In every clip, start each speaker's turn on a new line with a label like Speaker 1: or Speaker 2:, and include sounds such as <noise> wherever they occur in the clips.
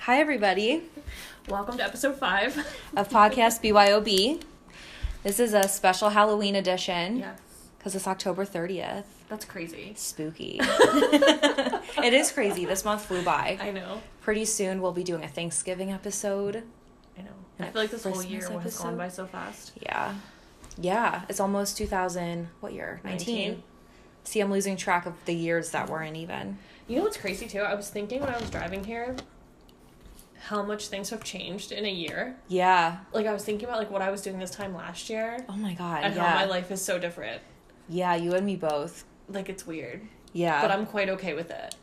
Speaker 1: Hi, everybody,
Speaker 2: Welcome to episode five.
Speaker 1: of Podcast BYOB. This is a special Halloween edition
Speaker 2: Yes.
Speaker 1: because it's October 30th.
Speaker 2: That's crazy.
Speaker 1: Spooky. <laughs> it is crazy. This month flew by.
Speaker 2: I know.
Speaker 1: Pretty soon, we'll be doing a Thanksgiving episode.
Speaker 2: I know. I feel like this whole
Speaker 1: Christmas
Speaker 2: year has gone by so fast.
Speaker 1: Yeah. Yeah, it's almost 2000. What year? 19.
Speaker 2: 19.
Speaker 1: See, I'm losing track of the years that we're in, even.
Speaker 2: You know what's crazy too? I was thinking when I was driving here how much things have changed in a year.
Speaker 1: Yeah.
Speaker 2: Like I was thinking about like what I was doing this time last year
Speaker 1: Oh my God.
Speaker 2: and
Speaker 1: yeah.
Speaker 2: how my life is so different.
Speaker 1: Yeah, you and me both.
Speaker 2: Like it's weird.
Speaker 1: Yeah.
Speaker 2: But I'm quite okay with it.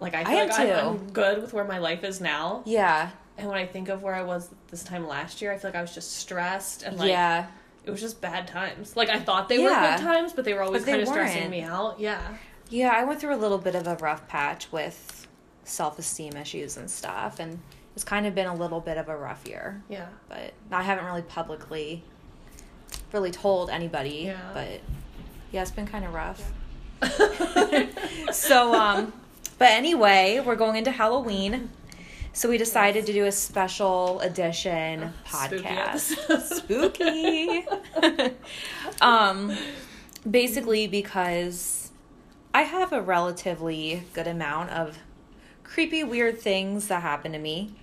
Speaker 2: Like I
Speaker 1: I
Speaker 2: feel
Speaker 1: am
Speaker 2: like I'm. I'm good with where my life is now.
Speaker 1: Yeah.
Speaker 2: And when I think of where I was this time last year, I feel like I was just stressed and like
Speaker 1: yeah.
Speaker 2: it was just bad times. Like I thought they
Speaker 1: Yeah.
Speaker 2: were good times, but they were always kind of stressing me out. Yeah.
Speaker 1: Yeah, I went through a little bit of a rough patch with self esteem issues and stuff, and it's kind of been a little bit of a rough year.
Speaker 2: Yeah.
Speaker 1: But I haven't really publicly really told anybody.
Speaker 2: Yeah.
Speaker 1: But yeah, it's been kind of rough. <laughs> so, um, but anyway, we're going into Halloween. So we decided to do a special edition
Speaker 2: Spooky
Speaker 1: podcast.
Speaker 2: episode.
Speaker 1: Spooky. <laughs> um, basically because I have a relatively good amount of creepy, weird things that happen to me.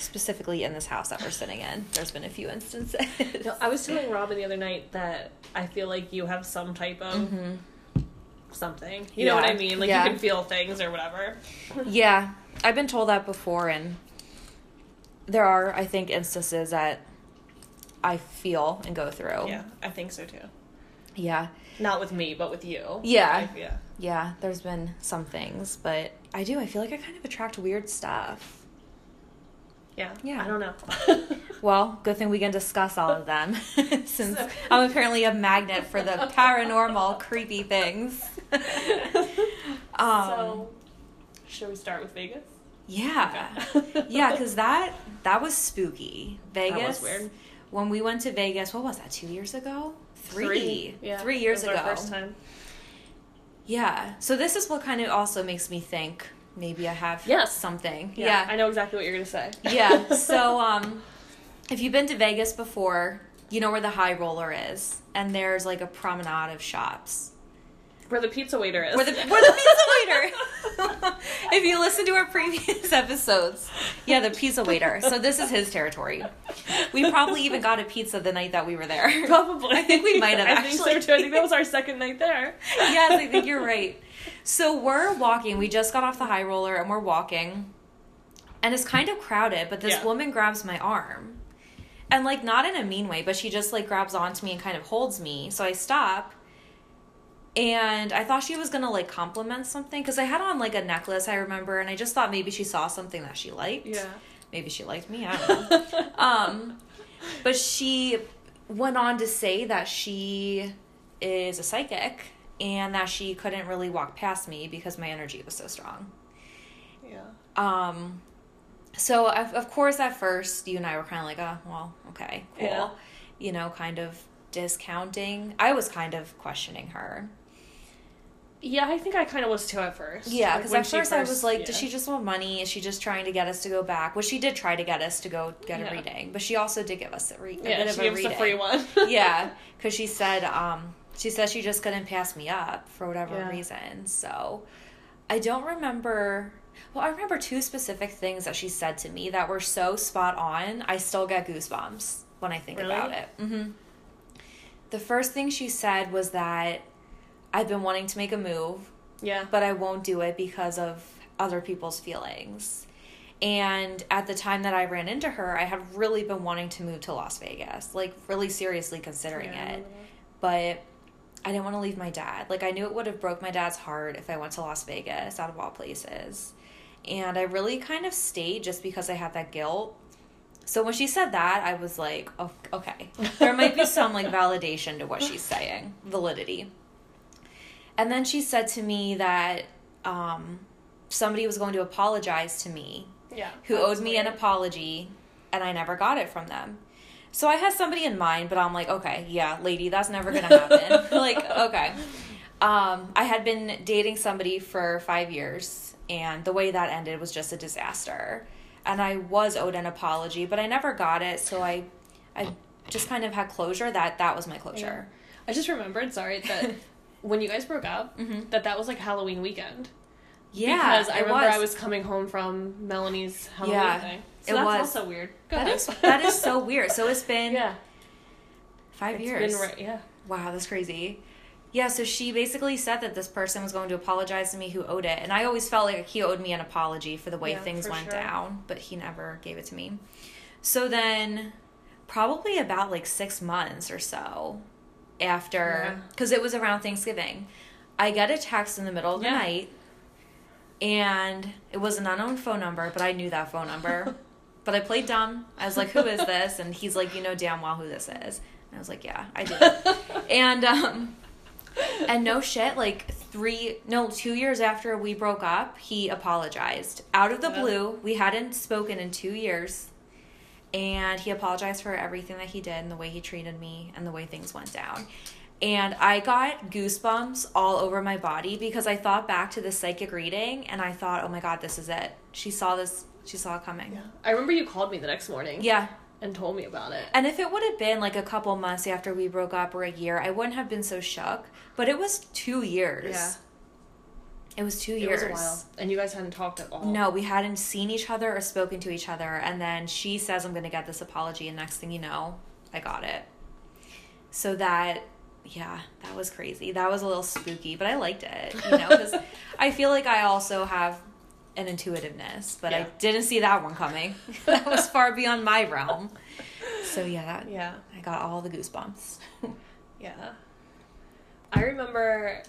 Speaker 1: Specifically in this house that we're sitting in, there's been a few instances.
Speaker 2: No, I was telling Robin the other night that I feel like you have some type of
Speaker 1: Mhm.
Speaker 2: something. You know what I mean? Like
Speaker 1: Yeah.
Speaker 2: you can feel things or whatever.
Speaker 1: Yeah, I've been told that before, and there are, I think, instances that I feel and go through.
Speaker 2: Yeah, I think so too.
Speaker 1: Yeah.
Speaker 2: Not with me, but with you.
Speaker 1: Yeah.
Speaker 2: Yeah.
Speaker 1: Yeah, there's been some things, but I do. I feel like I kind of attract weird stuff.
Speaker 2: Yeah.
Speaker 1: Yeah.
Speaker 2: I don't know. <laughs>
Speaker 1: Well, good thing we can discuss all of them <laughs> since
Speaker 2: So-
Speaker 1: I'm apparently a magnet for the paranormal, creepy things. <laughs> um,
Speaker 2: so, should we start with Vegas?
Speaker 1: yeah.
Speaker 2: Okay.
Speaker 1: Yeah, because that that was spooky. Vegas.
Speaker 2: That was weird.
Speaker 1: When we went to Vegas, what was that? Two years ago? Three.
Speaker 2: Three. Yeah.
Speaker 1: Three years ago.
Speaker 2: Our first time.
Speaker 1: Yeah. So this is what kind of also makes me think maybe I have
Speaker 2: Yes.
Speaker 1: something.
Speaker 2: Yeah,
Speaker 1: Yeah.
Speaker 2: I know exactly what you're gonna say. <laughs>
Speaker 1: yeah. So <laughs> um, if you've been to Vegas before, you know where the High Roller is, and there's like a promenade of shops.
Speaker 2: Where the pizza waiter is.
Speaker 1: Where the where the pizza waiter. <laughs> if you listen to our previous episodes, yeah, the pizza waiter. So this is his territory. We probably even got a pizza the night that we were there.
Speaker 2: Probably.
Speaker 1: I think we might have
Speaker 2: I think so
Speaker 1: actually.
Speaker 2: too. I think that was our second night there.
Speaker 1: yes, I think you're right. So we're walking. We just got off the high roller and we're walking. And it's kind of crowded, but this
Speaker 2: Yeah.
Speaker 1: woman grabs my arm. And like not in a mean way, but she just like grabs onto me and kind of holds me. So I stop. And I thought she was going to like compliment something cuz I had on like a necklace, I remember, and I just thought maybe she saw something that she liked.
Speaker 2: Yeah.
Speaker 1: Maybe she liked me, I don't know. <laughs> um but she went on to say that she is a psychic and that she couldn't really walk past me because my energy was so strong.
Speaker 2: Yeah.
Speaker 1: Um, so of, of course at first you and I were kind of like, oh, well, okay, cool.
Speaker 2: Yeah.
Speaker 1: You know, kind of discounting. I was kind of questioning her.
Speaker 2: Yeah, I think I kind of was too at first.
Speaker 1: Yeah, because
Speaker 2: when
Speaker 1: at
Speaker 2: she
Speaker 1: first, I was like,
Speaker 2: yeah.
Speaker 1: does she just want money? Is she just trying to get us to go back? Well, she did try to get us to go get
Speaker 2: Yeah.
Speaker 1: a reading, but she also did give us a, re- a
Speaker 2: Yeah,
Speaker 1: bit of
Speaker 2: she
Speaker 1: a
Speaker 2: gave us
Speaker 1: reading.
Speaker 2: the free one. <laughs>
Speaker 1: yeah, because she said um, she said she just couldn't pass me up for whatever
Speaker 2: Yeah.
Speaker 1: reason. So I don't remember. Well, I remember two specific things that she said to me that were so spot on. I still get goosebumps when I think
Speaker 2: Really?
Speaker 1: about it. hmm The first thing she said was that I've been wanting to make a move
Speaker 2: Yeah.
Speaker 1: but I won't do it because of other people's feelings. And at the time that I ran into her, I had really been wanting to move to Las Vegas, like really seriously considering
Speaker 2: Yeah,
Speaker 1: it. But I didn't want to leave my dad. Like I knew it would have broke my dad's heart if I went to Las Vegas out of all places. And I really kind of stayed just because I had that guilt. So when she said that, I was like, oh, okay. There might be some like validation to what she's saying, validity. And then she said to me that um, somebody was going to apologize to me
Speaker 2: Yeah.
Speaker 1: who owed me an apology, and I never got it from them. So I had somebody in mind, but I'm like, okay, yeah, lady, that's never gonna happen. <laughs> like, okay. Um, I had been dating somebody for five years, and the way that ended was just a disaster. and I was owed an apology, but I never got it, so I I just kind of had closure that that was my closure.
Speaker 2: I just remembered, sorry, that <laughs> when you guys broke up,
Speaker 1: Mhm.
Speaker 2: that that was like Halloween weekend.
Speaker 1: Yeah,
Speaker 2: because I remember
Speaker 1: was.
Speaker 2: I was coming home from Melanie's Halloween
Speaker 1: Yeah,
Speaker 2: thing. So
Speaker 1: it
Speaker 2: that's
Speaker 1: was.
Speaker 2: also weird. Go
Speaker 1: That is that is so <laughs> weird. So it's been
Speaker 2: yeah.
Speaker 1: five
Speaker 2: It's
Speaker 1: years.
Speaker 2: been right- yeah.
Speaker 1: Wow, that's crazy. Yeah, so she basically said that this person was going to apologize to me who owed it. And I always felt like he owed me an apology for the way
Speaker 2: Yeah,
Speaker 1: things went
Speaker 2: sure.
Speaker 1: down, but he never gave it to me. So then, probably about like six months or so after,
Speaker 2: Yeah.
Speaker 1: because it was around Thanksgiving, I get a text in the middle of the
Speaker 2: Yeah.
Speaker 1: night, and it was an unknown phone number, but I knew that phone number. <laughs> but I played dumb. I was like, who is <laughs> this? And he's like, you know damn well who this is. And I was like, yeah, I do. <laughs> and um and no shit like three no two years after we broke up he apologized out of the
Speaker 2: Yeah.
Speaker 1: blue we hadn't spoken in two years and he apologized for everything that he did and the way he treated me and the way things went down and i got goosebumps all over my body because i thought back to the psychic reading and i thought oh my god this is it she saw this she saw it coming
Speaker 2: Yeah. I remember you called me the next morning
Speaker 1: yeah
Speaker 2: and told me about it.
Speaker 1: and if it would have been like a couple months after we broke up or a year, I wouldn't have been so shook. But it was two years.
Speaker 2: Yeah.
Speaker 1: It was two
Speaker 2: It
Speaker 1: years.
Speaker 2: was a while. And you guys hadn't talked at all.
Speaker 1: No, we hadn't seen each other or spoken to each other. And then she says, I'm going to get this apology. And next thing you know, I got it. So that, yeah, that was crazy. That was a little spooky, but I liked it, you know, because <laughs> I feel like I also have an intuitiveness, but I didn't see that one coming. <laughs> that was far beyond my realm. So yeah, that,
Speaker 2: Yeah.
Speaker 1: I got all the goosebumps. <laughs>
Speaker 2: Yeah. I remember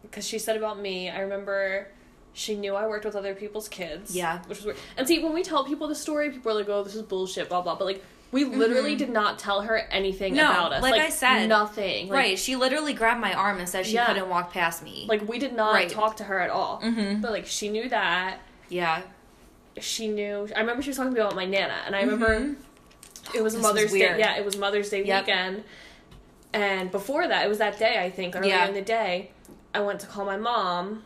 Speaker 2: because she said about me, I remember she knew I worked with other people's kids.
Speaker 1: Yeah.
Speaker 2: Which was weird. And see, when we tell people the story, people are like, oh, this is bullshit, blah, blah. But like, we literally
Speaker 1: Mhm.
Speaker 2: did not tell her anything
Speaker 1: No,
Speaker 2: about us.
Speaker 1: like I said.
Speaker 2: Nothing. Like,
Speaker 1: right. She literally grabbed my arm and said she
Speaker 2: Yeah.
Speaker 1: couldn't walk past me.
Speaker 2: Like, we did not
Speaker 1: Right.
Speaker 2: talk to her at all.
Speaker 1: Mhm.
Speaker 2: But like, she knew that.
Speaker 1: yeah.
Speaker 2: She knew. I remember she was talking to me about my Nana. And I remember
Speaker 1: Mhm.
Speaker 2: it was
Speaker 1: This was
Speaker 2: Mother's Day. Yeah, it was Mother's Day
Speaker 1: Yep.
Speaker 2: weekend. And before that, it was that day, I think, earlier
Speaker 1: Yeah.
Speaker 2: in the day, I went to call my mom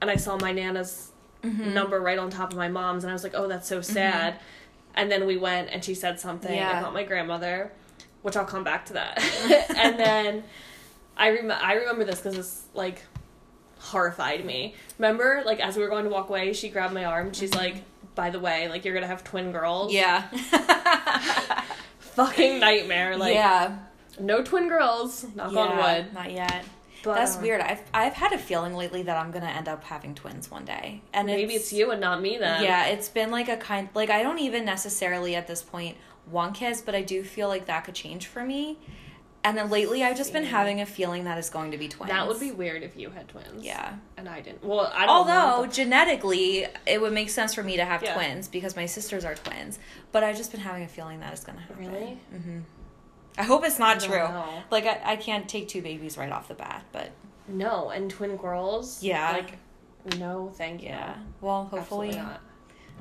Speaker 2: and I saw my Nana's
Speaker 1: Mhm.
Speaker 2: number right on top of my mom's. And I was like, oh, that's so sad. And then we went and she said something
Speaker 1: Yeah.
Speaker 2: about my grandmother, which I'll come back to that. <laughs> and then I, rem- I remember this because it's like horrified me. Remember, like, as we were going to walk away, she grabbed my arm. She's mm-hmm. like, by the way, like, you're going to have twin girls.
Speaker 1: Yeah. <laughs>
Speaker 2: Fucking nightmare. Like,
Speaker 1: yeah.
Speaker 2: no twin girls. Knock
Speaker 1: yeah,
Speaker 2: on wood.
Speaker 1: Not yet.
Speaker 2: But,
Speaker 1: That's
Speaker 2: uh,
Speaker 1: weird. I've I've had a feeling lately that I'm gonna end up having twins one day, and
Speaker 2: Maybe it's you and not me then.
Speaker 1: Yeah, it's been like a kind like I don't even necessarily at this point want kids, but I do feel like that could change for me. And then lately, I've just been having a feeling that it's going to be twins.
Speaker 2: That would be weird if you had twins.
Speaker 1: yeah.
Speaker 2: And I didn't. Well, I don't
Speaker 1: Although genetically, it would make sense for me to have
Speaker 2: Yeah.
Speaker 1: twins because my sisters are twins. But I've just been having a feeling that it's gonna happen.
Speaker 2: Really?
Speaker 1: hmm I hope it's not true.
Speaker 2: know.
Speaker 1: Like I, I can't take two babies right off the bat, but
Speaker 2: No, and twin girls?
Speaker 1: Yeah.
Speaker 2: Like, no, thank you.
Speaker 1: yeah. Well, hopefully,
Speaker 2: Absolutely not.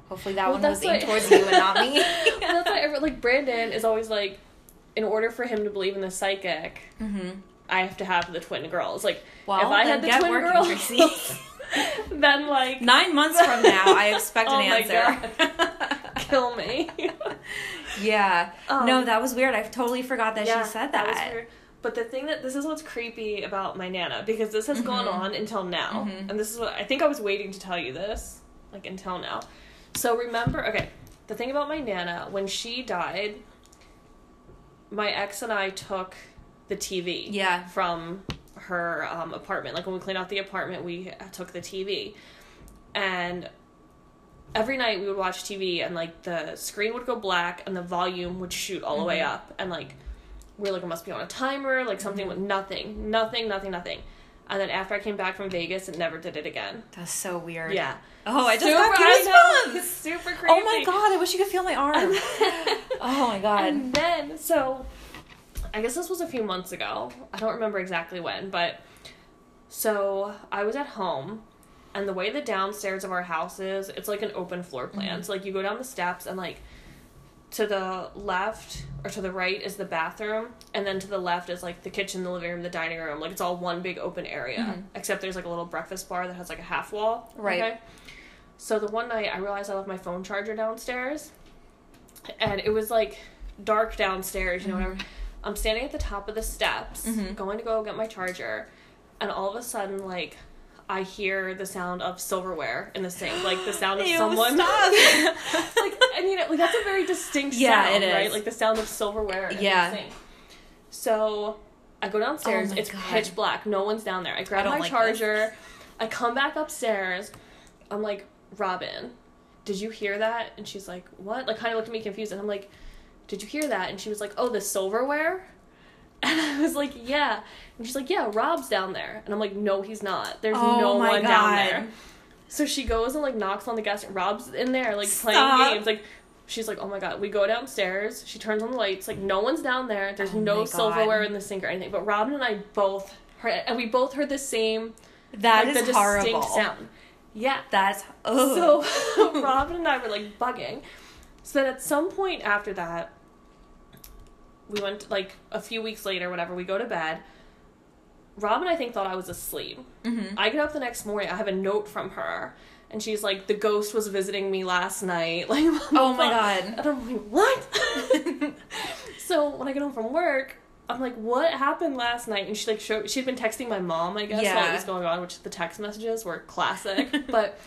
Speaker 1: hopefully that
Speaker 2: Well,
Speaker 1: one was aimed
Speaker 2: what-
Speaker 1: towards you and not me.
Speaker 2: Well, <laughs> that's why, every, like, Brandon is always like, in order for him to believe in the psychic,
Speaker 1: hmm
Speaker 2: I have to have the twin girls. Like,
Speaker 1: Well,
Speaker 2: if I had the twin
Speaker 1: working,
Speaker 2: girls, <laughs> then, like,
Speaker 1: Nine months from now, I expect <laughs>
Speaker 2: Oh
Speaker 1: an
Speaker 2: my
Speaker 1: answer.
Speaker 2: kill me.
Speaker 1: Yeah.
Speaker 2: Um,
Speaker 1: no, that was weird. I totally forgot that
Speaker 2: yeah,
Speaker 1: she said that.
Speaker 2: was weird. But the thing that this is what's creepy about my nana because this has gone
Speaker 1: Mhm.
Speaker 2: on until now,
Speaker 1: Mhm.
Speaker 2: and this is what I think I was waiting to tell you this like until now. So remember, okay, the thing about my nana when she died, my ex and I took the TV
Speaker 1: Yeah.
Speaker 2: from her um, apartment. Like when we cleaned out the apartment, we took the TV, and every night we would watch TV, and like the screen would go black, and the volume would shoot all the way
Speaker 1: Mhm.
Speaker 2: up, and like we are like it must be on a timer, like something with nothing, nothing, nothing, nothing. And then after I came back from Vegas, it never did it again.
Speaker 1: That's so weird.
Speaker 2: Yeah.
Speaker 1: Oh, I just
Speaker 2: Super-
Speaker 1: got
Speaker 2: know,
Speaker 1: goosebumps.
Speaker 2: Super creepy.
Speaker 1: Oh my god, I wish you could feel my arm. <laughs> oh my god.
Speaker 2: And then, so, I guess this was a few months ago. I don't remember exactly when, but so I was at home, and the way the downstairs of our house is, it's like an open floor plan.
Speaker 1: Mhm.
Speaker 2: So, like, you go down the steps, and like to the left or to the right is the bathroom, and then to the left is like the kitchen, the living room, the dining room. Like, it's all one big open area,
Speaker 1: Mhm.
Speaker 2: except there's like a little breakfast bar that has like a half wall.
Speaker 1: Right.
Speaker 2: Okay? So the one night I realized I left my phone charger downstairs, and it was like dark downstairs, you know, whatever. I'm standing at the top of the steps,
Speaker 1: Mhm.
Speaker 2: going to go get my charger, and all of a sudden, like, I hear the sound of silverware in the sink, like the sound of
Speaker 1: Ew,
Speaker 2: someone.
Speaker 1: stop. <laughs>
Speaker 2: like, I mean, like that's a very distinct
Speaker 1: Yeah,
Speaker 2: sound, right? Like the sound of silverware in
Speaker 1: Yeah.
Speaker 2: the sink. So I go downstairs.
Speaker 1: Oh
Speaker 2: it's
Speaker 1: God.
Speaker 2: pitch black. No one's down there. I grab
Speaker 1: don't
Speaker 2: my
Speaker 1: like
Speaker 2: charger. I come back upstairs. I'm like, Robin, did you hear that? And she's like, what? Like, kind of looked at me confused. And I'm like, did you hear that? And she was like, oh, the silverware? <laughs> And I was like, yeah. And she's like, yeah, Rob's down there. And I'm like, no, he's not. There's
Speaker 1: Oh
Speaker 2: no one down there. So she goes and like knocks on the gas. Rob's in there, like playing games. Like she's like, oh my god. We go downstairs. She turns on the lights. Like no one's down there. There's
Speaker 1: Oh
Speaker 2: no silverware in the sink or anything. But Robin and I both heard, and we both heard the same
Speaker 1: That
Speaker 2: like
Speaker 1: is
Speaker 2: the
Speaker 1: horrible.
Speaker 2: distinct sound. Yeah.
Speaker 1: That's ugh.
Speaker 2: So <laughs> Robin and I were like bugging. So then at some point after that, we went like a few weeks later, whatever. We go to bed. Robin, I think, thought I was asleep.
Speaker 1: Mhm.
Speaker 2: I get up the next morning. I have a note from her, and she's like, "The ghost was visiting me last night." <laughs> Like,
Speaker 1: Oh my god.
Speaker 2: and I'm like, "What?" <laughs> so when I get home from work, I'm like, "What happened last night?" And she like showed. She'd been texting my mom, I guess, while it was going on, which the text messages were classic. <laughs> but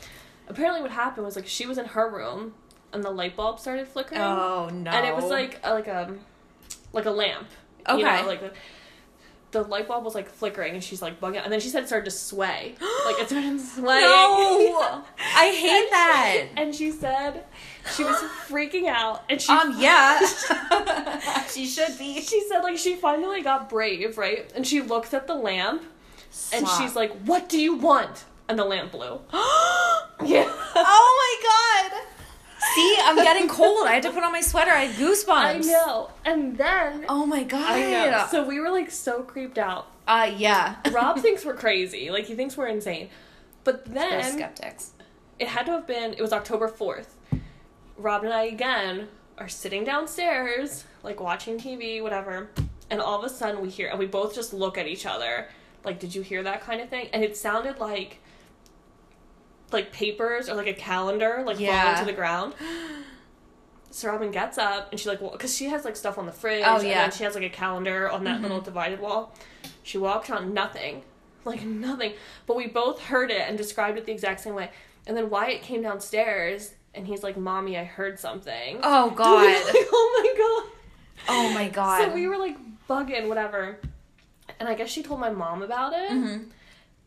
Speaker 2: apparently, what happened was like she was in her room, and the light bulb started flickering,
Speaker 1: Oh no.
Speaker 2: and it was like a, like a like a lamp.
Speaker 1: Okay.
Speaker 2: You know, like the, the light bulb was like flickering, and she's like bugging, and then she said it started to sway, <gasps> like it started swaying.
Speaker 1: No. I hate
Speaker 2: And-
Speaker 1: that.
Speaker 2: And she said she was <gasps> freaking out, and she
Speaker 1: Um yeah. <laughs> she should be.
Speaker 2: she said like she finally got brave, right? And she looks at the lamp, and she's like, "What do you want?" And the lamp blew. <gasps> Yeah.
Speaker 1: oh my god. See, I'm getting cold. I had to put on my sweater. I had goosebumps.
Speaker 2: I know. And then
Speaker 1: Oh my god.
Speaker 2: I know. So we were like so creeped out.
Speaker 1: uh yeah.
Speaker 2: Rob <laughs> thinks we're crazy. Like he thinks we're insane. But
Speaker 1: They're
Speaker 2: then
Speaker 1: skeptics.
Speaker 2: it had to have been it was October 4th. Rob and I again are sitting downstairs, like watching TV, whatever, and all of a sudden we hear and we both just look at each other, like, did you hear that kind of thing? And it sounded like like papers or like a calendar like
Speaker 1: Yeah.
Speaker 2: falling to the ground. <gasps> So Robin gets up and she like well because she has like stuff on the fridge.
Speaker 1: Oh,
Speaker 2: and
Speaker 1: yeah.
Speaker 2: then she has like a calendar on that
Speaker 1: Mhm.
Speaker 2: little divided wall. She walks on nothing, <laughs> like nothing. But we both heard it and described it the exact same way. And then Wyatt came downstairs and he's like, "Mommy, I heard something."
Speaker 1: Oh
Speaker 2: And <laughs>
Speaker 1: god.
Speaker 2: like, oh my god.
Speaker 1: Oh my god.
Speaker 2: So we were like bugging, whatever. And I guess she told my mom about it.
Speaker 1: Mhm.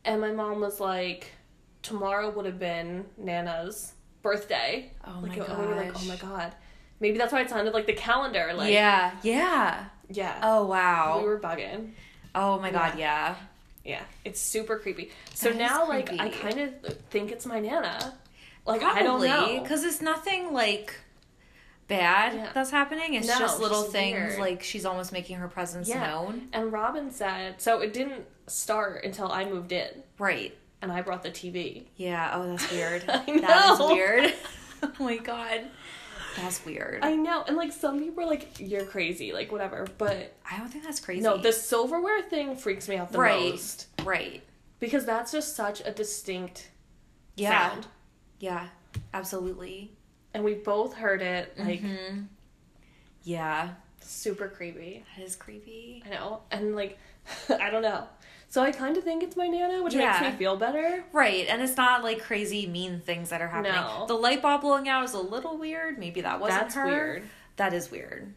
Speaker 2: And my mom was like, tomorrow would have been Nana's birthday.
Speaker 1: Oh
Speaker 2: like,
Speaker 1: my
Speaker 2: and we were like, oh my god. Maybe that's why it sounded like the calendar. Like,
Speaker 1: yeah. Yeah.
Speaker 2: yeah.
Speaker 1: Oh wow.
Speaker 2: We were bugging.
Speaker 1: oh my god, yeah.
Speaker 2: Yeah, it's super creepy. So
Speaker 1: That
Speaker 2: now, like, I kind of think it's my Nana. Like,
Speaker 1: Probably,
Speaker 2: I don't know.
Speaker 1: Because it's nothing like bad
Speaker 2: Yeah.
Speaker 1: that's happening. It's
Speaker 2: No,
Speaker 1: just little things
Speaker 2: weird.
Speaker 1: like she's almost making her presence
Speaker 2: Yeah.
Speaker 1: known.
Speaker 2: And Robin said, so it didn't start until I moved in
Speaker 1: Right.
Speaker 2: And I brought the TV.
Speaker 1: Yeah. Oh, that's weird. <laughs>
Speaker 2: I
Speaker 1: That is <laughs> weird. oh my god. That's weird.
Speaker 2: I know. And, like, some people are like, you're crazy, like, whatever. But
Speaker 1: I don't think that's crazy.
Speaker 2: no, the silverware thing freaks me out the
Speaker 1: Right.
Speaker 2: most.
Speaker 1: Right.
Speaker 2: Because that's just such a distinct
Speaker 1: Yeah.
Speaker 2: sound.
Speaker 1: Yeah. Absolutely.
Speaker 2: And we both heard it, like,
Speaker 1: Mhm. Yeah.
Speaker 2: super creepy.
Speaker 1: That is creepy.
Speaker 2: I know. And, like, <laughs> I don't know. So I kind of think it's my Nana, which
Speaker 1: Yeah.
Speaker 2: makes me feel better.
Speaker 1: Right, and it's not like crazy mean things that are happening.
Speaker 2: No.
Speaker 1: The light bulb blowing out is a little weird. Maybe that wasn't
Speaker 2: That's
Speaker 1: her.
Speaker 2: weird.
Speaker 1: That is weird.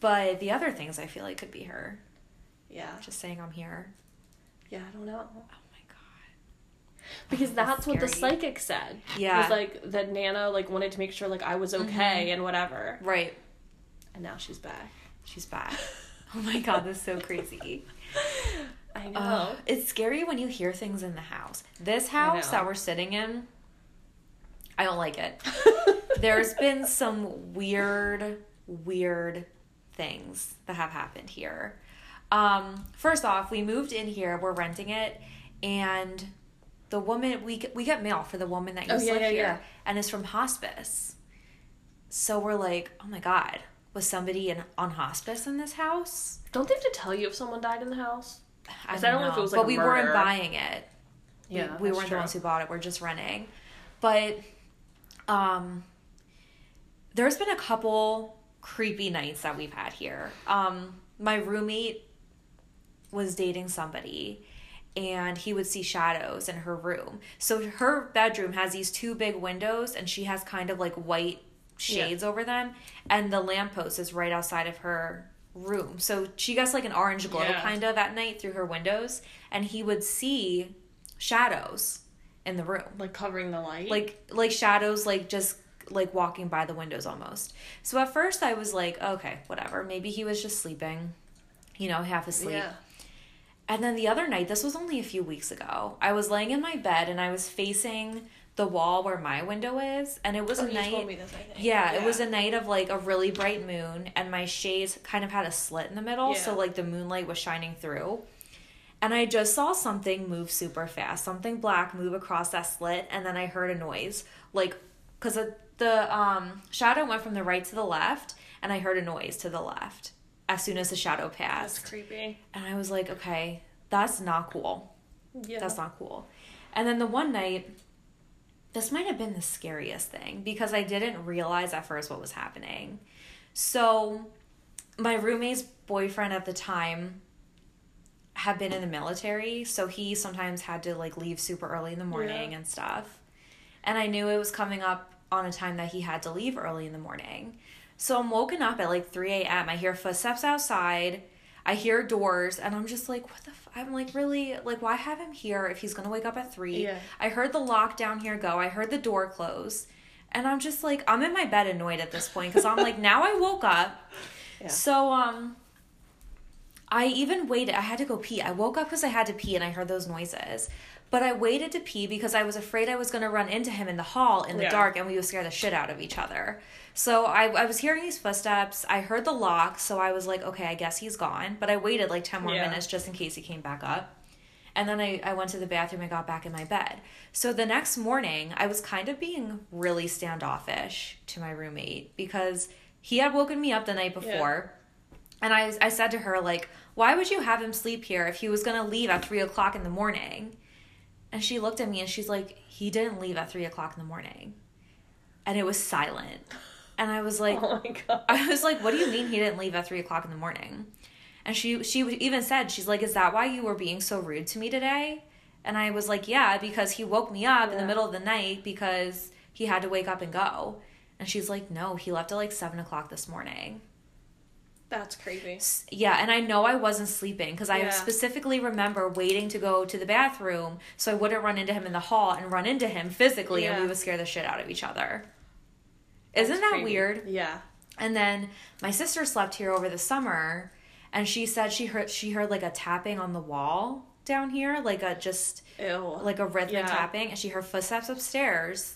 Speaker 1: But the other things I feel like could be her.
Speaker 2: Yeah.
Speaker 1: Just saying I'm here.
Speaker 2: Yeah, I don't know.
Speaker 1: Oh my god.
Speaker 2: Because
Speaker 1: That's
Speaker 2: that's what the psychic said.
Speaker 1: Yeah.
Speaker 2: It Was like that Nana like wanted to make sure like I was mm-hmm. okay and whatever.
Speaker 1: Right.
Speaker 2: And now she's back.
Speaker 1: She's back. oh my god, that's so crazy. <laughs>
Speaker 2: I know.
Speaker 1: Uh, it's scary when you hear things in the house. This house that we're sitting in, I don't like it. <laughs> There's been some weird, weird things that have happened here. Um, first off, we moved in here. We're renting it, and the woman we get- we get mail for the woman that
Speaker 2: Oh,
Speaker 1: used to
Speaker 2: yeah,
Speaker 1: live
Speaker 2: yeah,
Speaker 1: here, and is from hospice. So we're like, oh my god, was somebody in on hospice in this house?
Speaker 2: don't they have to tell you if someone died in the house?
Speaker 1: I
Speaker 2: 'Cause
Speaker 1: don't,
Speaker 2: I don't know
Speaker 1: know
Speaker 2: if it was, like,
Speaker 1: but
Speaker 2: a
Speaker 1: we
Speaker 2: murder.
Speaker 1: weren't buying it.
Speaker 2: Yeah,
Speaker 1: we, we weren't
Speaker 2: true.
Speaker 1: the ones who bought it. We're just renting. But um there's been a couple creepy nights that we've had here. Um my roommate was dating somebody and he would see shadows in her room. So her bedroom has these two big windows and she has kind of like white shades over them and the lamppost is right outside of her room. So she gets like an orange glow
Speaker 2: Yeah.
Speaker 1: kind of at night through her windows and he would see shadows in the room.
Speaker 2: Like covering the light.
Speaker 1: Like like shadows like just like walking by the windows almost. So at first I was like, okay, whatever. Maybe he was just sleeping. You know, half asleep.
Speaker 2: yeah.
Speaker 1: And then the other night, this was only a few weeks ago, I was laying in my bed and I was facing the wall where my window is, and it was
Speaker 2: Oh,
Speaker 1: a night.
Speaker 2: told me this, I think.
Speaker 1: Yeah, it was a night of like a really bright moon, and my shades kind of had a slit in the middle, so like the moonlight was shining through. And I just saw something move super fast, something black move across that slit, and then I heard a noise, like, because the, the um, shadow went from the right to the left, and I heard a noise to the left as soon as the shadow passed.
Speaker 2: That's creepy.
Speaker 1: And I was like, okay, that's not cool.
Speaker 2: Yeah.
Speaker 1: That's not cool. And then the one night, this might have been the scariest thing because I didn't realize at first what was happening. So, my roommate's boyfriend at the time had been in the military, so he sometimes had to like leave super early in the morning
Speaker 2: Yeah.
Speaker 1: and stuff. And I knew it was coming up on a time that he had to leave early in the morning. So I'm woken up at like 3 a.m. I hear footsteps outside. I hear doors, and I'm just like, what the? F-? I'm like, really? Like, why have him here if he's gonna wake up at three?
Speaker 2: Yeah.
Speaker 1: I heard the lock down here go. I heard the door close, and I'm just like, I'm in my bed annoyed at this point because I'm like, <laughs> now I woke up.
Speaker 2: Yeah.
Speaker 1: So um, I even waited. I had to go pee. I woke up because I had to pee, and I heard those noises. But I waited to pee because I was afraid I was going to run into him in the hall in the
Speaker 2: Yeah.
Speaker 1: dark and we would scare the shit out of each other. So I, I was hearing these footsteps. I heard the lock. So I was like, okay, I guess he's gone. But I waited like 10 more
Speaker 2: Yeah.
Speaker 1: minutes just in case he came back up. And then I, I went to the bathroom and got back in my bed. So the next morning, I was kind of being really standoffish to my roommate because he had woken me up the night before. And I, I said to her, like, why would you have him sleep here if he was going to leave at three o'clock in the morning? And she looked at me and she's like, he didn't leave at three o'clock in the morning. And it was silent. And I was <laughs> oh like,
Speaker 2: oh my god.
Speaker 1: I was like, what do you mean he didn't leave at three o'clock in the morning? And she she even said, she's like, is that why you were being so rude to me today? And I was like, yeah, because he woke me up in the middle of the night because he had to wake up and go. And she's like, no, he left at like seven o'clock this morning.
Speaker 2: That's
Speaker 1: crazy. Yeah, and I know I wasn't sleeping because I
Speaker 2: Yeah.
Speaker 1: specifically remember waiting to go to the bathroom so I wouldn't run into him in the hall and run into him physically and we would scare the shit out of each other. Isn't
Speaker 2: That's
Speaker 1: that
Speaker 2: creepy.
Speaker 1: weird?
Speaker 2: Yeah.
Speaker 1: And then my sister slept here over the summer and she said she heard she heard like a tapping on the wall down here, like a just
Speaker 2: Ew.
Speaker 1: like a rhythmic
Speaker 2: Yeah.
Speaker 1: tapping and she heard footsteps upstairs.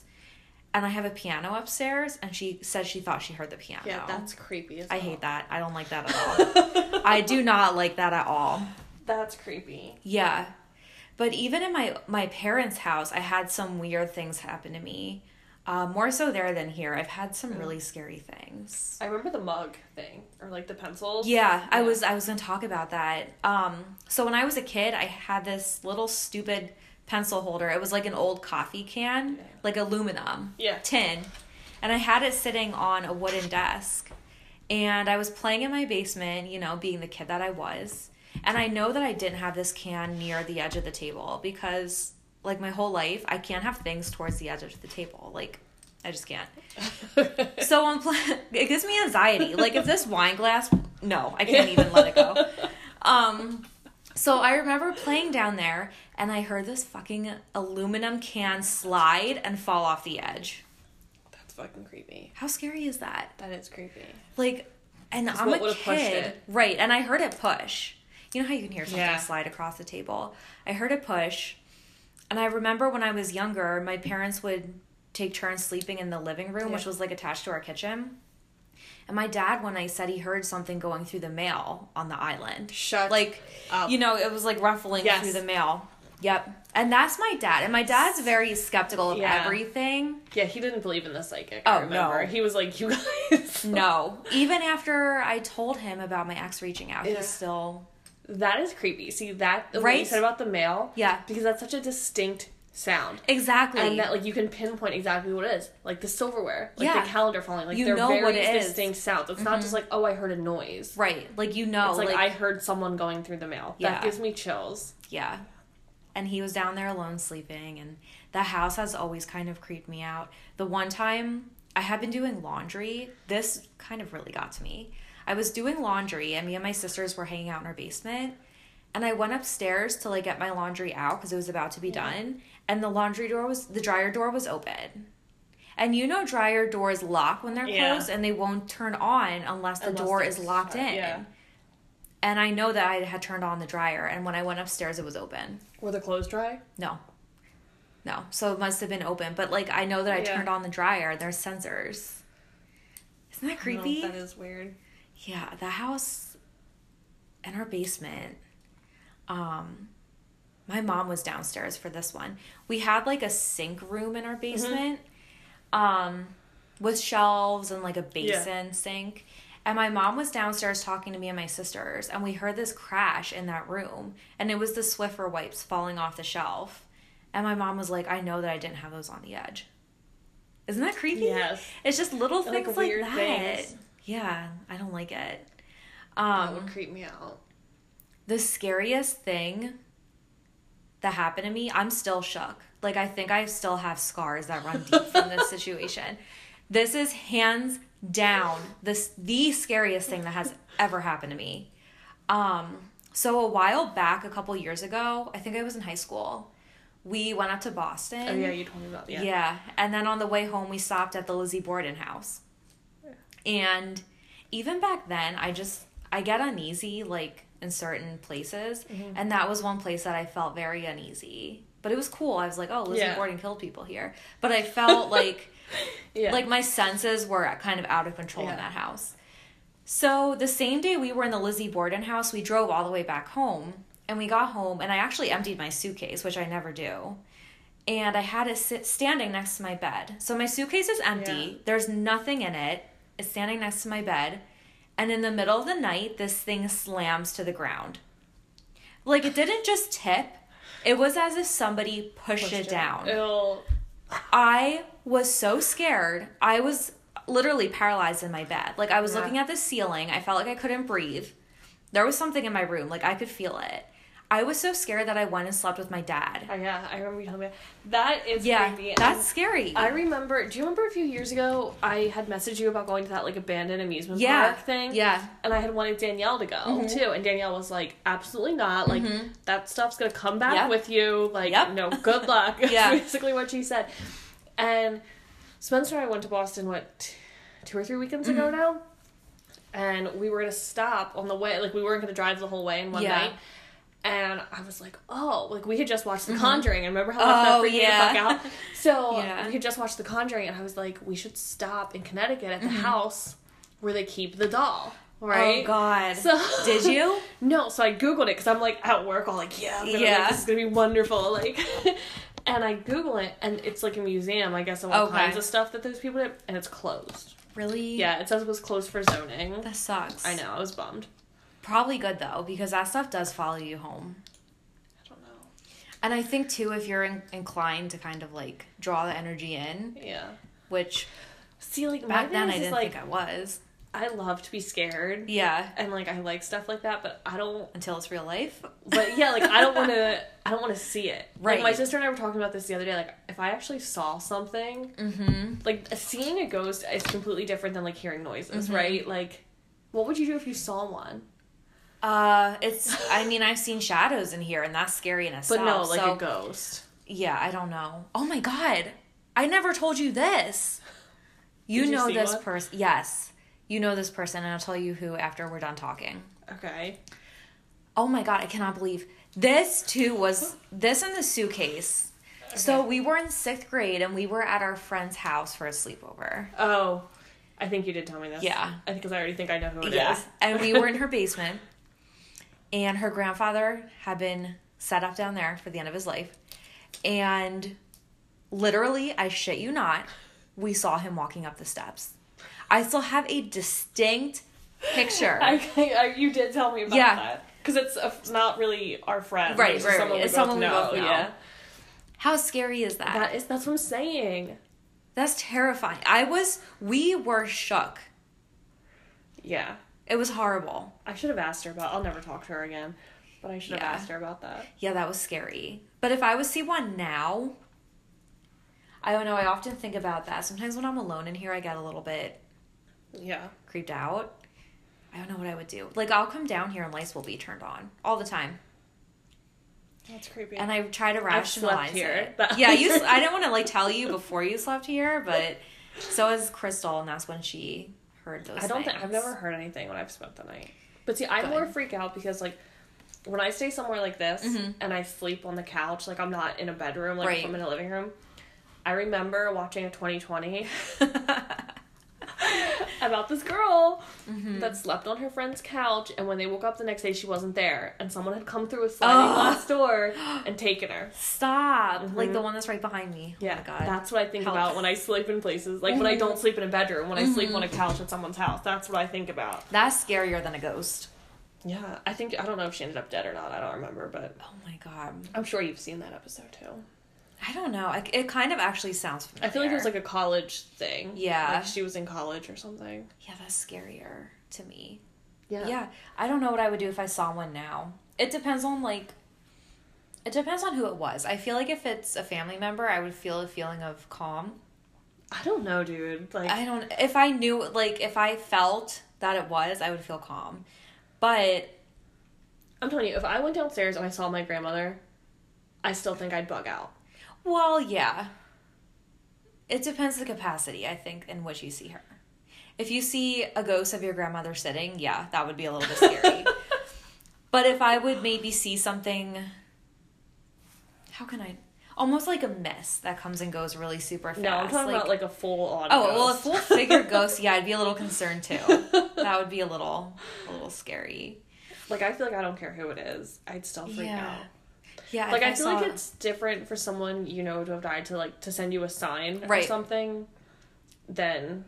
Speaker 1: And I have a piano upstairs and she said she thought she heard the piano.
Speaker 2: yeah, that's creepy. As
Speaker 1: I
Speaker 2: well.
Speaker 1: hate that. I don't like that at all. <laughs> I do not like that at all.
Speaker 2: That's creepy.
Speaker 1: Yeah. But even in my my parents' house, I had some weird things happen to me. Uh, more so there than here. I've had some really scary things.
Speaker 2: I remember the mug thing or like the pencils.
Speaker 1: Yeah, I was I was gonna talk about that. Um, so when I was a kid, I had this little stupid pencil holder. It was like an old coffee can,
Speaker 2: Yeah.
Speaker 1: like aluminum
Speaker 2: Yeah.
Speaker 1: tin, and I had it sitting on a wooden desk. And I was playing in my basement, you know, being the kid that I was. And I know that I didn't have this can near the edge of the table because, like, my whole life, I can't have things towards the edge of the table. Like, I just can't. <laughs> So I'm pl- it gives me anxiety. Like if this wine glass, no, I can't even let it go. Um, so I remember playing down there, and I heard this fucking aluminum can slide and fall off the edge.
Speaker 2: That's fucking creepy.
Speaker 1: How scary is that?
Speaker 2: That is creepy.
Speaker 1: Like, and I'm a kid, right? And I heard it push. You know how you can hear something
Speaker 2: Yeah.
Speaker 1: slide across the table. I heard it push, and I remember when I was younger, my parents would take turns sleeping in the living room, which was like attached to our kitchen. And my dad one night said he heard something going through the mail on the island.
Speaker 2: Shut
Speaker 1: Like,
Speaker 2: up.
Speaker 1: you know, it was like ruffling
Speaker 2: Yes.
Speaker 1: through the mail. Yep. And that's my dad. And my dad's very skeptical of
Speaker 2: Yeah.
Speaker 1: everything.
Speaker 2: Yeah, he didn't believe in the psychic.
Speaker 1: Oh,
Speaker 2: I remember.
Speaker 1: no.
Speaker 2: He was like, "You guys."
Speaker 1: No. Even after I told him about my ex reaching out,
Speaker 2: Yeah.
Speaker 1: he's still
Speaker 2: That is creepy. See that what you said about the mail.
Speaker 1: Yeah.
Speaker 2: Because that's such a distinct sound.
Speaker 1: Exactly.
Speaker 2: And that like you can pinpoint exactly what it is, like the silverware, like
Speaker 1: Yeah.
Speaker 2: the calendar falling, like
Speaker 1: You
Speaker 2: they're
Speaker 1: know
Speaker 2: very
Speaker 1: what it is.
Speaker 2: distinct sounds. It's not just mm-hmm. like oh I heard a noise.
Speaker 1: right. Like you know,
Speaker 2: It's like,
Speaker 1: like,
Speaker 2: I heard someone going through the mail.
Speaker 1: Yeah.
Speaker 2: That gives me chills.
Speaker 1: yeah. And he was down there alone sleeping, and the house has always kind of creeped me out. The one time I had been doing laundry, this kind of really got to me. I was doing laundry, and me and my sisters were hanging out in our basement. And I went upstairs to like get my laundry out because it was about to be done, and the laundry door was the dryer door was open. And you know dryer doors lock when they're
Speaker 2: Yeah.
Speaker 1: closed and they won't turn on unless the
Speaker 2: Unless
Speaker 1: door is locked
Speaker 2: shut,
Speaker 1: in.
Speaker 2: yeah.
Speaker 1: And I know that I had turned on the dryer and when I went upstairs it was open.
Speaker 2: Were the clothes dry?
Speaker 1: No. No. So it must have been open. But like I know that I
Speaker 2: Yeah.
Speaker 1: turned on the dryer. There's sensors. Isn't that creepy?
Speaker 2: that is weird.
Speaker 1: Yeah, the house in our basement. Um my mom was downstairs for this one. We had like a sink room in our basement. Um with shelves and like a basin sink. And my mom was downstairs talking to me and my sisters, and we heard this crash in that room. And it was the Swiffer wipes falling off the shelf. And my mom was like, I know that I didn't have those on the edge. Isn't that creepy?
Speaker 2: Yes.
Speaker 1: It's just little
Speaker 2: Like
Speaker 1: things like,
Speaker 2: weird
Speaker 1: that.
Speaker 2: things.
Speaker 1: Yeah, I don't like it.
Speaker 2: that
Speaker 1: Um,
Speaker 2: would creep me out.
Speaker 1: the scariest thing that happened to me, I'm still shook. Like I think I still have scars that run deep from this <laughs> situation. This is hands down this the scariest thing that has ever happened to me. Um, so a while back, a couple years ago, I think I was in high school. We went up to Boston.
Speaker 2: Oh yeah, you told me about yeah.
Speaker 1: Yeah. And then on the way home, we stopped at the Lizzie Borden house. And even back then, I just, I get uneasy like in certain places.
Speaker 2: Mm-hmm.
Speaker 1: And that was one place that I felt very uneasy. But it was cool. I was like, oh, Lizzie
Speaker 2: Yeah.
Speaker 1: Borden killed people here. But I felt <laughs> like,
Speaker 2: Yeah.
Speaker 1: like my senses were kind of out of control in that house. So the same day we were in the Lizzie Borden house, we drove all the way back home. And we got home, and I actually emptied my suitcase, which I never do. And I had it sit standing next to my bed. So my suitcase is empty.
Speaker 2: Yeah.
Speaker 1: There's nothing in it. It's standing next to my bed. And in the middle of the night, this thing slams to the ground. Like it didn't just tip, it was as if somebody pushed, it down.
Speaker 2: Ew.
Speaker 1: I was so scared. I was literally paralyzed in my bed. Like I was
Speaker 2: Yeah.
Speaker 1: looking at the ceiling. I felt like I couldn't breathe. There was something in my room. Like I could feel it. I was so scared that I went and slept with my dad.
Speaker 2: Oh, yeah, I remember you telling me that is
Speaker 1: Yeah,
Speaker 2: creepy.
Speaker 1: that's
Speaker 2: And
Speaker 1: scary.
Speaker 2: I remember. Do you remember a few years ago I had messaged you about going to that like abandoned amusement
Speaker 1: yeah,
Speaker 2: park thing?
Speaker 1: Yeah,
Speaker 2: And I had wanted Danielle to go
Speaker 1: Mm-hmm.
Speaker 2: too, and Danielle was like, "Absolutely not! Like that stuff's gonna come back
Speaker 1: Yep.
Speaker 2: with you. Like,
Speaker 1: Yep.
Speaker 2: no, good luck." <laughs> That's
Speaker 1: Yeah.
Speaker 2: basically what she said. And Spencer and I went to Boston what two or three weekends ago
Speaker 1: Mm-hmm.
Speaker 2: now, and we were gonna stop on the way. Like we weren't gonna drive the whole way in one
Speaker 1: Yeah.
Speaker 2: night. And I was like, oh, like we had just watched The Conjuring, and remember how much
Speaker 1: Oh,
Speaker 2: that freaked
Speaker 1: yeah.
Speaker 2: me the fuck out? <laughs> So
Speaker 1: Yeah.
Speaker 2: we had just watched The Conjuring, and I was like, we should stop in Connecticut at the
Speaker 1: Mm-hmm.
Speaker 2: house where they keep the doll, right?
Speaker 1: Oh God.
Speaker 2: So <laughs>
Speaker 1: Did you?
Speaker 2: No, so I googled it because I'm like at work, all like, yeah, gonna,
Speaker 1: Yeah.
Speaker 2: like, this is gonna be wonderful, like. <laughs> and I Google it, and it's like a museum, I guess, of all
Speaker 1: Okay.
Speaker 2: kinds of stuff that those people did, and it's closed.
Speaker 1: Really?
Speaker 2: Yeah, it says it was closed for zoning.
Speaker 1: That sucks.
Speaker 2: I know, I was bummed.
Speaker 1: Probably good though, because that stuff does follow you home.
Speaker 2: I don't know.
Speaker 1: And I think too, if you're in- inclined to kind of like draw the energy in,
Speaker 2: Yeah.
Speaker 1: which
Speaker 2: See, like
Speaker 1: back then I didn't
Speaker 2: like
Speaker 1: think I was.
Speaker 2: I love to be scared,
Speaker 1: Yeah.
Speaker 2: and like I like stuff like that, but I don't.
Speaker 1: Until it's real life.
Speaker 2: But yeah, like I don't <laughs> want to. I don't want to see it. Like my sister and I were talking about this the other day. Like if I actually saw something,
Speaker 1: Mm-hmm.
Speaker 2: like seeing a ghost is completely different than like hearing noises,
Speaker 1: Mhm.
Speaker 2: right? Like, what would you do if you saw one?
Speaker 1: Uh, it's. I mean, I've seen shadows in here, and that's scary in itself.
Speaker 2: But no, like
Speaker 1: so,
Speaker 2: a ghost.
Speaker 1: yeah, I don't know. Oh my god, I never told you this. You know this person. Yes, you know this person, and I'll tell you who after we're done talking.
Speaker 2: Okay.
Speaker 1: Oh my god, I cannot believe this too was this in the suitcase. So we were in sixth grade, and we were at our friend's house for a sleepover.
Speaker 2: Oh, I think you did tell me this.
Speaker 1: Yeah.
Speaker 2: I think because I already think I know who it is.
Speaker 1: Yeah. and we were in her <laughs> basement, and her grandfather had been set up down there for the end of his life. And literally, I shit you not, we saw him walking up the steps. I still have a distinct picture. <laughs>
Speaker 2: I, I, you did tell me about
Speaker 1: Yeah.
Speaker 2: that because it's, not really our friend,
Speaker 1: Right,
Speaker 2: It's
Speaker 1: right,
Speaker 2: someone
Speaker 1: right.
Speaker 2: we
Speaker 1: It's someone we
Speaker 2: know.
Speaker 1: both know.
Speaker 2: Yeah.
Speaker 1: How scary is that?
Speaker 2: That is that's what I'm saying.
Speaker 1: That's terrifying. I was, we were shook.
Speaker 2: Yeah.
Speaker 1: It was horrible.
Speaker 2: I should have asked her about I'll never talk to her again. But I should have
Speaker 1: Yeah.
Speaker 2: asked her about that.
Speaker 1: Yeah, that was scary. But if I was see one now, I don't know. I often think about that. Sometimes when I'm alone in here, I get a little bit
Speaker 2: Yeah.
Speaker 1: creeped out. I don't know what I would do. Like, I'll come down here and lights will be turned on all the time.
Speaker 2: That's creepy.
Speaker 1: And I try to rationalize it. Yeah, you. <laughs> I didn't want to like tell you before you slept here, but so is Crystal, and that's when she heard those.
Speaker 2: I don't think. I've never heard anything when I've spent the night. But see, I more freak out because like when I stay somewhere like this
Speaker 1: Mhm.
Speaker 2: and I sleep on the couch, like I'm not in a bedroom, like
Speaker 1: Right.
Speaker 2: I'm in a living room. I remember watching a 2020 <laughs> <laughs> <laughs> about this girl
Speaker 1: Mm-hmm.
Speaker 2: that slept on her friend's couch, and when they woke up the next day, she wasn't there, and someone had come through a sliding
Speaker 1: Ugh.
Speaker 2: glass door <gasps> and taken her.
Speaker 1: Stop! Like
Speaker 2: Mhm.
Speaker 1: the one that's right behind me.
Speaker 2: Yeah,
Speaker 1: Oh my god.
Speaker 2: that's what I think
Speaker 1: Help.
Speaker 2: about when I sleep in places. Like when I don't sleep in a bedroom, when I sleep on a couch at someone's house. That's what I think about.
Speaker 1: That's scarier than a ghost.
Speaker 2: Yeah, I think I don't know if she ended up dead or not. I don't remember, but
Speaker 1: Oh my god.
Speaker 2: I'm sure you've seen that episode too.
Speaker 1: I don't know. I, it kind of actually sounds familiar.
Speaker 2: I feel like it was like a college thing.
Speaker 1: Yeah.
Speaker 2: like she was in college or something.
Speaker 1: Yeah, that's scarier to me.
Speaker 2: Yeah,
Speaker 1: Yeah. I don't know what I would do if I saw one now. It depends on like it depends on who it was. I feel like if it's a family member, I would feel a feeling of calm.
Speaker 2: I don't know, dude. Like
Speaker 1: I don't if I knew like if I felt that it was, I would feel calm. But
Speaker 2: I'm telling you, if I went downstairs and I saw my grandmother, I still think I'd bug out.
Speaker 1: Well, yeah. It depends the capacity, I think, in which you see her. If you see a ghost of your grandmother sitting, yeah, that would be a little bit scary. <laughs> But if I would maybe see something, how can I? Almost like a mist that comes and goes really super fast.
Speaker 2: No, I'm talking about like a full on.
Speaker 1: oh well, a full figure ghost. Yeah, I'd be a little concerned too. <laughs> That would be a little, a little scary.
Speaker 2: like I feel like I don't care who it is, I'd still freak
Speaker 1: Yeah.
Speaker 2: out.
Speaker 1: Yeah,
Speaker 2: Like
Speaker 1: if
Speaker 2: I feel like it's different for someone you know to have died to like to send you a sign or something, than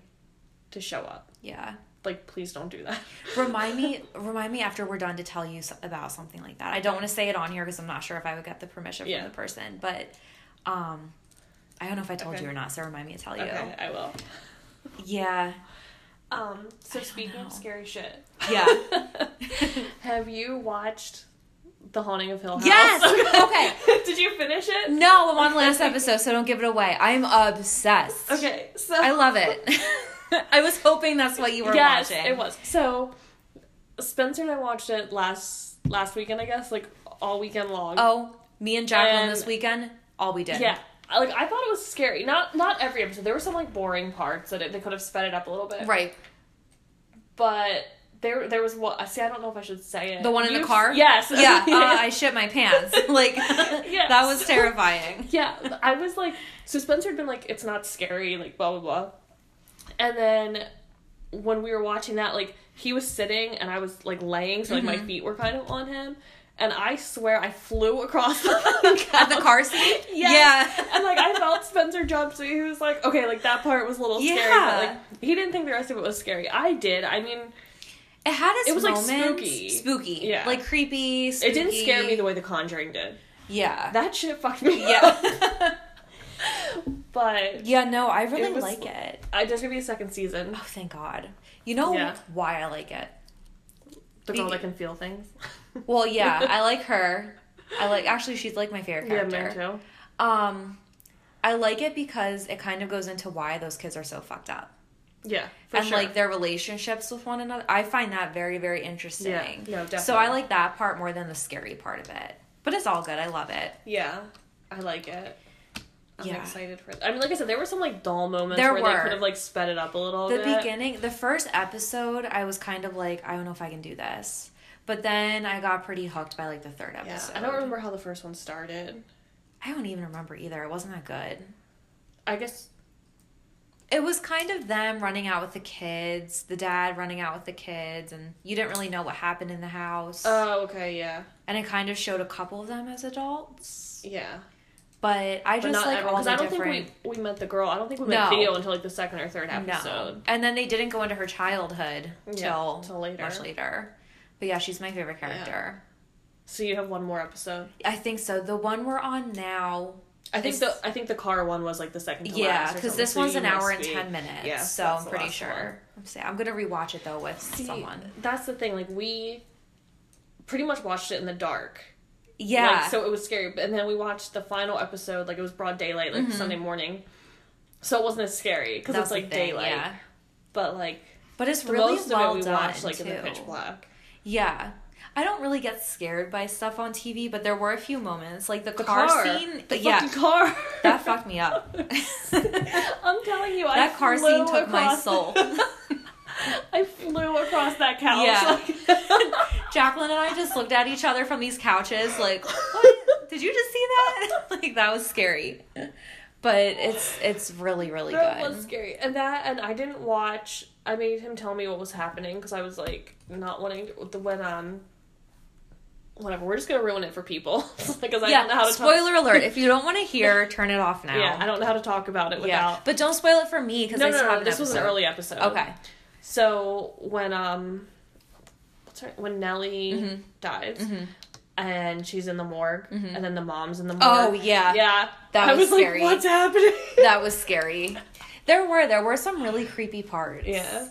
Speaker 2: to show up.
Speaker 1: yeah.
Speaker 2: Like, please don't do that. <laughs>
Speaker 1: Remind me, remind me after we're done to tell you about something like that. I don't want to say it on here because I'm not sure if I would get the permission from the person, but um, I don't know if I told
Speaker 2: Okay.
Speaker 1: you or not. So remind me to tell you.
Speaker 2: Okay, I will.
Speaker 1: Yeah,
Speaker 2: Um, so
Speaker 1: I
Speaker 2: speaking
Speaker 1: know.
Speaker 2: of scary shit,
Speaker 1: yeah. <laughs>
Speaker 2: have you watched The Haunting of Hill House?
Speaker 1: Yes! <laughs> Okay.
Speaker 2: Did you finish it?
Speaker 1: no, I'm on the last episode, so don't give it away. I'm obsessed.
Speaker 2: Okay, so
Speaker 1: I love it. <laughs> I was hoping that's what you were
Speaker 2: yes,
Speaker 1: watching.
Speaker 2: it was. So Spencer and I watched it last last weekend, I guess, like all weekend long.
Speaker 1: Oh, me and Jacqueline
Speaker 2: And-
Speaker 1: this weekend, all we did.
Speaker 2: Yeah. Like I thought it was scary. Not not every episode. There were some like boring parts that it, they could have sped it up a little bit.
Speaker 1: Right.
Speaker 2: But there there was what see I don't know if I should say it.
Speaker 1: The one in the
Speaker 2: You've-
Speaker 1: car?
Speaker 2: Yes.
Speaker 1: Yeah, <laughs> uh, I shit my pants. <laughs> Like,
Speaker 2: Yes.
Speaker 1: that was terrifying. <laughs>
Speaker 2: yeah, I was like, so Spencer had been like, it's not scary, like blah blah blah, and then when we were watching that, like he was sitting and I was like laying, so like my
Speaker 1: Mhm.
Speaker 2: feet were kind of on him, and I swear I flew across the
Speaker 1: At the car seat?
Speaker 2: Yes.
Speaker 1: Yeah.
Speaker 2: and like I felt Spencer jump, so he was like, okay, like that part was a little scary, but like he didn't think the rest of it was scary. I did. I mean,
Speaker 1: It had its
Speaker 2: It was, like, spooky.
Speaker 1: Spooky.
Speaker 2: Yeah.
Speaker 1: Like creepy, spooky.
Speaker 2: it didn't scare me the way The Conjuring did.
Speaker 1: Yeah.
Speaker 2: That shit fucked me up.
Speaker 1: yeah. <laughs>
Speaker 2: but
Speaker 1: yeah, no, I really
Speaker 2: It was-
Speaker 1: like it.
Speaker 2: I, there's gonna be a second season.
Speaker 1: Oh, thank God. You know
Speaker 2: Yeah.
Speaker 1: why I like it?
Speaker 2: The girl
Speaker 1: Be-
Speaker 2: that can feel things.
Speaker 1: Well, yeah, <laughs> I like her. I like actually she's like my favorite character.
Speaker 2: Yeah, me too.
Speaker 1: Um I like it because it kind of goes into why those kids are so fucked up.
Speaker 2: Yeah, for
Speaker 1: and
Speaker 2: sure.
Speaker 1: like their relationships with one another. I find that very, very interesting.
Speaker 2: Yeah, no,
Speaker 1: So I like that part more than the scary part of it. But it's all good. I love it.
Speaker 2: yeah, I like it. I'm
Speaker 1: Yeah.
Speaker 2: excited for. I mean, like I said, there were some like dull moments
Speaker 1: There
Speaker 2: where
Speaker 1: were.
Speaker 2: they could have like sped it up a little
Speaker 1: The
Speaker 2: bit.
Speaker 1: beginning, the first episode, I was kind of like, I don't know if I can do this. But then I got pretty hooked by like the third episode.
Speaker 2: Yeah,
Speaker 1: episode.
Speaker 2: I don't remember how the first one started.
Speaker 1: I don't even remember either. It wasn't that good.
Speaker 2: I guess
Speaker 1: It was kind of them running out with the kids, the dad running out with the kids, and you didn't really know what happened in the house.
Speaker 2: Oh, okay, yeah,
Speaker 1: and it kind of showed a couple of them as adults.
Speaker 2: yeah.
Speaker 1: But I
Speaker 2: But
Speaker 1: just
Speaker 2: not
Speaker 1: like
Speaker 2: everyone,
Speaker 1: all
Speaker 2: because
Speaker 1: the
Speaker 2: I don't
Speaker 1: different.
Speaker 2: think we we met the girl. I don't think we met
Speaker 1: No.
Speaker 2: Theo until like the second or third episode. No.
Speaker 1: And then they didn't go into her childhood
Speaker 2: Yeah,
Speaker 1: till,
Speaker 2: till later.
Speaker 1: much later. But yeah, she's my favorite character. Yeah.
Speaker 2: So you have one more episode.
Speaker 1: I think so. The one we're on now,
Speaker 2: I think the I think the car one was like the second.
Speaker 1: Yeah, because this
Speaker 2: so
Speaker 1: one's an hour and
Speaker 2: be-
Speaker 1: ten minutes.
Speaker 2: Yeah,
Speaker 1: so I'm pretty sure.
Speaker 2: one.
Speaker 1: I'm saying I'm gonna rewatch it though with
Speaker 2: See,
Speaker 1: someone.
Speaker 2: That's the thing. Like we pretty much watched it in the dark.
Speaker 1: Yeah.
Speaker 2: Like, so it was scary. And then we watched the final episode. Like it was broad daylight, like Sunday morning. So it wasn't as scary because
Speaker 1: Mm-hmm.
Speaker 2: it's like
Speaker 1: thing,
Speaker 2: daylight.
Speaker 1: Yeah.
Speaker 2: But like
Speaker 1: But it's
Speaker 2: the
Speaker 1: really
Speaker 2: most
Speaker 1: well
Speaker 2: of it we
Speaker 1: done
Speaker 2: watched like
Speaker 1: too.
Speaker 2: in the pitch black.
Speaker 1: Yeah. I don't really get scared by stuff on TV, but there were a few moments, like the,
Speaker 2: The
Speaker 1: car,
Speaker 2: car,
Speaker 1: scene.
Speaker 2: the
Speaker 1: yeah,
Speaker 2: fucking car.
Speaker 1: that fucked me up. <laughs>
Speaker 2: I'm telling you, I
Speaker 1: that car
Speaker 2: flew
Speaker 1: scene took my soul. <laughs>
Speaker 2: I flew across that couch.
Speaker 1: Yeah.
Speaker 2: like- <laughs>
Speaker 1: Jacqueline and I just looked at each other from these couches, like, what? Did you just see that? like that was scary. But it's it's really really
Speaker 2: that
Speaker 1: good.
Speaker 2: was scary. And that, and I didn't watch. I made him tell me what was happening because I was like not wanting to, the when um. Whatever, we're just gonna ruin it for people <laughs> because I
Speaker 1: yeah.
Speaker 2: don't know how to talk.
Speaker 1: spoiler alert! If you don't want to hear, turn it off now. <laughs>
Speaker 2: Yeah, I don't know how to talk about it without.
Speaker 1: Yeah, but don't spoil it for me because
Speaker 2: No,
Speaker 1: I
Speaker 2: no, no.
Speaker 1: an
Speaker 2: This was an early episode.
Speaker 1: Okay.
Speaker 2: So when um, what's her when Nellie
Speaker 1: Mhm.
Speaker 2: dies,
Speaker 1: Mhm.
Speaker 2: and she's in the morgue,
Speaker 1: Mhm.
Speaker 2: and then the mom's in the morgue.
Speaker 1: Oh yeah,
Speaker 2: yeah.
Speaker 1: that
Speaker 2: I
Speaker 1: was
Speaker 2: was
Speaker 1: scary.
Speaker 2: like, what's happening?
Speaker 1: that was scary. There were there were some really creepy parts.
Speaker 2: yeah.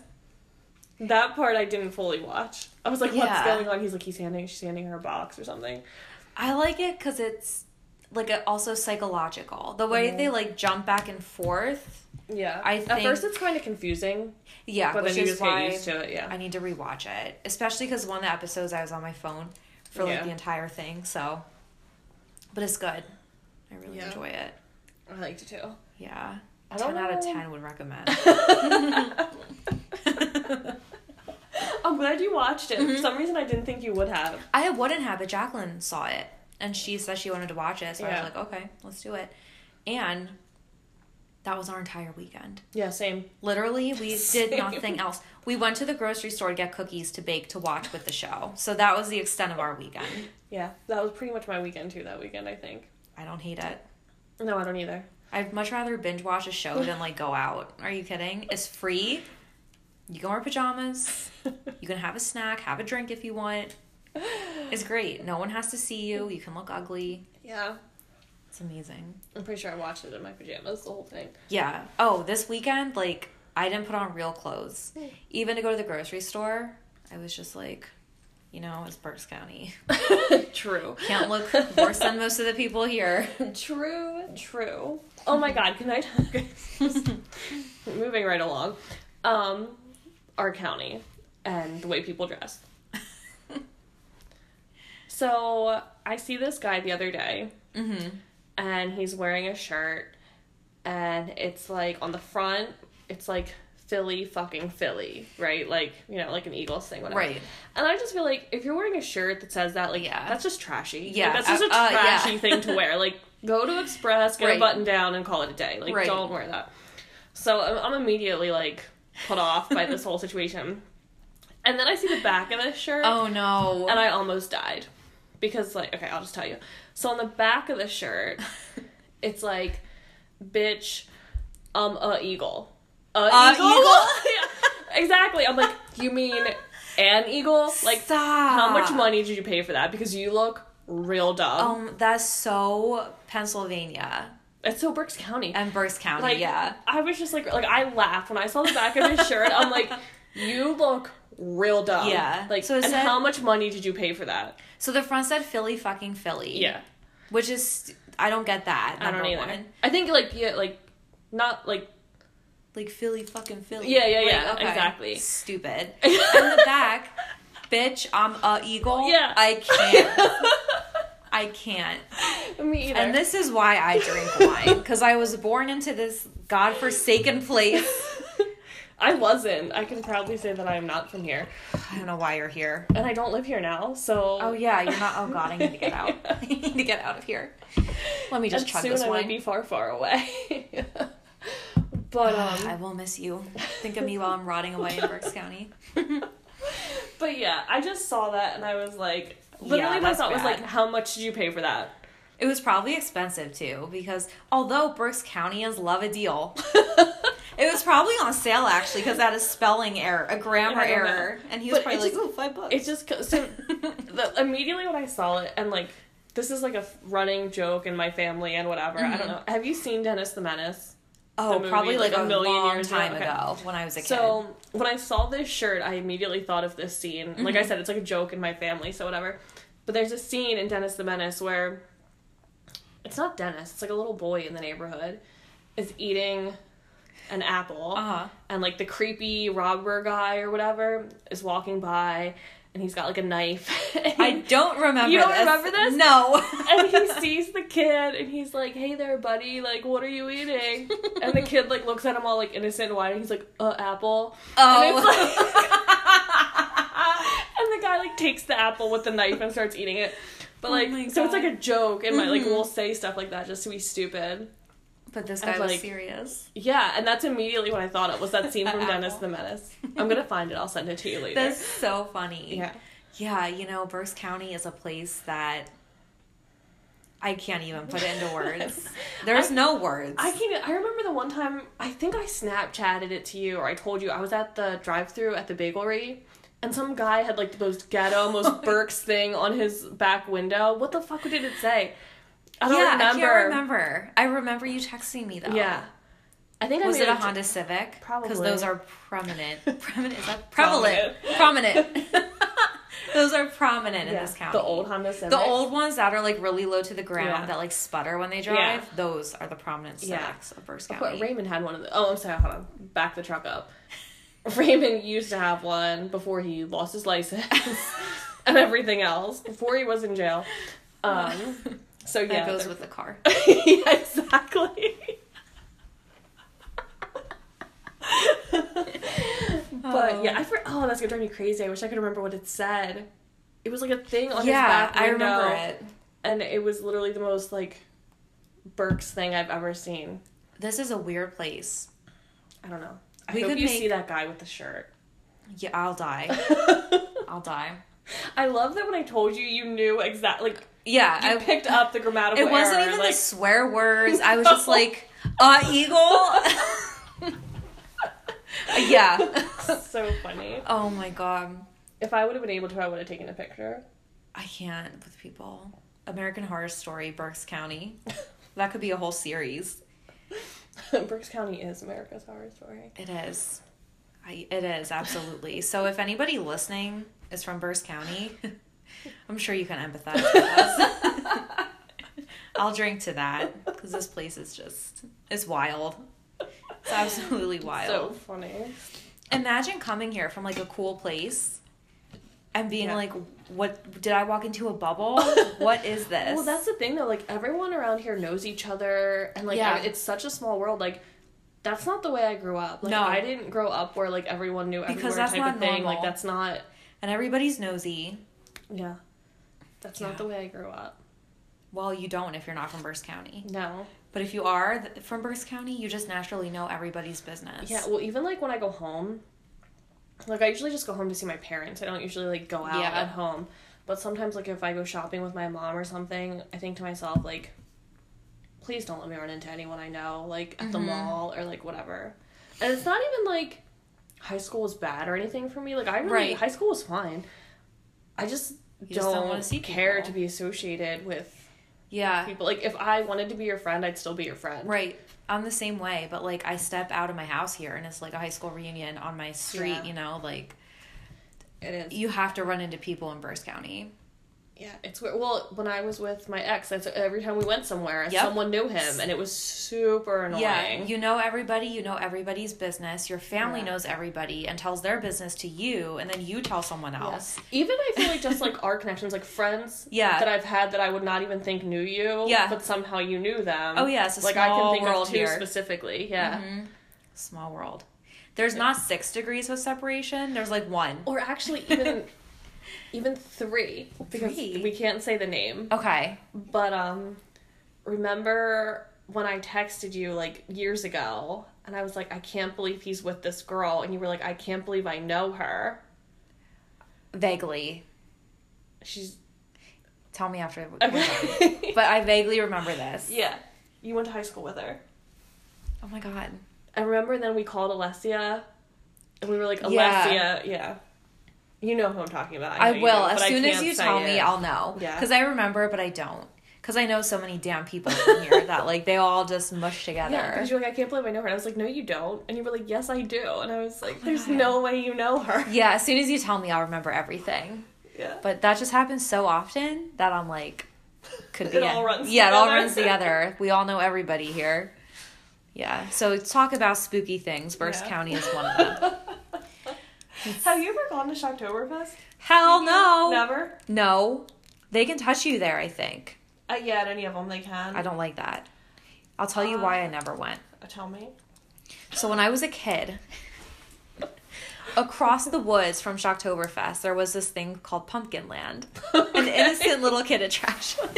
Speaker 2: That part I didn't fully watch. I was like, what's
Speaker 1: Yeah.
Speaker 2: going on? He's like, he's handing, she's handing her a box or something.
Speaker 1: I like it because it's like a, also psychological. The way
Speaker 2: Mhm.
Speaker 1: they like jump back and forth.
Speaker 2: Yeah.
Speaker 1: I
Speaker 2: At first, it's kind of confusing,
Speaker 1: Yeah,
Speaker 2: but then you just get used to it. Yeah.
Speaker 1: I need to rewatch it, especially because one of the episodes I was on my phone for like
Speaker 2: Yeah.
Speaker 1: the entire thing. So, but it's good. I really
Speaker 2: Yeah.
Speaker 1: enjoy it.
Speaker 2: I liked it too.
Speaker 1: Yeah,
Speaker 2: I don't
Speaker 1: ten out of ten would recommend. <laughs> <laughs> <laughs> <laughs>
Speaker 2: I'm glad you watched it. For
Speaker 1: Mhm.
Speaker 2: some reason, I didn't think you would have.
Speaker 1: I wouldn't have, but Jacqueline saw it and she said she wanted to watch it, so I was like, okay, let's do it. And that was our entire weekend.
Speaker 2: Yeah, same.
Speaker 1: Literally, we <laughs>
Speaker 2: Same.
Speaker 1: did nothing else. We went to the grocery store to get cookies to bake to watch with the show. So that was the extent of our weekend.
Speaker 2: Yeah, that was pretty much my weekend too. That weekend, I think.
Speaker 1: I don't hate it.
Speaker 2: No, I don't either.
Speaker 1: I'd much rather binge watch a show than like go out. Are you kidding? It's free. You can wear pajamas. You can have a snack, have a drink if you want. It's great. No one has to see you. You can look ugly.
Speaker 2: Yeah,
Speaker 1: It's amazing.
Speaker 2: I'm pretty sure I watched it in my pajamas. The whole thing.
Speaker 1: Yeah. Oh, this weekend, like, I didn't put on real clothes. <laughs> Even to go to the grocery store, I was just like, you know, it's Berks County. <laughs>
Speaker 2: true.
Speaker 1: Can't look worse than most of the people here. <laughs>
Speaker 2: True. True. Oh my God! Can I? Talk? Moving right along. Um, our county and the way people dress. <laughs> So I see this guy the other day,
Speaker 1: Mm-hmm.
Speaker 2: and he's wearing a shirt, and it's like on the front, it's like Philly fucking Philly, right? Like you know, like an Eagles thing, whatever.
Speaker 1: Right.
Speaker 2: And I just feel like if you're wearing a shirt that says that, like,
Speaker 1: Yeah.
Speaker 2: that's just trashy. Like,
Speaker 1: Yeah,
Speaker 2: that's just a
Speaker 1: uh, uh, yeah.
Speaker 2: trashy thing to wear. Like, go to Express, get
Speaker 1: Right.
Speaker 2: a button down, and call it a day. Like,
Speaker 1: Right.
Speaker 2: don't wear that. So I'm, I'm immediately like put off by this whole situation. And then I see the back of this shirt,
Speaker 1: Oh no.
Speaker 2: and I almost died because, like, okay, I'll just tell you. So on the back of the shirt, <laughs> it's like, bitch, um, a eagle. A
Speaker 1: A
Speaker 2: eagle?
Speaker 1: eagle? <laughs>
Speaker 2: Yeah, exactly. I'm like, you mean an eagle? Like,
Speaker 1: Stop.
Speaker 2: how much money did you pay for that? Because you look real dumb.
Speaker 1: Um, that's so Pennsylvania
Speaker 2: it's so Berks County.
Speaker 1: and Berks County.
Speaker 2: Like,
Speaker 1: yeah.
Speaker 2: I was just like, like I laughed when I saw the back of his shirt. I'm like, <laughs> you look real dumb.
Speaker 1: Yeah.
Speaker 2: Like,
Speaker 1: So
Speaker 2: and
Speaker 1: said-
Speaker 2: how much money did you pay for that?
Speaker 1: So the front said Philly fucking Philly.
Speaker 2: Yeah.
Speaker 1: Which is I don't get that.
Speaker 2: I don't either.
Speaker 1: one.
Speaker 2: I think like yeah, like not like
Speaker 1: Like Philly fucking Philly.
Speaker 2: Yeah, yeah,
Speaker 1: Like,
Speaker 2: yeah, exactly.
Speaker 1: Stupid. <laughs> and the back, bitch, I'm a eagle.
Speaker 2: Yeah.
Speaker 1: I can't. <laughs> I can't.
Speaker 2: me either.
Speaker 1: And this is why I drink <laughs> wine because I was born into this godforsaken place. <laughs>
Speaker 2: I wasn't. I can proudly say that I am not from here,
Speaker 1: I don't know why you're here.
Speaker 2: and I don't live here now. So
Speaker 1: Oh yeah, you're not. Oh god, I need to get out. <laughs> I need to get out of here. Let me just
Speaker 2: and
Speaker 1: chug
Speaker 2: soon
Speaker 1: this
Speaker 2: I
Speaker 1: wine.
Speaker 2: be far, far away. but um,
Speaker 1: I will miss you. Think of me while I'm rotting away in Berks County.
Speaker 2: but yeah, I just saw that and I was like, literally, my
Speaker 1: that's
Speaker 2: thought was like, how much did you pay for that?
Speaker 1: It was probably expensive too because although Berks is love a deal, <laughs> it was probably on sale actually because that is spelling error, a grammar
Speaker 2: don't know.
Speaker 1: error, and he was
Speaker 2: But
Speaker 1: probably like,
Speaker 2: just-
Speaker 1: "Ooh, five bucks."
Speaker 2: It's just so <laughs> the, immediately when I saw it and like this is like a running joke in my family and whatever. I don't
Speaker 1: Mhm.
Speaker 2: know. Have you seen Dennis the Menace?
Speaker 1: Oh, probably like,
Speaker 2: like,
Speaker 1: a
Speaker 2: million
Speaker 1: long
Speaker 2: years ago?
Speaker 1: time
Speaker 2: Okay.
Speaker 1: ago when I was a kid.
Speaker 2: So when I saw this shirt, I immediately thought of this scene. Like I
Speaker 1: Mhm.
Speaker 2: said, it's like a joke in my family, so whatever. But there's a scene in Dennis the Menace where it's not Dennis, it's like a little boy in the neighborhood is eating an apple
Speaker 1: uh huh.
Speaker 2: and like the creepy robber guy or whatever is walking by and he's got like a knife. <laughs>
Speaker 1: I don't remember.
Speaker 2: You don't
Speaker 1: this.
Speaker 2: remember this?
Speaker 1: No.
Speaker 2: and he <laughs> sees the kid and he's like, "Hey there, buddy! Like, what are you eating?" And the kid like looks at him all like innocent and white, and he's like, "Uh, apple."
Speaker 1: oh. <laughs>
Speaker 2: and the guy like takes the apple with the knife and starts eating it. But
Speaker 1: Oh
Speaker 2: like,
Speaker 1: my
Speaker 2: so it's like a joke, and my like
Speaker 1: Mhm.
Speaker 2: we'll say stuff like that just to be stupid.
Speaker 1: But this guy
Speaker 2: was
Speaker 1: was
Speaker 2: like-
Speaker 1: serious.
Speaker 2: Yeah, and that's immediately what I thought of was that scene from. <laughs> Dennis the Menace. I'm gonna find it. I'll send it to you later.
Speaker 1: That's so funny.
Speaker 2: yeah.
Speaker 1: Yeah, you know, Berks County is a place that I can't even put it into words. <laughs> There's
Speaker 2: I-
Speaker 1: no words.
Speaker 2: I can't. I remember the one time. I think I Snapchatted it to you, or I told you I was at the drive-through at the bagelry, and some guy had like the most ghetto, most <laughs> Berks thing on his back window. What the fuck did it say? I don't
Speaker 1: yeah,
Speaker 2: remember.
Speaker 1: I can't remember. I remember you texting me though.
Speaker 2: Yeah, I think I
Speaker 1: Was
Speaker 2: made
Speaker 1: it a
Speaker 2: t-
Speaker 1: Honda Civic?
Speaker 2: Probably Because
Speaker 1: those are prominent. <laughs> Prominent is that prevalent? Prominent. <laughs> those are prominent in this county.
Speaker 2: The old Honda Civic.
Speaker 1: The old ones that are like really low to the ground
Speaker 2: Yeah.
Speaker 1: that like sputter when they drive.
Speaker 2: Yeah.
Speaker 1: Those are the prominent
Speaker 2: Yeah.
Speaker 1: Civics of Berks
Speaker 2: But
Speaker 1: County.
Speaker 2: Raymond had one of the. Oh, I'm sorry. Hold on. Back the truck up. <laughs> Raymond used to have one before he lost his license and everything else. Before he was in jail. Um. So yeah,
Speaker 1: that goes with the car. <laughs>
Speaker 2: yeah, exactly. but yeah, I um, for, oh that's gonna drive me crazy. I wish I could remember what it said. It was like a thing on
Speaker 1: yeah,
Speaker 2: his back
Speaker 1: I remember it.
Speaker 2: and it was literally the most like Berks thing I've ever seen.
Speaker 1: This is a weird place.
Speaker 2: I don't know. I
Speaker 1: We
Speaker 2: hope
Speaker 1: could
Speaker 2: you
Speaker 1: make-
Speaker 2: see that guy with the shirt.
Speaker 1: Yeah, I'll die. <laughs> I'll die.
Speaker 2: I love that when I told you, you knew exactly. Like
Speaker 1: Yeah,
Speaker 2: you
Speaker 1: I
Speaker 2: picked up the grammatical
Speaker 1: It wasn't
Speaker 2: error,
Speaker 1: even
Speaker 2: like,
Speaker 1: the swear words. I was <laughs> just like, uh, eagle. <laughs> yeah.
Speaker 2: so funny.
Speaker 1: Oh my god.
Speaker 2: If I would have been able to, I would have taken a picture.
Speaker 1: I can't with people. American Horror Story, Berks County. That could be a whole series. <laughs>
Speaker 2: Berks County is America's horror story.
Speaker 1: It is. I, it is, absolutely. So if anybody listening is from Berks County, I'm sure you can empathize with us. <laughs> I'll drink to that because this place is just, it's wild. It's absolutely wild.
Speaker 2: So funny.
Speaker 1: Imagine coming here from like a cool place and being
Speaker 2: Yeah.
Speaker 1: like, what, did I walk into a bubble? <laughs> what is this?
Speaker 2: Well, that's the thing though. Like everyone around here knows each other, and like
Speaker 1: Yeah.
Speaker 2: it's such a small world. Like that's not the way I grew up. Like
Speaker 1: No.
Speaker 2: I didn't grow up where like everyone knew everywhere
Speaker 1: Because that's
Speaker 2: type
Speaker 1: not
Speaker 2: of thing.
Speaker 1: normal.
Speaker 2: Like that's not.
Speaker 1: and everybody's nosy.
Speaker 2: Yeah. That's
Speaker 1: Yeah.
Speaker 2: not the way I grew up.
Speaker 1: Well, you don't if you're not from Berks County.
Speaker 2: No.
Speaker 1: But if you are th- from Berks County, you just naturally know everybody's business.
Speaker 2: Yeah. Well, even like when I go home, like I usually just go home to see my parents. I don't usually like go out
Speaker 1: Yeah.
Speaker 2: at home. But sometimes, like if I go shopping with my mom or something, I think to myself like, please don't let me run into anyone I know, like at the
Speaker 1: Mhm.
Speaker 2: mall or like whatever. And it's not even like high school was bad or anything for me. Like I really
Speaker 1: Right.
Speaker 2: high school was fine. I just
Speaker 1: You
Speaker 2: don't,
Speaker 1: don't wanna see
Speaker 2: care
Speaker 1: people.
Speaker 2: to be associated with
Speaker 1: Yeah.
Speaker 2: people. Like if I wanted to be your friend, I'd still be your friend.
Speaker 1: Right. I'm the same way, but like I step out of my house here and it's like a high school reunion on my street,
Speaker 2: Yeah.
Speaker 1: you know, like
Speaker 2: It is.
Speaker 1: you have to run into people in Berks County.
Speaker 2: Yeah, it's weird. Well, when I was with my ex, that's every time we went somewhere,
Speaker 1: Yep.
Speaker 2: someone knew him, and it was super annoying.
Speaker 1: Yeah, you know everybody, you know everybody's business. Your family
Speaker 2: Yeah.
Speaker 1: knows everybody and tells their business to you, and then you tell someone else.
Speaker 2: Even I feel like just like <laughs> our connections, like friends
Speaker 1: Yeah.
Speaker 2: that I've had that I would not even think knew you,
Speaker 1: Yeah.
Speaker 2: but somehow you knew them.
Speaker 1: Oh yeah, it's
Speaker 2: like I can think of two
Speaker 1: here.
Speaker 2: specifically. Yeah,
Speaker 1: Mhm. Small world. There's not six degrees of separation. There's like one.
Speaker 2: or actually even <laughs> even three because
Speaker 1: Three?
Speaker 2: we can't say the name.
Speaker 1: Okay.
Speaker 2: But um, remember when I texted you like years ago, and I was like, I can't believe he's with this girl, and you were like, I can't believe I know her.
Speaker 1: Vaguely.
Speaker 2: She's
Speaker 1: Tell me after.
Speaker 2: okay. <laughs>
Speaker 1: but I vaguely remember this.
Speaker 2: yeah, you went to high school with her.
Speaker 1: Oh my god.
Speaker 2: I remember then we called Alessia, and we were like, Alessia,
Speaker 1: Yeah.
Speaker 2: yeah, You know who I'm talking about.
Speaker 1: I,
Speaker 2: you
Speaker 1: will. as soon as you tell me. I'll know.
Speaker 2: Yeah.
Speaker 1: Because I remember, but I don't. Because I know so many damn people in here <laughs> that like they all just mush together.
Speaker 2: Yeah, because you're like, I can't believe I know her. And I was like, no, you don't. And you were like, yes, I do. And I was like, there's
Speaker 1: God.
Speaker 2: no way you know her.
Speaker 1: yeah, as soon as you tell me, I'll remember everything.
Speaker 2: Yeah.
Speaker 1: But that just happens so often that I'm like, could be
Speaker 2: It all runs
Speaker 1: Yeah, it all runs together. <laughs> We all know everybody here. Yeah. So talk about spooky things. Berks
Speaker 2: Yeah.
Speaker 1: County is one of <laughs> them.
Speaker 2: Have you ever gone to Shocktoberfest?
Speaker 1: Hell no.
Speaker 2: Never?
Speaker 1: No. They can touch you there, I think.
Speaker 2: Uh, yeah, at any of them they can.
Speaker 1: I don't like that. I'll tell you why I never went.
Speaker 2: Uh, Tell me.
Speaker 1: So when I was a kid, across the woods from Shocktoberfest, there was this thing called Pumpkin Land, an innocent little kid attraction. <laughs>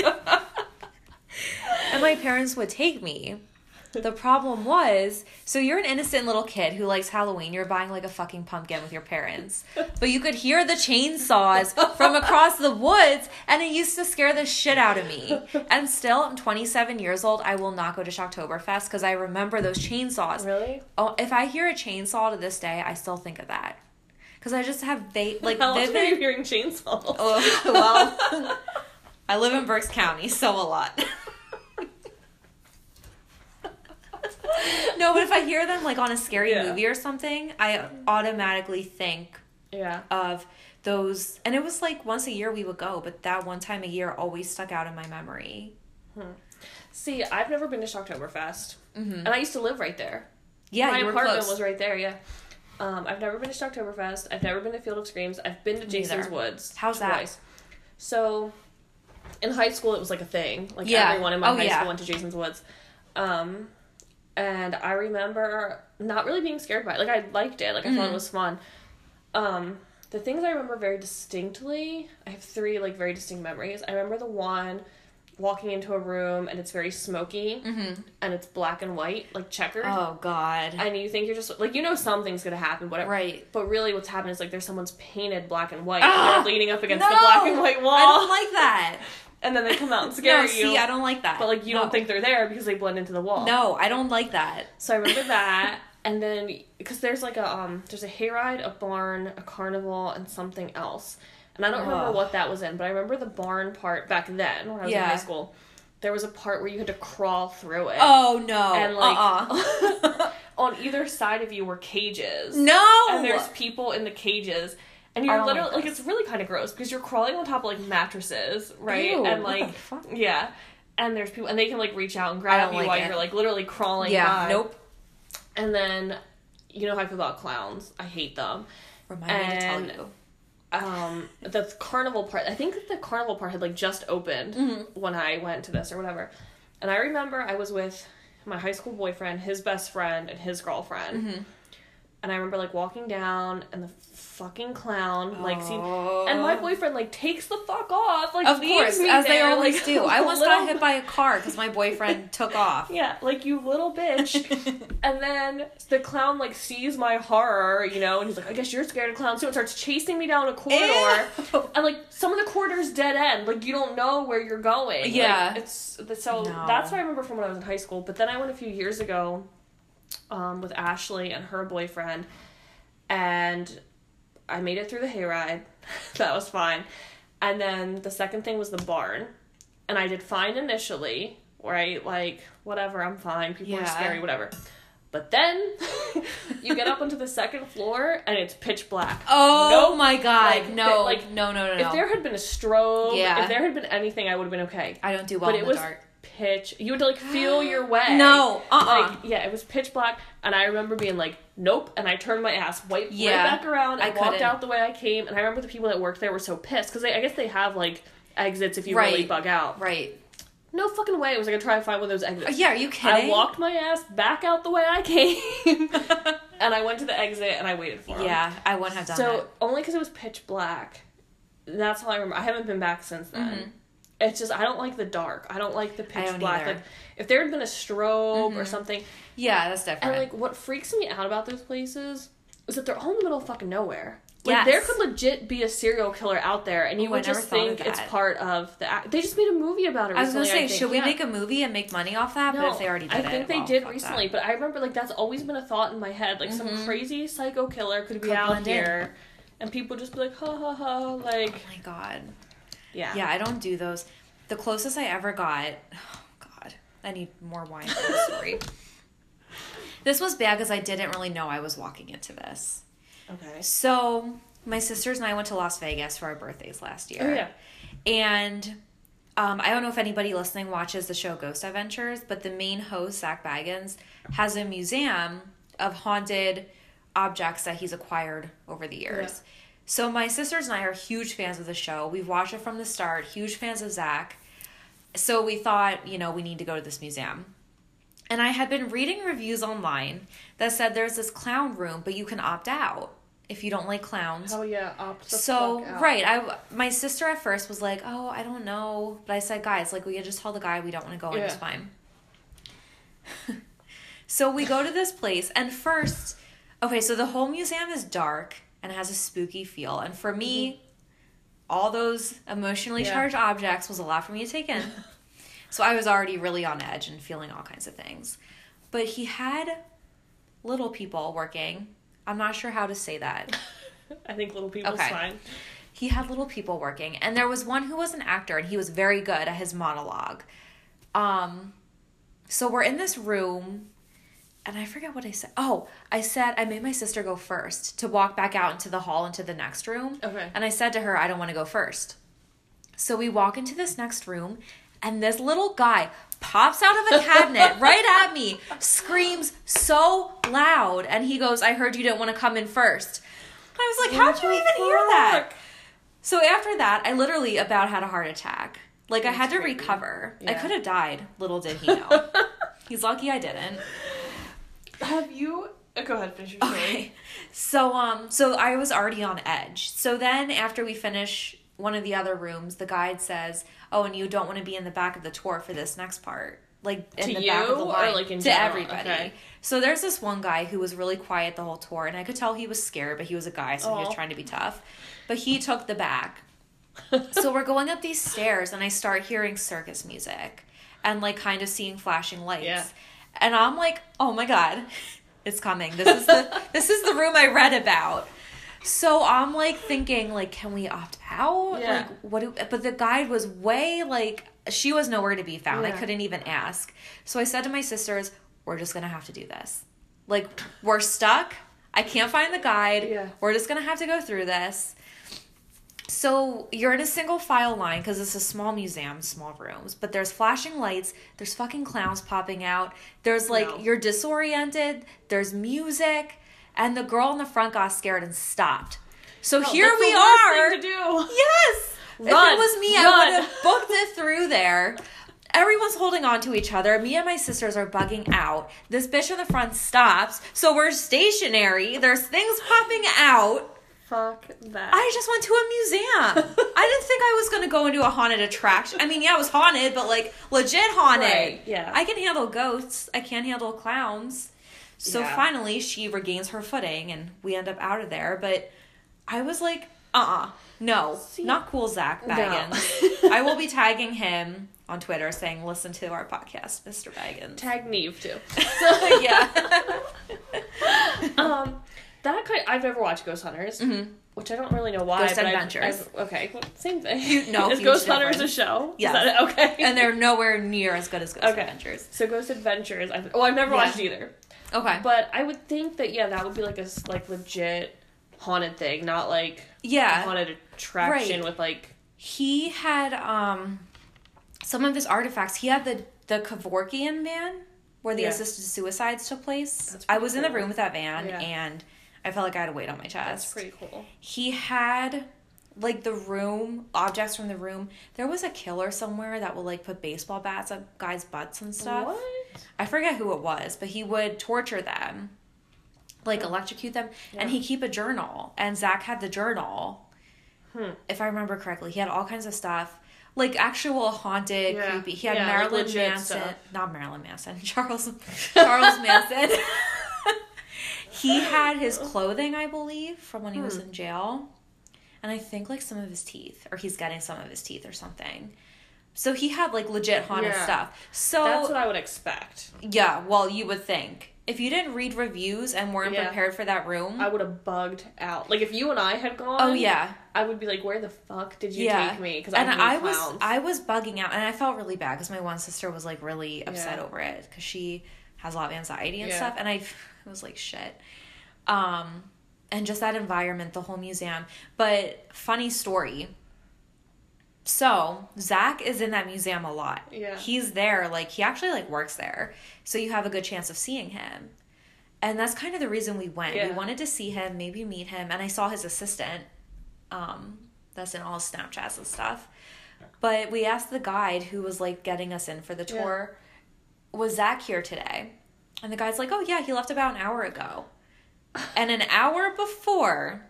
Speaker 1: and my parents would take me. The problem was, so you're an innocent little kid who likes Halloween. You're buying like a fucking pumpkin with your parents. But you could hear the chainsaws from across the woods, and it used to scare the shit out of me. And still, I'm 27 years old. I will not go to Shocktoberfest because I remember those chainsaws.
Speaker 2: Really?
Speaker 1: Oh, if I hear a chainsaw to this day, I still think of that. Because I just have va- <laughs> like
Speaker 2: How often are you hearing chainsaws?
Speaker 1: Oh, <laughs> well, I live in Berks County, so a lot. <laughs> <laughs> no, but if I hear them like on a scary
Speaker 2: Yeah.
Speaker 1: movie or something, I automatically think
Speaker 2: Yeah.
Speaker 1: of those. And it was like once a year we would go, but that one time a year always stuck out in my memory.
Speaker 2: See, I've never been to Shocktoberfest. And I used to live right there.
Speaker 1: Yeah,
Speaker 2: My
Speaker 1: you were
Speaker 2: apartment
Speaker 1: close.
Speaker 2: was right there, yeah. Um, I've never been to Shocktoberfest. I've never been to Field of Screams. I've been to Jason's. Woods.
Speaker 1: How's that?
Speaker 2: twice. So, in high school, it was like a thing. Like
Speaker 1: Yeah.
Speaker 2: everyone in my
Speaker 1: Oh,
Speaker 2: high
Speaker 1: yeah.
Speaker 2: school went to Jason's Woods. Um, and I remember not really being scared by it. Like I liked it. Like I
Speaker 1: Mm-hmm.
Speaker 2: thought it was fun. Um, the things I remember very distinctly, I have three like very distinct memories. I remember the one walking into a room and it's very smoky and it's black and white, like checkered
Speaker 1: Mm-hmm. Oh God.
Speaker 2: and you think you're just like you know something's gonna happen, whatever.
Speaker 1: Right.
Speaker 2: But really, what's happening is like there's someone's painted black and white,
Speaker 1: Ah!
Speaker 2: and they're leaning up against
Speaker 1: no,
Speaker 2: the black and white wall,
Speaker 1: I don't like that. <laughs>
Speaker 2: and then they come out and <laughs> scare
Speaker 1: no,
Speaker 2: you.
Speaker 1: see, I don't like that.
Speaker 2: but like you
Speaker 1: No.
Speaker 2: don't think they're there because they blend into the wall.
Speaker 1: No, I don't like that.
Speaker 2: So I remember <laughs> that, and then because there's like a um there's a hayride, a barn, a carnival, and something else, and I don't remember what that was in, but I remember the barn part back then when I was in high school. There was a part where you had to crawl through it.
Speaker 1: Oh no.
Speaker 2: And like
Speaker 1: uh-uh. <laughs>
Speaker 2: on either side of you were cages.
Speaker 1: no.
Speaker 2: and there's people in the cages and you're literally
Speaker 1: like
Speaker 2: like, it's really kind of gross because you're crawling on top of like mattresses right
Speaker 1: Ew,
Speaker 2: and like yeah and there's people and they can like reach out and grab you
Speaker 1: like
Speaker 2: while
Speaker 1: it.
Speaker 2: you're like literally crawling
Speaker 1: yeah.
Speaker 2: by.
Speaker 1: Nope.
Speaker 2: and then you know how I feel about clowns I hate them
Speaker 1: Remind me to tell you.
Speaker 2: um the carnival part I think the carnival part had like just opened
Speaker 1: Mm-hmm.
Speaker 2: when I went to this or whatever and I remember I was with my high school boyfriend his best friend and his girlfriend
Speaker 1: Mm-hmm.
Speaker 2: And I remember like walking down and the fucking clown like see
Speaker 1: Oh.
Speaker 2: and my oh. boyfriend like takes the fuck off like
Speaker 1: Of
Speaker 2: leaves
Speaker 1: course, as they
Speaker 2: there,
Speaker 1: always
Speaker 2: like, <laughs>
Speaker 1: do. I once
Speaker 2: little-
Speaker 1: got hit by a car because my boyfriend <laughs> took off.
Speaker 2: yeah like you little bitch <laughs> and then the clown like sees my horror you know and he's like I guess you're scared of clowns too and starts chasing me down a corridor
Speaker 1: Ew.
Speaker 2: and like some of the corridors dead end like you don't know where you're going Like,
Speaker 1: Yeah.
Speaker 2: it's so
Speaker 1: No.
Speaker 2: that's what i remember from when i was in high school but then i went a few years ago um, with ashley and her boyfriend and i made it through the hayride <laughs> that was fine and then the second thing was the barn and i did fine initially right like whatever i'm fine people are scary whatever but then <laughs> you get up onto the second floor and it's pitch black
Speaker 1: Oh
Speaker 2: Nope.
Speaker 1: my god.
Speaker 2: Like,
Speaker 1: no.
Speaker 2: like,
Speaker 1: no, no, no, no.
Speaker 2: if there had been a strobe,
Speaker 1: Yeah.
Speaker 2: if there had been anything, I would have been okay.
Speaker 1: I don't do well
Speaker 2: but
Speaker 1: in
Speaker 2: it
Speaker 1: the
Speaker 2: was
Speaker 1: dark.
Speaker 2: Pitch. You had to like feel your <gasps> way.
Speaker 1: No. Uh-uh.
Speaker 2: Like yeah, it was pitch black, and I remember being like, "Nope," and I turned my ass right,
Speaker 1: Yeah.
Speaker 2: right back around
Speaker 1: I
Speaker 2: and walked
Speaker 1: couldn't.
Speaker 2: out the way I came. And I remember the people that worked there were so pissed because I guess they have like exits if you really bug out.
Speaker 1: right.
Speaker 2: No fucking way. I was like, gonna try to find one of those exits.
Speaker 1: Yeah, are you kidding?
Speaker 2: I walked my ass back out the way I came, <laughs> and I went to the exit and I waited for him.
Speaker 1: yeah, I wouldn't have done
Speaker 2: So
Speaker 1: that.
Speaker 2: So only because it was pitch black. That's all I remember. I haven't been back since then.
Speaker 1: Mhm.
Speaker 2: It's just I don't like the dark. I don't like the pitch black.
Speaker 1: either.
Speaker 2: Like if there had been a strobe or
Speaker 1: Mhm.
Speaker 2: something.
Speaker 1: Yeah, that's different.
Speaker 2: And like what freaks me out about those places is that they're all in the middle of fucking nowhere. Like
Speaker 1: Yes.
Speaker 2: there could legit be a serial killer out there, and you
Speaker 1: Ooh,
Speaker 2: would
Speaker 1: never
Speaker 2: just think it's part of the. Act. They just made a movie about it.
Speaker 1: I was gonna say, should we
Speaker 2: Yeah.
Speaker 1: make a movie and make money off that? but if they already did
Speaker 2: I
Speaker 1: it,
Speaker 2: think they
Speaker 1: well,
Speaker 2: did recently,
Speaker 1: that.
Speaker 2: but I remember like that's always been a thought in my head. Like some
Speaker 1: Mhm.
Speaker 2: crazy psycho killer could be out
Speaker 1: blend in.
Speaker 2: and people just be like, ha ha ha, like
Speaker 1: Oh my god.
Speaker 2: Yeah,
Speaker 1: Yeah, I don't do those. The closest I ever got, <sighs> oh god, I need more wine for the story. <laughs> this was bad because I didn't really know I was walking into this.
Speaker 2: Okay.
Speaker 1: So my sisters and I went to Las Vegas for our birthdays last year.
Speaker 2: Oh yeah.
Speaker 1: And um, I don't know if anybody listening watches the show Ghost Adventures, but the main host, Zak Bagans, has a museum of haunted objects that he's acquired over the years.
Speaker 2: Yeah.
Speaker 1: So my sisters and I are huge fans of the show. We've watched it from the start, huge fans of Zak. So we thought, you know, we need to go to this museum. And I had been reading reviews online that said there's this clown room, but you can opt out if you don't like clowns
Speaker 2: Oh yeah. Opt the
Speaker 1: so
Speaker 2: fuck out.
Speaker 1: right i my sister at first was like oh i don't know but i said guys like we just tell the guy we don't want to go and it's
Speaker 2: Yeah.
Speaker 1: fine <laughs> so we go to this place and first okay so the whole museum is dark and has a spooky feel and for me all those emotionally
Speaker 2: Mm-hmm. Yeah.
Speaker 1: charged objects was a lot for me to take in <laughs> so i was already really on edge and feeling all kinds of things but he had little people working i'm not sure how to say that <laughs>
Speaker 2: I think little people's
Speaker 1: Okay.
Speaker 2: fine.
Speaker 1: he had little people working and there was one who was an actor and he was very good at his monologue um so we're in this room and i forget what i said oh i said i made my sister go first to walk back out into the hall into the next room
Speaker 2: Okay.
Speaker 1: and i said to her i don't want to go first so we walk into this next room and this little guy pops out of a cabinet <laughs> right at me screams so loud and he goes i heard you didn't want to come in first i was like how'd you even hear that so after that, I literally about had a heart attack. Like I had to
Speaker 2: creepy.
Speaker 1: recover. I could have died. Little did he know. <laughs> He's lucky I didn't.
Speaker 2: Have you? uh, Go ahead, finish your story.
Speaker 1: Okay. So um so I was already on edge. So then after we finish one of the other rooms, the guide says, "Oh, and you don't want to be in the back of the tour for this next part." Like in
Speaker 2: To
Speaker 1: the back of the
Speaker 2: you, or,
Speaker 1: line
Speaker 2: like, in
Speaker 1: to
Speaker 2: general?
Speaker 1: everybody.
Speaker 2: Okay.
Speaker 1: So there's this one guy who was really quiet the whole tour, and I could tell he was scared, but he was a guy, so he was trying to be tough. But he took the back. <laughs> so we're going up these stairs and I start hearing circus music and like kind of seeing flashing lights.
Speaker 2: Yeah.
Speaker 1: And I'm like, "Oh my god, it's coming. This is the <laughs> this is the room I read about." So I'm like thinking like, "Can we opt out?"
Speaker 2: Yeah.
Speaker 1: Like what do but the guide was way like she was nowhere to be found. I couldn't even ask. So I said to my sisters, "We're just going to have to do this." Like we're stuck. I can't find the guide.
Speaker 2: Yeah.
Speaker 1: We're just going to have to go through this. So you're in a single file line because it's a small museum, small rooms, but there's flashing lights, there's fucking clowns popping out, there's like
Speaker 2: No.
Speaker 1: you're disoriented, there's music, and the girl in the front got scared and stopped. So
Speaker 2: No,
Speaker 1: here we are.
Speaker 2: to do. <laughs>
Speaker 1: Yes. if
Speaker 2: Run,
Speaker 1: it was me, I would have booked it through there. Everyone's holding on to each other. Me and my sisters are bugging out. This bitch in the front stops, so we're stationary. There's things popping out.
Speaker 2: Fuck that.
Speaker 1: I just went to a museum. <laughs> I didn't think I was gonna go into a haunted attraction. I mean, yeah, it was haunted, but like legit haunted.
Speaker 2: Right, yeah.
Speaker 1: I can handle ghosts. I can't handle clowns. So
Speaker 2: Yeah.
Speaker 1: finally, she regains her footing, and we end up out of there. But I was like, uh, uh no,
Speaker 2: See-
Speaker 1: not cool, Zak
Speaker 2: No.
Speaker 1: Bagans. <laughs> I will be tagging him on Twitter saying, "Listen to our podcast, Mr. Bagans."
Speaker 2: Tag Neve too.
Speaker 1: So, <laughs> yeah.
Speaker 2: um, that kind I've never watched Ghost Hunters,
Speaker 1: Mhm.
Speaker 2: which I don't really know why.
Speaker 1: Ghost
Speaker 2: but I've-
Speaker 1: Adventures.
Speaker 2: I've- okay, well, same thing.
Speaker 1: You- <laughs> no,
Speaker 2: is Ghost Hunters is
Speaker 1: a
Speaker 2: show?
Speaker 1: Yes.
Speaker 2: Is that it? Okay.
Speaker 1: and they're nowhere near as good as Ghost
Speaker 2: Okay.
Speaker 1: Adventures.
Speaker 2: so Ghost Adventures. I've, oh, I've never
Speaker 1: Yeah.
Speaker 2: watched either.
Speaker 1: Okay.
Speaker 2: But I would think that yeah, that would be like a like legit haunted thing, not like a
Speaker 1: yeah.
Speaker 2: haunted attraction
Speaker 1: Right.
Speaker 2: with like
Speaker 1: he had um some of his artifacts. He had the the Kevorkian van where the
Speaker 2: Yeah.
Speaker 1: assisted suicides took place. I was in the room with that van
Speaker 2: Yeah.
Speaker 1: and I felt like I had a weight on my chest.
Speaker 2: that's pretty cool.
Speaker 1: He had like the room objects from the room. There was a killer somewhere that would like put baseball bats up guys' butts and stuff.
Speaker 2: What?
Speaker 1: I forget who it was, but he would torture them, like electrocute them, and he'd keep a journal. And Zak had the journal,
Speaker 2: Hmm.
Speaker 1: if I remember correctly. He had all kinds of stuff, like actual haunted,
Speaker 2: Yeah.
Speaker 1: creepy. He had
Speaker 2: Yeah,
Speaker 1: Marilyn
Speaker 2: legit
Speaker 1: Manson,
Speaker 2: stuff.
Speaker 1: not Marilyn Manson, <laughs> Charles Charles Manson. <laughs> he had his clothing, I believe, from when he was
Speaker 2: Hmm.
Speaker 1: in jail, and I think like some of his teeth, or he's getting some of his teeth or something. So he had like legit haunted
Speaker 2: Yeah.
Speaker 1: stuff. So
Speaker 2: That's what I would expect.
Speaker 1: yeah, well, you would think. if you didn't read reviews and weren't
Speaker 2: Yeah.
Speaker 1: prepared for that room,
Speaker 2: I would have bugged out. Like if you and I had gone,
Speaker 1: oh yeah,
Speaker 2: I would be like, "Where the fuck did you
Speaker 1: yeah.
Speaker 2: take me?" Because
Speaker 1: and
Speaker 2: I,
Speaker 1: I was
Speaker 2: clowns.
Speaker 1: I was bugging out, and I felt really bad because my one sister was like really upset
Speaker 2: Yeah.
Speaker 1: over it because she has a lot of anxiety and
Speaker 2: Yeah.
Speaker 1: stuff, and I was like shit. Um, and just that environment, the whole museum. But funny story. So Zak is in that museum a lot.
Speaker 2: Yeah.
Speaker 1: he's there. Like he actually like works there, so you have a good chance of seeing him. And that's kind of the reason we went.
Speaker 2: Yeah.
Speaker 1: We wanted to see him, maybe meet him, and I saw his assistant. Um, that's in all Snapchats and stuff. But we asked the guide who was like getting us in for the
Speaker 2: Yeah.
Speaker 1: tour, was Zach here today? And the guy's like, oh yeah, he left about an hour ago. And an hour before,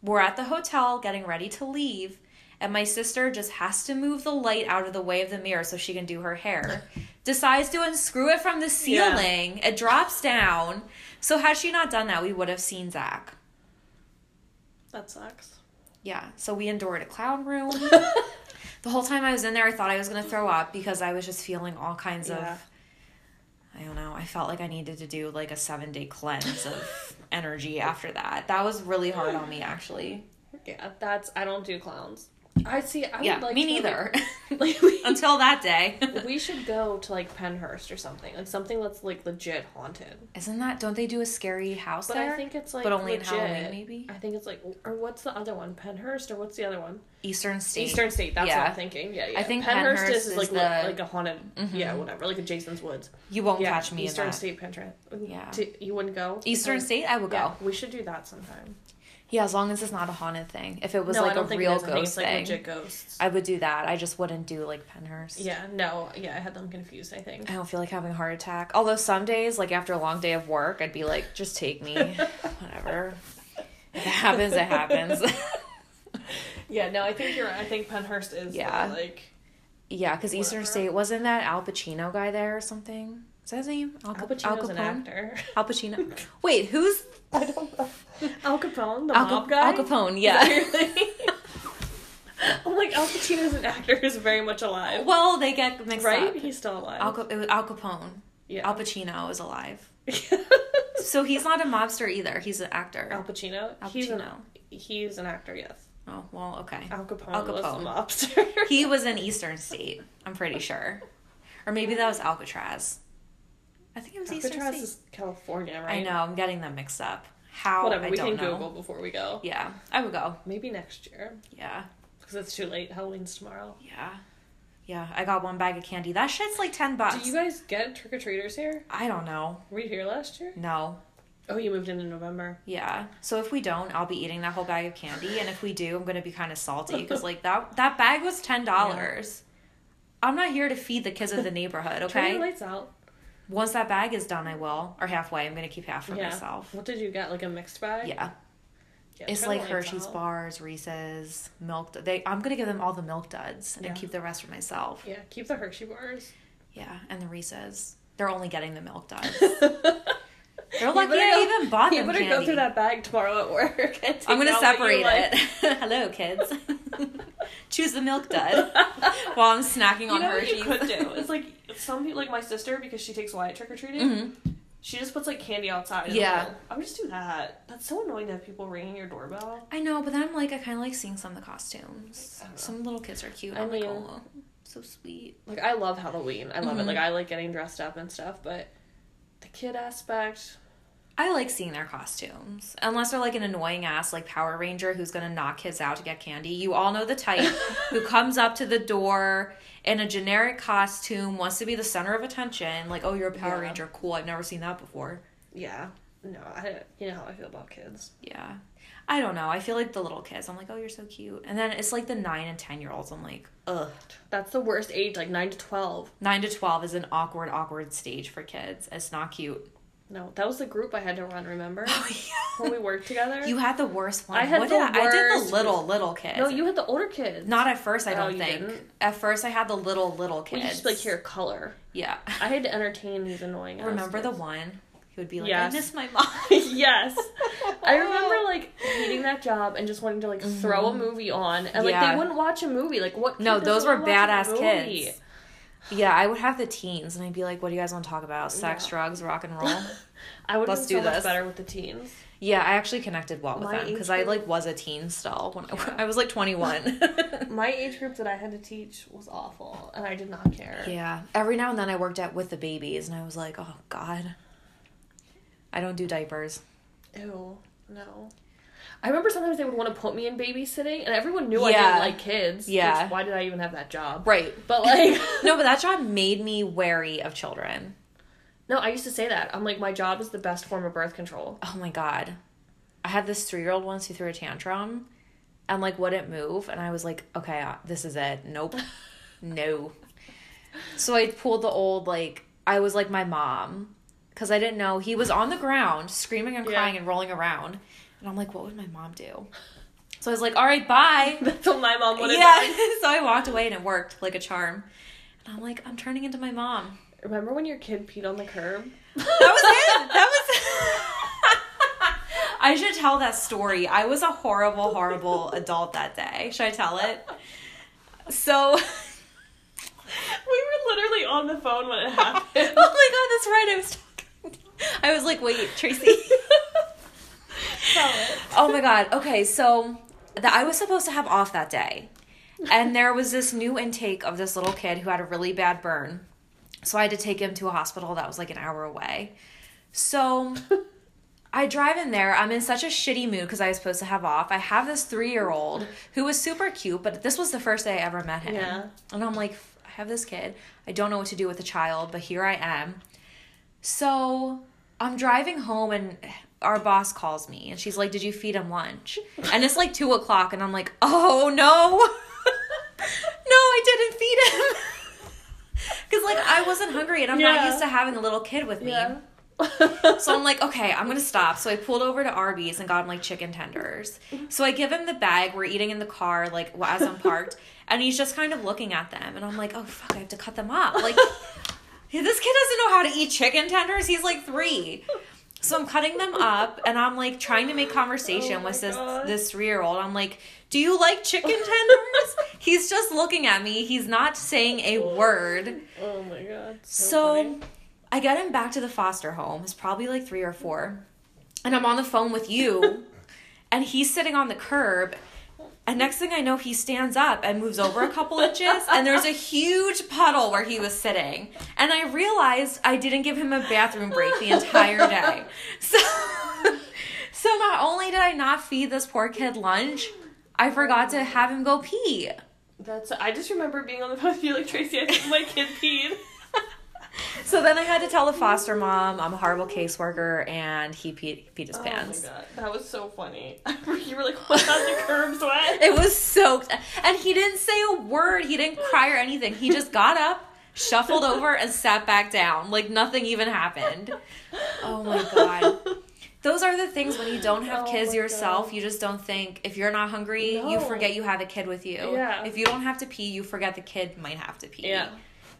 Speaker 1: we're at the hotel getting ready to leave, and my sister just has to move the light out of the way of the mirror so she can do her hair. <laughs> Decides to unscrew it from the ceiling. It drops down. So had she not done that, we would have seen Zak.
Speaker 2: that sucks.
Speaker 1: Yeah. So we endured a clown room. <laughs> the whole time I was in there, I thought I was gonna throw up because I was just feeling all kinds
Speaker 2: Yeah.
Speaker 1: of. I don't know. I felt like I needed to do like a seven day cleanse of <laughs> energy after that. That was really hard on me, actually.
Speaker 2: Yeah, that's I don't do clowns. I see. I
Speaker 1: yeah,
Speaker 2: would like
Speaker 1: me neither.
Speaker 2: Like, <laughs> <laughs> like we,
Speaker 1: Until that day. <laughs>
Speaker 2: we should go to like Pennhurst or something, like something that's like legit haunted.
Speaker 1: Isn't that? Don't they do a scary house
Speaker 2: But
Speaker 1: there?
Speaker 2: I think it's like
Speaker 1: But only in. Halloween, maybe?
Speaker 2: I think it's like, or what's the other one? Pennhurst or what's the other one?
Speaker 1: Eastern State.
Speaker 2: Eastern State. That's
Speaker 1: Yeah.
Speaker 2: what I'm thinking. Yeah, yeah.
Speaker 1: I think
Speaker 2: Pennhurst,
Speaker 1: Pennhurst
Speaker 2: is,
Speaker 1: is
Speaker 2: like
Speaker 1: the-
Speaker 2: like a haunted.
Speaker 1: Mhm.
Speaker 2: Yeah, whatever, like a Jason's Woods.
Speaker 1: You won't
Speaker 2: yeah,
Speaker 1: catch me
Speaker 2: Eastern. State Pennhurst.
Speaker 1: Yeah.
Speaker 2: You wouldn't go.
Speaker 1: Eastern. State, I would go.
Speaker 2: Yeah, we should do that sometime.
Speaker 1: Yeah, as long as it's not a haunted thing. If it was
Speaker 2: no,
Speaker 1: like a real. Ghost
Speaker 2: it's like
Speaker 1: thing,
Speaker 2: legit ghosts.
Speaker 1: I would do that. I just wouldn't do like Pennhurst.
Speaker 2: yeah, no, yeah, I had them confused. I think.
Speaker 1: I don't feel like having a heart attack. Although some days, like after a long day of work, I'd be like, just take me. <laughs> Whatever. If it happens, it happens. <laughs>
Speaker 2: Yeah, no, I think you're. right. I think Pennhurst is.
Speaker 1: Yeah.
Speaker 2: Yeah. Like
Speaker 1: yeah, because Eastern State, wasn't that Al Pacino guy there or something? Is that his name? Al,
Speaker 2: Al Pacino's an
Speaker 1: Capone?
Speaker 2: actor.
Speaker 1: Al Pacino. Wait, who's
Speaker 2: I don't know. Al Capone, the
Speaker 1: Al,
Speaker 2: mob
Speaker 1: Cap-
Speaker 2: guy.
Speaker 1: Al Capone?
Speaker 2: Is
Speaker 1: Yeah.
Speaker 2: that your thing? I'm like Al Pacino's an actor who's very much alive.
Speaker 1: well, they get mixed
Speaker 2: right?
Speaker 1: up.
Speaker 2: He's still alive.
Speaker 1: Al, Ca- it was Al Capone.
Speaker 2: yeah.
Speaker 1: Al Pacino is alive. <laughs> So he's not a mobster either. He's an actor.
Speaker 2: Al Pacino.
Speaker 1: Al
Speaker 2: He's an
Speaker 1: Pacino.
Speaker 2: he's an actor. Yes.
Speaker 1: Oh well, okay.
Speaker 2: Al Capone,
Speaker 1: Al
Speaker 2: was
Speaker 1: Capone.
Speaker 2: the mobster.
Speaker 1: He was in Eastern State. I'm pretty sure, or maybe that was Alcatraz. I think it was Eastern
Speaker 2: Alcatraz
Speaker 1: State.
Speaker 2: is California,
Speaker 1: I know. I'm getting them mixed up. How?
Speaker 2: Whatever.
Speaker 1: I
Speaker 2: we can
Speaker 1: know.
Speaker 2: Google before we go.
Speaker 1: Yeah, I would go.
Speaker 2: Maybe next year
Speaker 1: Yeah,
Speaker 2: because it's too late. Halloween's tomorrow.
Speaker 1: yeah, yeah. I got one bag of candy. That shit's like ten bucks.
Speaker 2: Do you guys get trick or treaters here?
Speaker 1: I don't know.
Speaker 2: Were you here last year?
Speaker 1: No.
Speaker 2: Oh, you moved in in November.
Speaker 1: Yeah. So if we don't, I'll be eating that whole bag of candy, and if we do, I'm gonna be kind of salty because like that that bag was ten dollars. <laughs> I'm not here to feed the kids of the neighborhood.
Speaker 2: Turn your
Speaker 1: Okay.
Speaker 2: lights out.
Speaker 1: Once that bag is done, I will. Or halfway. I'm gonna keep half for
Speaker 2: yeah.
Speaker 1: myself.
Speaker 2: What did you get? Like a mixed bag?
Speaker 1: Yeah.
Speaker 2: Yeah,
Speaker 1: It's like Hershey's
Speaker 2: out.
Speaker 1: bars, Reese's, milk. They. I'm gonna give them all the milk duds and
Speaker 2: Yeah.
Speaker 1: keep the rest for myself.
Speaker 2: Yeah, keep the Hershey bars.
Speaker 1: Yeah, and the Reese's. They're only getting the milk duds. <laughs>
Speaker 2: you
Speaker 1: They're like,
Speaker 2: better go-
Speaker 1: I even bought
Speaker 2: You
Speaker 1: them
Speaker 2: better
Speaker 1: candy.
Speaker 2: go through that bag tomorrow at work.
Speaker 1: I'm gonna separate
Speaker 2: you like.
Speaker 1: it. <laughs> Hello, kids. <laughs> Choose the milk dud <laughs> while I'm snacking
Speaker 2: You
Speaker 1: on
Speaker 2: know what you could do? It's like some people, like my sister, because she takes Wyatt trick or treating.
Speaker 1: Mhm.
Speaker 2: She just puts like candy outside.
Speaker 1: Yeah.
Speaker 2: I would just do that. That's so annoying to have people ringing your doorbell.
Speaker 1: I know, but then I'm like, I kind of like seeing some of the costumes.
Speaker 2: I don't know.
Speaker 1: Some little kids are cute.
Speaker 2: I
Speaker 1: I'm like, oh, so sweet.
Speaker 2: Like I love Halloween. I love
Speaker 1: Mhm.
Speaker 2: it. Like I like getting dressed up and stuff, but kid aspect.
Speaker 1: I like seeing their costumes. Unless they're like an annoying ass like Power Ranger who's gonna knock kids out to get candy. You all know the type <laughs> who comes up to the door in a generic costume, wants to be the center of attention. Like, oh, you're a Power
Speaker 2: Yeah.
Speaker 1: Ranger. Cool. I've never seen that before.
Speaker 2: Yeah. No, I you know how I feel about kids.
Speaker 1: Yeah. I don't know. I feel like the little kids. I'm like, oh, you're so cute. And then it's like the nine and ten year olds. I'm like, ugh.
Speaker 2: That's the worst age, like nine to twelve.
Speaker 1: Nine to twelve is an awkward, awkward stage for kids. It's not cute.
Speaker 2: No, that was the group I had to run. Remember <laughs> Oh yeah. when we worked together?
Speaker 1: You had the worst one.
Speaker 2: I had
Speaker 1: what
Speaker 2: the
Speaker 1: did I, I did the little little kids.
Speaker 2: no, you had the older kids.
Speaker 1: Not at first. I
Speaker 2: Oh,
Speaker 1: don't
Speaker 2: you
Speaker 1: think.
Speaker 2: didn't?
Speaker 1: At first, I had the little little
Speaker 2: We
Speaker 1: kids.
Speaker 2: used to like hear color.
Speaker 1: Yeah.
Speaker 2: I had to entertain these annoying.
Speaker 1: Remember the one who would be like,
Speaker 2: Yes.
Speaker 1: "I miss my <laughs> mom."
Speaker 2: yes. I remember <laughs> like hating that job and just wanting to like throw a movie on and like
Speaker 1: Mm-hmm. Yeah.
Speaker 2: they wouldn't watch a movie. Like what?
Speaker 1: No, those were
Speaker 2: wanna watch a
Speaker 1: badass kids. Yeah, I would have the teens, and I'd be like, "What do you guys want to talk about? Sex,
Speaker 2: Yeah.
Speaker 1: drugs, rock and roll." <laughs>
Speaker 2: I would
Speaker 1: Let's do
Speaker 2: so
Speaker 1: this.
Speaker 2: better with the teens.
Speaker 1: yeah, I actually connected well with
Speaker 2: My
Speaker 1: them because I like was a teen still when
Speaker 2: Yeah.
Speaker 1: I, I was like twenty one.
Speaker 2: My age group that I had to teach was awful, and I did not care.
Speaker 1: yeah, every now and then I worked at with the babies, and I was like, "Oh God, I don't do diapers."
Speaker 2: Ew, no. I remember sometimes they would want to put me in babysitting, and everyone knew I
Speaker 1: Yeah.
Speaker 2: didn't like kids.
Speaker 1: Yeah.
Speaker 2: which- why did I even have that job?
Speaker 1: Right.
Speaker 2: But like, <laughs>
Speaker 1: No, but that job made me wary of children.
Speaker 2: no, I used to say that. I'm like, my job is the best form of birth control.
Speaker 1: Oh my god. I had this three year old once who threw a tantrum and like wouldn't move. And I was like, okay, uh, this is it. Nope. <laughs> no. So I pulled the old, like, I was like my mom because I didn't know. He was on the ground screaming and
Speaker 2: Yeah.
Speaker 1: crying and rolling around. And I'm like, what would my mom do? So I was like, all right, bye. <laughs>
Speaker 2: That's what my mom would have
Speaker 1: yeah. <laughs> so I walked away and it worked like a charm. And I'm like, I'm turning into my mom.
Speaker 2: Remember when your kid peed on the curb?
Speaker 1: That was it. <laughs> That was. I should tell that story. I was a horrible, horrible adult that day. Should I tell it? So,
Speaker 2: We were literally on the phone when it happened.
Speaker 1: oh my god, that's right. I was talking. I was like, wait, Tracy. <laughs> Oh my god. Okay, so that I was supposed to have off that day, and there was this new intake of this little kid who had a really bad burn. So I had to take him to a hospital that was like an hour away. So I drive in there. I'm in such a shitty mood because I was supposed to have off. I have this three year old who was super cute, but this was the first day I ever met him.
Speaker 2: Yeah.
Speaker 1: And I'm like, I have this kid. I don't know what to do with the child, but here I am. So I'm driving home and our boss calls me and she's like, Did you feed him lunch? And it's like two o'clock and I'm like, Oh no. <laughs> no, I didn't feed him. <laughs> Because like I wasn't hungry and I'm not used to having a little kid with me.
Speaker 2: Yeah. <laughs>
Speaker 1: So I'm like, okay, I'm gonna stop. So I pulled over to Arby's and got him like chicken tenders. So I give him the bag. We're eating in the car, like as I'm parked, and he's just kind of looking at them. And I'm like, oh fuck, I have to cut them up. Like, this kid doesn't know how to eat chicken tenders. He's like three. So I'm cutting them up, and I'm like trying to make conversation
Speaker 2: Oh
Speaker 1: with this
Speaker 2: God.
Speaker 1: this three year old. I'm like, "Do you like chicken tenders?" <laughs> He's just looking at me. He's not saying a word.
Speaker 2: oh my god. So,
Speaker 1: So. I get him back to the foster home. It's probably like three or four. And I'm on the phone with you. <laughs> and he's sitting on the curb. And next thing I know, he stands up and moves over a couple inches. And there's a huge puddle where he was sitting. And I realized I didn't give him a bathroom break the entire day. <laughs> So, so not only did I not feed this poor kid lunch, I forgot to have him go pee.
Speaker 2: That's. I just remember being on the phone with you, like Tracy. I think my kid peed. <laughs>
Speaker 1: So then I had to tell the foster mom I'm a horrible caseworker and he peed, peed his
Speaker 2: Oh
Speaker 1: pants.
Speaker 2: my god, that was so funny. <laughs> you were like, "What? the curbs wet?"
Speaker 1: It was soaked. And he didn't say a word. He didn't cry or anything. He just got up, shuffled over, and sat back down. Like nothing even happened. Oh my god. Those are the things when you don't have
Speaker 2: Oh
Speaker 1: kids yourself,
Speaker 2: God.
Speaker 1: you just don't think if you're not hungry, you forget you have a kid with you.
Speaker 2: Yeah.
Speaker 1: If you don't have to pee, you forget the kid might have to pee.
Speaker 2: Yeah.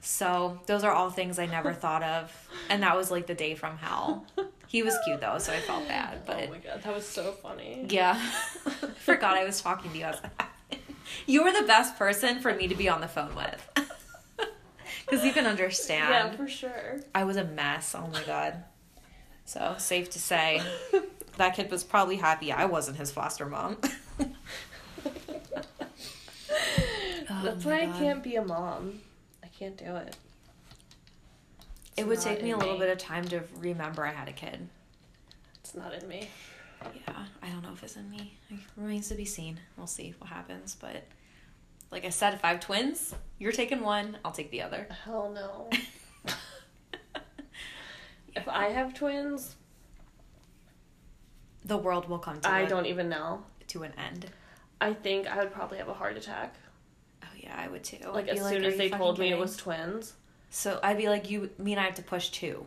Speaker 1: So those are all things I never thought of. And that was like the day from hell. He was cute though, so I felt bad. Oh but
Speaker 2: oh my god, that was so funny.
Speaker 1: yeah. <laughs> Forgot I was talking to you as that happened. You were the best person for me to be on the phone with. <laughs> Because you can understand.
Speaker 2: Yeah, for sure.
Speaker 1: I was a mess. Oh my god. So safe to say, <laughs> that kid was probably happy I wasn't his foster mom.
Speaker 2: That's
Speaker 1: Oh
Speaker 2: why
Speaker 1: my
Speaker 2: I can't be a mom. Can't do it.
Speaker 1: It would take me a little
Speaker 2: me.
Speaker 1: bit of time to remember I had a kid.
Speaker 2: It's not in me.
Speaker 1: Yeah, I don't know if it's in me. It remains to be seen. We'll see what happens. But like I said, if I have twins, you're taking one, I'll take the other.
Speaker 2: Hell no. <laughs> if I have twins,
Speaker 1: The world will come to
Speaker 2: I
Speaker 1: a-
Speaker 2: don't even know.
Speaker 1: to an end.
Speaker 2: I think I would probably have a heart attack.
Speaker 1: Yeah, I would too.
Speaker 2: Like
Speaker 1: I'd
Speaker 2: as soon
Speaker 1: "Are
Speaker 2: as they told me it was twins.
Speaker 1: So I'd be like, you mean I have to push two?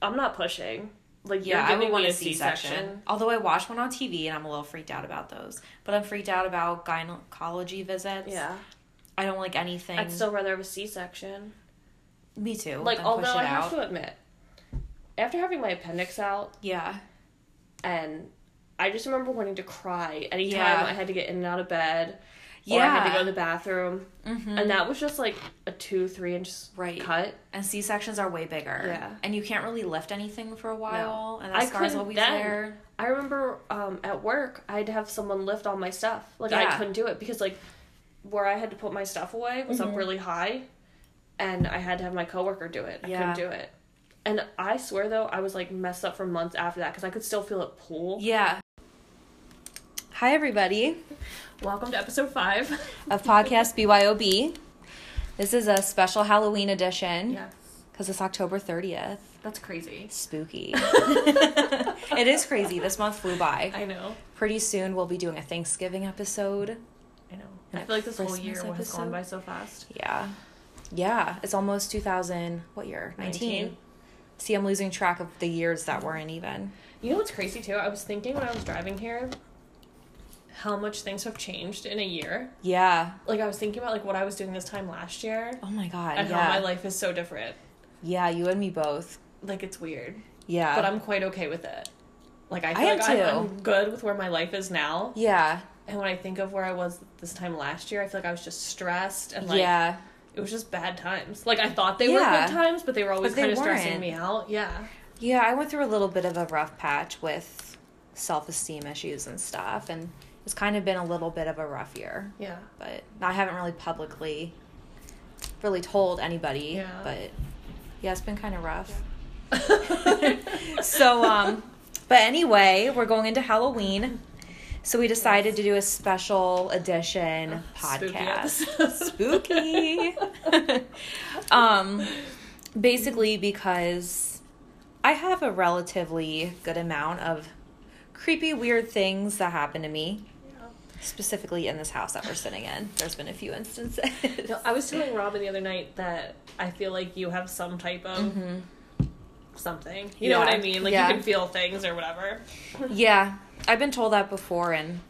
Speaker 2: I'm not pushing. Like
Speaker 1: Yeah,
Speaker 2: you're
Speaker 1: I would want a C-section. Although I watched one on TV and I'm a little freaked out about those. But I'm freaked out about gynecology visits.
Speaker 2: Yeah,
Speaker 1: I don't like anything.
Speaker 2: I'd still rather have a C-section.
Speaker 1: Me too.
Speaker 2: Like although I have
Speaker 1: out.
Speaker 2: to admit, after having my appendix out,
Speaker 1: Yeah.
Speaker 2: and I just remember wanting to cry anytime
Speaker 1: Yeah.
Speaker 2: I had to get in and out of bed. Or I had to go to the bathroom,
Speaker 1: Mhm.
Speaker 2: and that was just like a two, three inch
Speaker 1: Right.
Speaker 2: cut.
Speaker 1: And C sections are way bigger.
Speaker 2: Yeah.
Speaker 1: And you can't really lift anything for a while. And that
Speaker 2: I
Speaker 1: scar's always
Speaker 2: then.
Speaker 1: there.
Speaker 2: I remember um, at work, I had to have someone lift all my stuff. Like
Speaker 1: Yeah.
Speaker 2: I couldn't do it because like where I had to put my stuff away was
Speaker 1: Mhm.
Speaker 2: up really high, and I had to have my coworker do it. I
Speaker 1: Yeah.
Speaker 2: couldn't do it. And I swear though, I was like messed up for months after that because I could still feel it pull.
Speaker 1: Yeah. Hi, everybody,
Speaker 2: Welcome to episode five. <laughs>
Speaker 1: of Podcast BYOB. This is a special Halloween edition
Speaker 2: yes,
Speaker 1: because it's October 30th.
Speaker 2: that's crazy.
Speaker 1: Spooky. <laughs> it is crazy. This month flew by.
Speaker 2: I know.
Speaker 1: Pretty soon, we'll be doing a Thanksgiving episode.
Speaker 2: I know. I feel like this whole
Speaker 1: Christmas
Speaker 2: year has gone by so fast.
Speaker 1: Yeah. Yeah. It's almost 2000. What year? 19.
Speaker 2: 19.
Speaker 1: See, I'm losing track of the years that we're in, even.
Speaker 2: You know what's crazy too? I was thinking when I was driving here, how much things have changed in a year.
Speaker 1: Yeah.
Speaker 2: Like I was thinking about like what I was doing this time last year.
Speaker 1: Oh my God.
Speaker 2: and
Speaker 1: yeah.
Speaker 2: how my life is so different.
Speaker 1: Yeah, you and me both.
Speaker 2: Like it's weird,
Speaker 1: Yeah.
Speaker 2: but I'm quite okay with it. Like I
Speaker 1: I
Speaker 2: feel
Speaker 1: am
Speaker 2: like I'm,
Speaker 1: too.
Speaker 2: I'm good with where my life is now.
Speaker 1: Yeah.
Speaker 2: And when I think of where I was this time last year, I feel like I was just stressed and like
Speaker 1: yeah.
Speaker 2: it was just bad times. Like I thought they were good times, but they were always kind of stressing me out. Yeah.
Speaker 1: Yeah, I went through a little bit of a rough patch with self esteem issues and stuff, and it's kind of been a little bit of a rough year.
Speaker 2: Yeah.
Speaker 1: But I haven't really publicly really told anybody.
Speaker 2: Yeah.
Speaker 1: But yeah, it's been kind of rough. <laughs> So, um, <laughs> but anyway, we're going into Halloween. So we decided to do a special edition <laughs>
Speaker 2: Spooky
Speaker 1: podcast.
Speaker 2: episode.
Speaker 1: Spooky. um, basically because I have a relatively good amount of creepy, weird things that happen to me,
Speaker 2: Yeah.
Speaker 1: Specifically in this house that we're sitting in. There's been a few instances.
Speaker 2: No, I was telling Robin the other night that I feel like you have some type of
Speaker 1: Mhm.
Speaker 2: something. You know what I mean? Like
Speaker 1: Yeah.
Speaker 2: you can feel things or whatever.
Speaker 1: Yeah, I've been told that before, and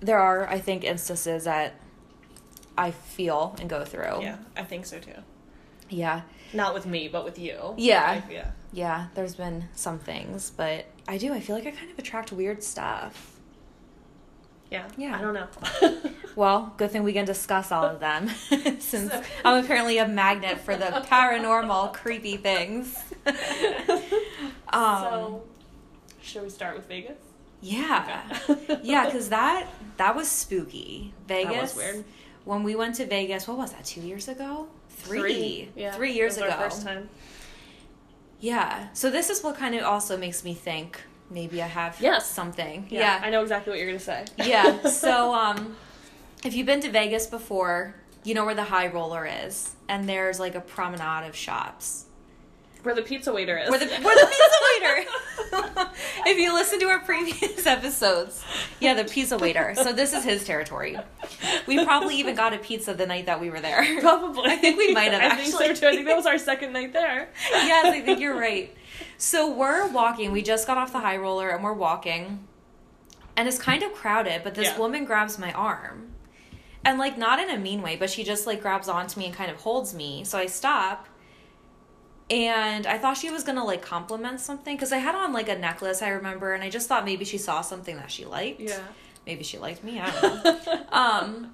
Speaker 1: there are, I think, instances that I feel and go through.
Speaker 2: Yeah, I think so too.
Speaker 1: Yeah.
Speaker 2: Not with me, but with you.
Speaker 1: Yeah.
Speaker 2: I- yeah.
Speaker 1: Yeah, there's been some things, but I do. I feel like I kind of attract weird stuff.
Speaker 2: Yeah.
Speaker 1: Yeah.
Speaker 2: I don't know. <laughs>
Speaker 1: Well, good thing we can discuss all of them <laughs> since
Speaker 2: So-
Speaker 1: I'm apparently a magnet for the <laughs> paranormal, creepy things. um,
Speaker 2: so, should we start with Vegas?
Speaker 1: yeah.
Speaker 2: Okay.
Speaker 1: yeah, because that that was spooky. Vegas.
Speaker 2: That was weird.
Speaker 1: When we went to Vegas, what was that? Two years ago? Three.
Speaker 2: Yeah.
Speaker 1: Three years ago.
Speaker 2: Our first time.
Speaker 1: Yeah. So this is what kind of also makes me think maybe I have
Speaker 2: Yes.
Speaker 1: something.
Speaker 2: Yeah,
Speaker 1: Yeah.
Speaker 2: I know exactly what you're gonna say.
Speaker 1: yeah. <laughs> So um, if you've been to Vegas before, you know where the High Roller is, and there's like a promenade of shops.
Speaker 2: Where the pizza waiter is.
Speaker 1: Where the where the pizza <laughs> waiter. <laughs> if you listen to our previous episodes, yeah, the pizza waiter. So this is his territory. We probably even got a pizza the night that we were there.
Speaker 2: Probably.
Speaker 1: I think we might have
Speaker 2: I think so
Speaker 1: actually.
Speaker 2: too. I think that was our second night there.
Speaker 1: yes, I think you're right. So we're walking. We just got off the high roller and we're walking. And it's kind of crowded, but this
Speaker 2: Yeah.
Speaker 1: woman grabs my arm. And like not in a mean way, but she just like grabs onto me and kind of holds me. So I stop. And I thought she was going to like compliment something cuz I had on like a necklace, I remember, and I just thought maybe she saw something that she liked.
Speaker 2: Yeah.
Speaker 1: Maybe she liked me, I don't know. <laughs> um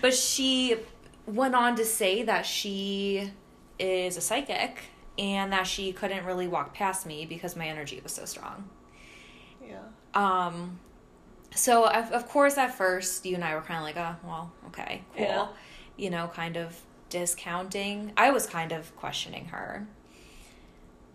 Speaker 1: but she went on to say that she is a psychic and that she couldn't really walk past me because my energy was so strong.
Speaker 2: yeah.
Speaker 1: Um, so of, of course at first you and I were kind of like, oh, well, okay, cool.
Speaker 2: Yeah.
Speaker 1: You know, kind of discounting. I was kind of questioning her.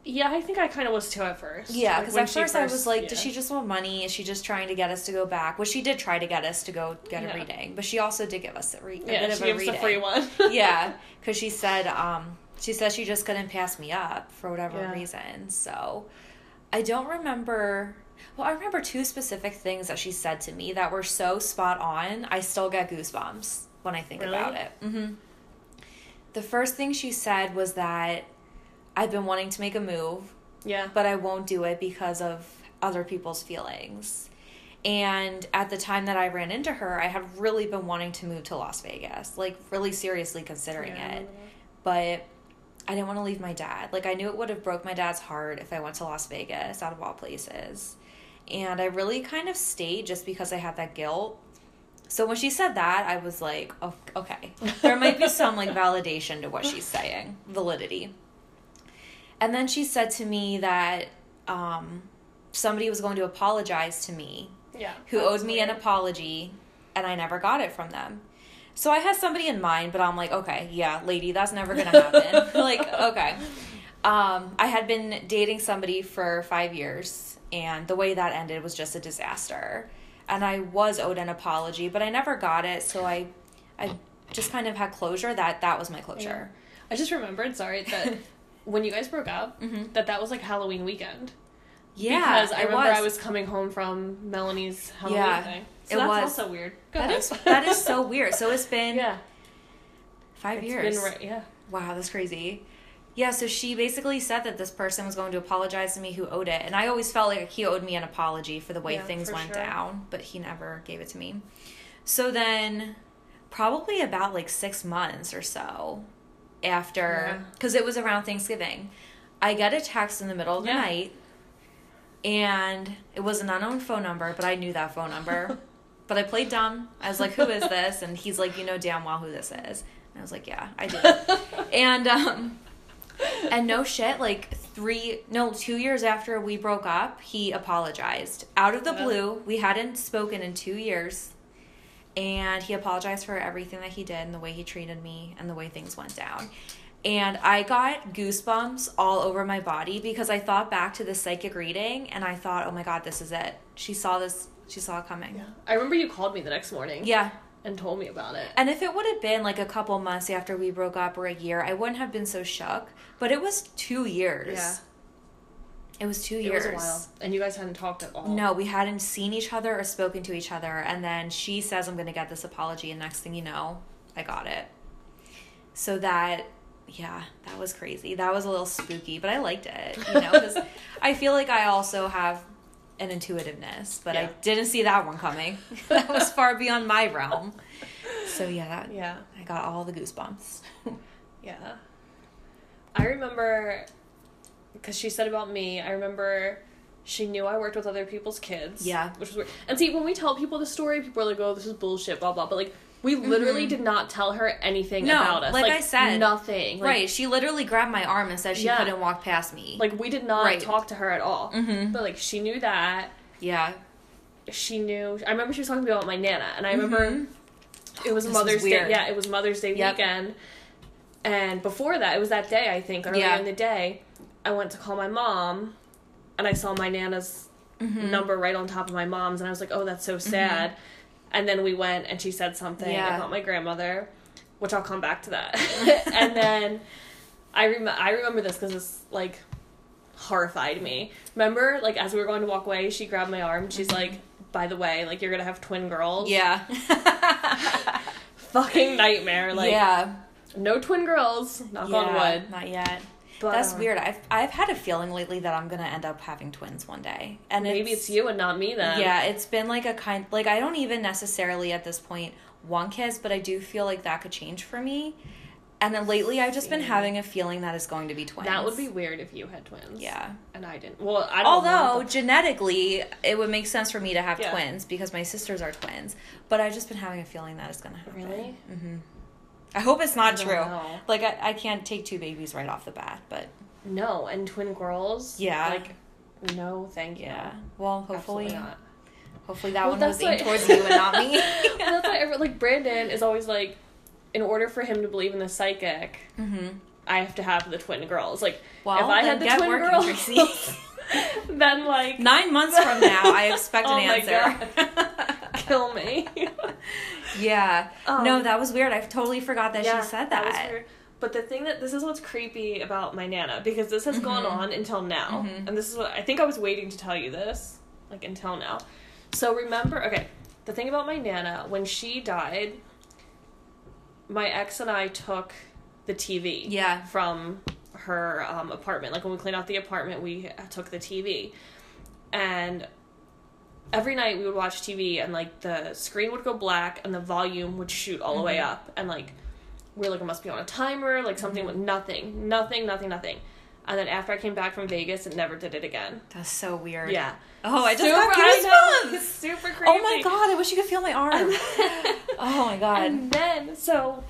Speaker 2: Yeah, I think I kind of was too at first.
Speaker 1: Yeah, because
Speaker 2: when
Speaker 1: at
Speaker 2: she
Speaker 1: first, I was like, does she just want money? Is she just trying to get us to go back? Well, she did try to get us to go get
Speaker 2: Yeah.
Speaker 1: a reading, but she also did give us a, re- a
Speaker 2: Yeah,
Speaker 1: bit
Speaker 2: she
Speaker 1: of a
Speaker 2: gave us
Speaker 1: reading.
Speaker 2: the free one. <laughs>
Speaker 1: yeah, because she said um, she said she just couldn't pass me up for whatever
Speaker 2: Yeah.
Speaker 1: reason. So I don't remember. Well, I remember two specific things that she said to me that were so spot on. I still get goosebumps when I think
Speaker 2: Really?
Speaker 1: about it. hmm The first thing she said was that I've been wanting to make a move
Speaker 2: Yeah.
Speaker 1: but I won't do it because of other people's feelings. And at the time that I ran into her, I had really been wanting to move to Las Vegas, like really seriously considering
Speaker 2: Yeah,
Speaker 1: it. But I didn't want to leave my dad. Like I knew it would have broke my dad's heart if I went to Las Vegas out of all places. And I really kind of stayed just because I had that guilt. So when she said that, I was like, oh, okay. There might be some like validation to what she's saying, validity. And then she said to me that um, somebody was going to apologize to me
Speaker 2: Yeah.
Speaker 1: who owed me an apology and I never got it from them. So I had somebody in mind, but I'm like, okay, yeah, lady, that's never gonna happen. <laughs> like, okay. Um, I had been dating somebody for five years, and the way that ended was just a disaster. And I was owed an apology, but I never got it, so I, I just kind of had closure. That that was my closure.
Speaker 2: I just remembered, sorry, that <laughs> when you guys broke up,
Speaker 1: Mhm.
Speaker 2: that that was like Halloween weekend.
Speaker 1: Yeah,
Speaker 2: because I remember
Speaker 1: was.
Speaker 2: I was coming home from Melanie's Halloween
Speaker 1: Yeah,
Speaker 2: thing. So
Speaker 1: it
Speaker 2: that's
Speaker 1: was.
Speaker 2: also weird. Go
Speaker 1: That
Speaker 2: ahead.
Speaker 1: is that is so <laughs> weird. So it's been
Speaker 2: yeah.
Speaker 1: five
Speaker 2: It's
Speaker 1: years.
Speaker 2: been right- yeah.
Speaker 1: Wow, that's crazy. Yeah, so she basically said that this person was going to apologize to me who owed it. And I always felt like he owed me an apology for the way
Speaker 2: Yeah,
Speaker 1: things went
Speaker 2: sure.
Speaker 1: down, but he never gave it to me. So then, probably about like six months or so after,
Speaker 2: Yeah.
Speaker 1: because it was around Thanksgiving, I get a text in the middle of the
Speaker 2: Yeah.
Speaker 1: night, and it was an unknown phone number, but I knew that phone number. <laughs> but I played dumb. I was like, who is this? And he's like, you know damn well who this is. And I was like, yeah, I do. <laughs> and um and no shit like three no two years after we broke up he apologized out of the
Speaker 2: Yeah.
Speaker 1: blue we hadn't spoken in two years and he apologized for everything that he did and the way he treated me and the way things went down and i got goosebumps all over my body because i thought back to the psychic reading and i thought oh my god this is it she saw this she saw it coming
Speaker 2: yeah. I remember you called me the next morning
Speaker 1: yeah
Speaker 2: and told me about it.
Speaker 1: and if it would have been like a couple months after we broke up or a year, I wouldn't have been so shook. But it was two years.
Speaker 2: Yeah.
Speaker 1: It was two years.
Speaker 2: It was a while. And you guys hadn't talked at all.
Speaker 1: No, we hadn't seen each other or spoken to each other. And then she says, I'm going to get this apology. And next thing you know, I got it. So that, yeah, that was crazy. That was a little spooky, but I liked it, you know, because <laughs> I feel like I also have an intuitiveness, but I didn't see that one coming. <laughs> <laughs> that was far beyond my realm. So yeah, that,
Speaker 2: Yeah.
Speaker 1: I got all the goosebumps.
Speaker 2: Yeah. I remember because she said about me, I remember she knew I worked with other people's kids.
Speaker 1: Yeah.
Speaker 2: Which was weird. And see, when we tell people the story, people are like, oh, this is bullshit, blah, blah. But like, we literally
Speaker 1: Mhm.
Speaker 2: did not tell her anything
Speaker 1: No,
Speaker 2: about us.
Speaker 1: like I said.
Speaker 2: Nothing. Like,
Speaker 1: right. She literally grabbed my arm and said she
Speaker 2: Yeah.
Speaker 1: couldn't walk past me.
Speaker 2: Like, we did not
Speaker 1: Right.
Speaker 2: talk to her at all.
Speaker 1: mm-hmm.
Speaker 2: But like, she knew that.
Speaker 1: Yeah.
Speaker 2: She knew. I remember she was talking to me about my Nana. And I remember
Speaker 1: Mhm.
Speaker 2: it was
Speaker 1: This was
Speaker 2: Mother's Day. Yeah, it was Mother's Day
Speaker 1: Yep.
Speaker 2: weekend. And before that, it was that day, I think, earlier
Speaker 1: Yeah.
Speaker 2: in the day, I went to call my mom and I saw my Nana's
Speaker 1: Mhm.
Speaker 2: number right on top of my mom's and I was like, "Oh, that's so sad." And then we went and she said something
Speaker 1: Yeah.
Speaker 2: about my grandmother, which I'll come back to that. <laughs> and then I rem- I remember this cuz it's like horrified me. Remember like as we were going to walk away, she grabbed my arm. She's mm-hmm. like, "By the way, like you're going to have twin girls."
Speaker 1: Yeah. <laughs>
Speaker 2: Fucking nightmare. Like
Speaker 1: yeah.
Speaker 2: no twin girls, knock on wood.
Speaker 1: Not yet.
Speaker 2: But
Speaker 1: That's
Speaker 2: uh,
Speaker 1: weird. I've I've had a feeling lately that I'm gonna end up having twins one day, and
Speaker 2: Maybe it's you and not me then.
Speaker 1: Yeah, it's been like a kind like I don't even necessarily at this point want kids, but I do feel like that could change for me. And then lately, I've just been having a feeling that it's going to be twins.
Speaker 2: That would be weird if you had twins.
Speaker 1: yeah.
Speaker 2: And I didn't. Well, I don't
Speaker 1: Although genetically, it would make sense for me to have
Speaker 2: Yeah.
Speaker 1: twins because my sisters are twins. But I've just been having a feeling that it's gonna happen.
Speaker 2: Really?
Speaker 1: hmm I hope it's not true.
Speaker 2: know.
Speaker 1: Like I, I can't take two babies right off the bat, but
Speaker 2: No, and twin girls.
Speaker 1: Yeah.
Speaker 2: Like, no, thank you.
Speaker 1: yeah. Well, hopefully, hopefully that
Speaker 2: Well,
Speaker 1: one was aimed towards you and not me. <laughs>
Speaker 2: well, that's why every, like Brandon is always like, in order for him to believe in the psychic,
Speaker 1: hmm
Speaker 2: I have to have the twin girls. Like,
Speaker 1: Well,
Speaker 2: if I had the twin
Speaker 1: working,
Speaker 2: girls, <laughs> then like
Speaker 1: Nine months from now, I expect <laughs>
Speaker 2: Oh
Speaker 1: an
Speaker 2: my
Speaker 1: answer.
Speaker 2: kill me. <laughs>
Speaker 1: yeah.
Speaker 2: Um,
Speaker 1: no, that was weird. I totally forgot that
Speaker 2: Yeah,
Speaker 1: she said that.
Speaker 2: was weird. But the thing that this is what's creepy about my nana because this has gone
Speaker 1: Mhm.
Speaker 2: on until now,
Speaker 1: Mhm.
Speaker 2: and this is what I think I was waiting to tell you this, like until now. So remember, okay, the thing about my nana when she died, my ex and I took the TV
Speaker 1: Yeah.
Speaker 2: from her um, apartment. Like when we cleaned out the apartment, we took the TV, and every night we would watch TV, and like the screen would go black, and the volume would shoot all the way
Speaker 1: Mhm.
Speaker 2: up, and like we are like it must be on a timer, like something with nothing, nothing, nothing, nothing. And then after I came back from Vegas, it never did it again.
Speaker 1: That's so weird.
Speaker 2: Yeah.
Speaker 1: Oh, I just
Speaker 2: Super-
Speaker 1: got goosebumps. <laughs>
Speaker 2: Super creepy.
Speaker 1: Oh my god, I wish you could feel my arm. <laughs> oh my god. <laughs>
Speaker 2: And then, so,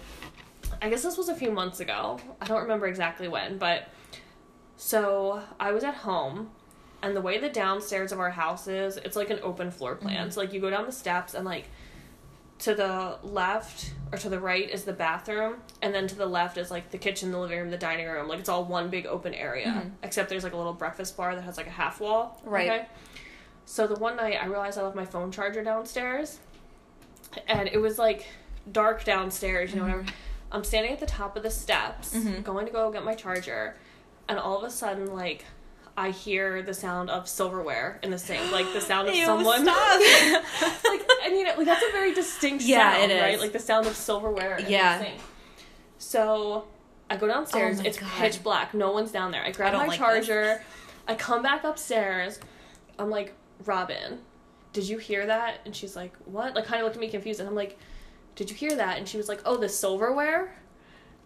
Speaker 2: I guess this was a few months ago. I don't remember exactly when, but so I was at home, and the way the downstairs of our house is, it's like an open floor plan.
Speaker 1: Mm-hmm.
Speaker 2: So, like, you go down the steps, and like, to the left or to the right is the bathroom, and then to the left is like the kitchen, the living room, the dining room. Like, it's all one big open area,
Speaker 1: Mhm.
Speaker 2: except there's like a little breakfast bar that has like a half wall.
Speaker 1: Right.
Speaker 2: So, the one night I realized I left my phone charger downstairs and it was like dark downstairs, you know, whatever. I'm standing at the top of the steps,
Speaker 1: Mhm.
Speaker 2: going to go get my charger, and all of a sudden, like, I hear the sound of silverware in the sink, like the sound of
Speaker 1: Ew,
Speaker 2: someone.
Speaker 1: stop. <laughs>
Speaker 2: like, <laughs> I mean, like that's a very distinct
Speaker 1: Yeah,
Speaker 2: sound,
Speaker 1: it is.
Speaker 2: right? Like the sound of silverware in
Speaker 1: Yeah.
Speaker 2: the sink. So I go downstairs.
Speaker 1: Oh
Speaker 2: it's
Speaker 1: God.
Speaker 2: pitch black. No one's down there. I grab
Speaker 1: don't
Speaker 2: my
Speaker 1: like
Speaker 2: charger. I come back upstairs. I'm like, Robin, did you hear that? And she's like, what? Like, kind of looked at me confused. And I'm like, did you hear that? And she was like, oh, the silverware?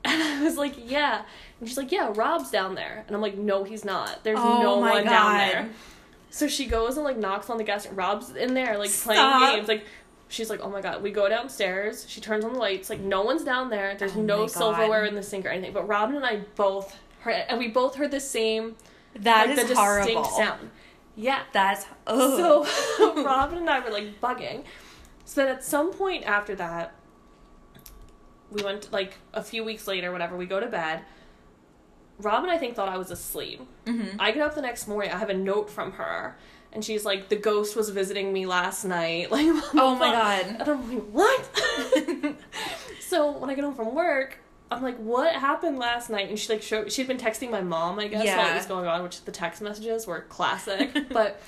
Speaker 2: <laughs> And I was like, yeah. And she's like, yeah, Rob's down there. And I'm like, no, he's not. There's
Speaker 1: Oh
Speaker 2: no one down there. So she goes and like knocks on the gas. Rob's in there, like
Speaker 1: Stop.
Speaker 2: playing games. Like she's like, oh my god. We go downstairs. She turns on the lights. Like no one's down there. There's
Speaker 1: Oh
Speaker 2: no silverware in the sink or anything. But Robin and I both heard, and we both heard the same
Speaker 1: That
Speaker 2: like
Speaker 1: is
Speaker 2: the
Speaker 1: horrible.
Speaker 2: distinct sound. Yeah.
Speaker 1: That's ugh. <laughs>
Speaker 2: So Robin and I were like bugging. So then at some point after that, we went like a few weeks later, whatever. We go to bed. Robin, I think, thought I was asleep.
Speaker 1: Mhm.
Speaker 2: I get up the next morning. I have a note from her, and she's like, "The ghost was visiting me last night." <laughs> Like,
Speaker 1: Oh my
Speaker 2: And
Speaker 1: god.
Speaker 2: I'm like, "What?" <laughs> so when I get home from work, I'm like, "What happened last night?" And she like showed. She'd been texting my mom, I guess, while it was going on, which the text messages were classic. <laughs> but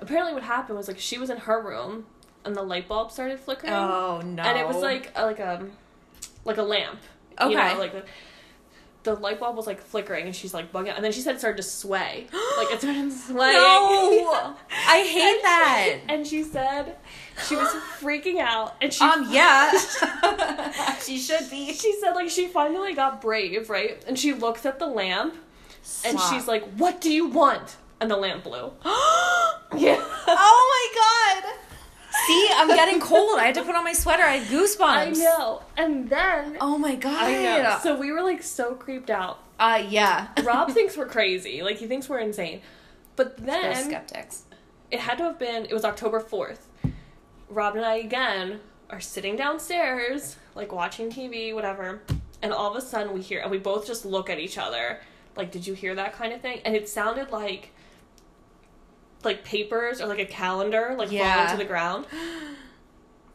Speaker 2: apparently, what happened was like she was in her room, and the light bulb started flickering,
Speaker 1: Oh no.
Speaker 2: and it was like a, like a like a lamp.
Speaker 1: Okay.
Speaker 2: You know, like the, the light bulb was like flickering, and she's like bugging out. And then she said it started to sway. like it started <gasps> swaying.
Speaker 1: No. <laughs> I hate
Speaker 2: And
Speaker 1: that.
Speaker 2: She, <laughs> and she said she was freaking out, and she
Speaker 1: Um yeah. <laughs> she should be.
Speaker 2: she said like she finally got brave, right? And she looks at the lamp, and she's like, "What do you want?" And the lamp blew. <gasps> <gasps> Yeah.
Speaker 1: Oh my god. See, I'm getting cold. I had to put on my sweater. I had goosebumps.
Speaker 2: I know. And then
Speaker 1: Oh my god.
Speaker 2: I know. So we were like so creeped out.
Speaker 1: uh yeah.
Speaker 2: Rob thinks we're crazy. Like he thinks we're insane. But then
Speaker 1: skeptics.
Speaker 2: it had to have been it was October 4th. Rob and I again are sitting downstairs, like watching TV, whatever, and all of a sudden we hear and we both just look at each other, like, did you hear that kind of thing? And it sounded like like papers or like a calendar like
Speaker 1: Yeah.
Speaker 2: falling to the ground. <gasps>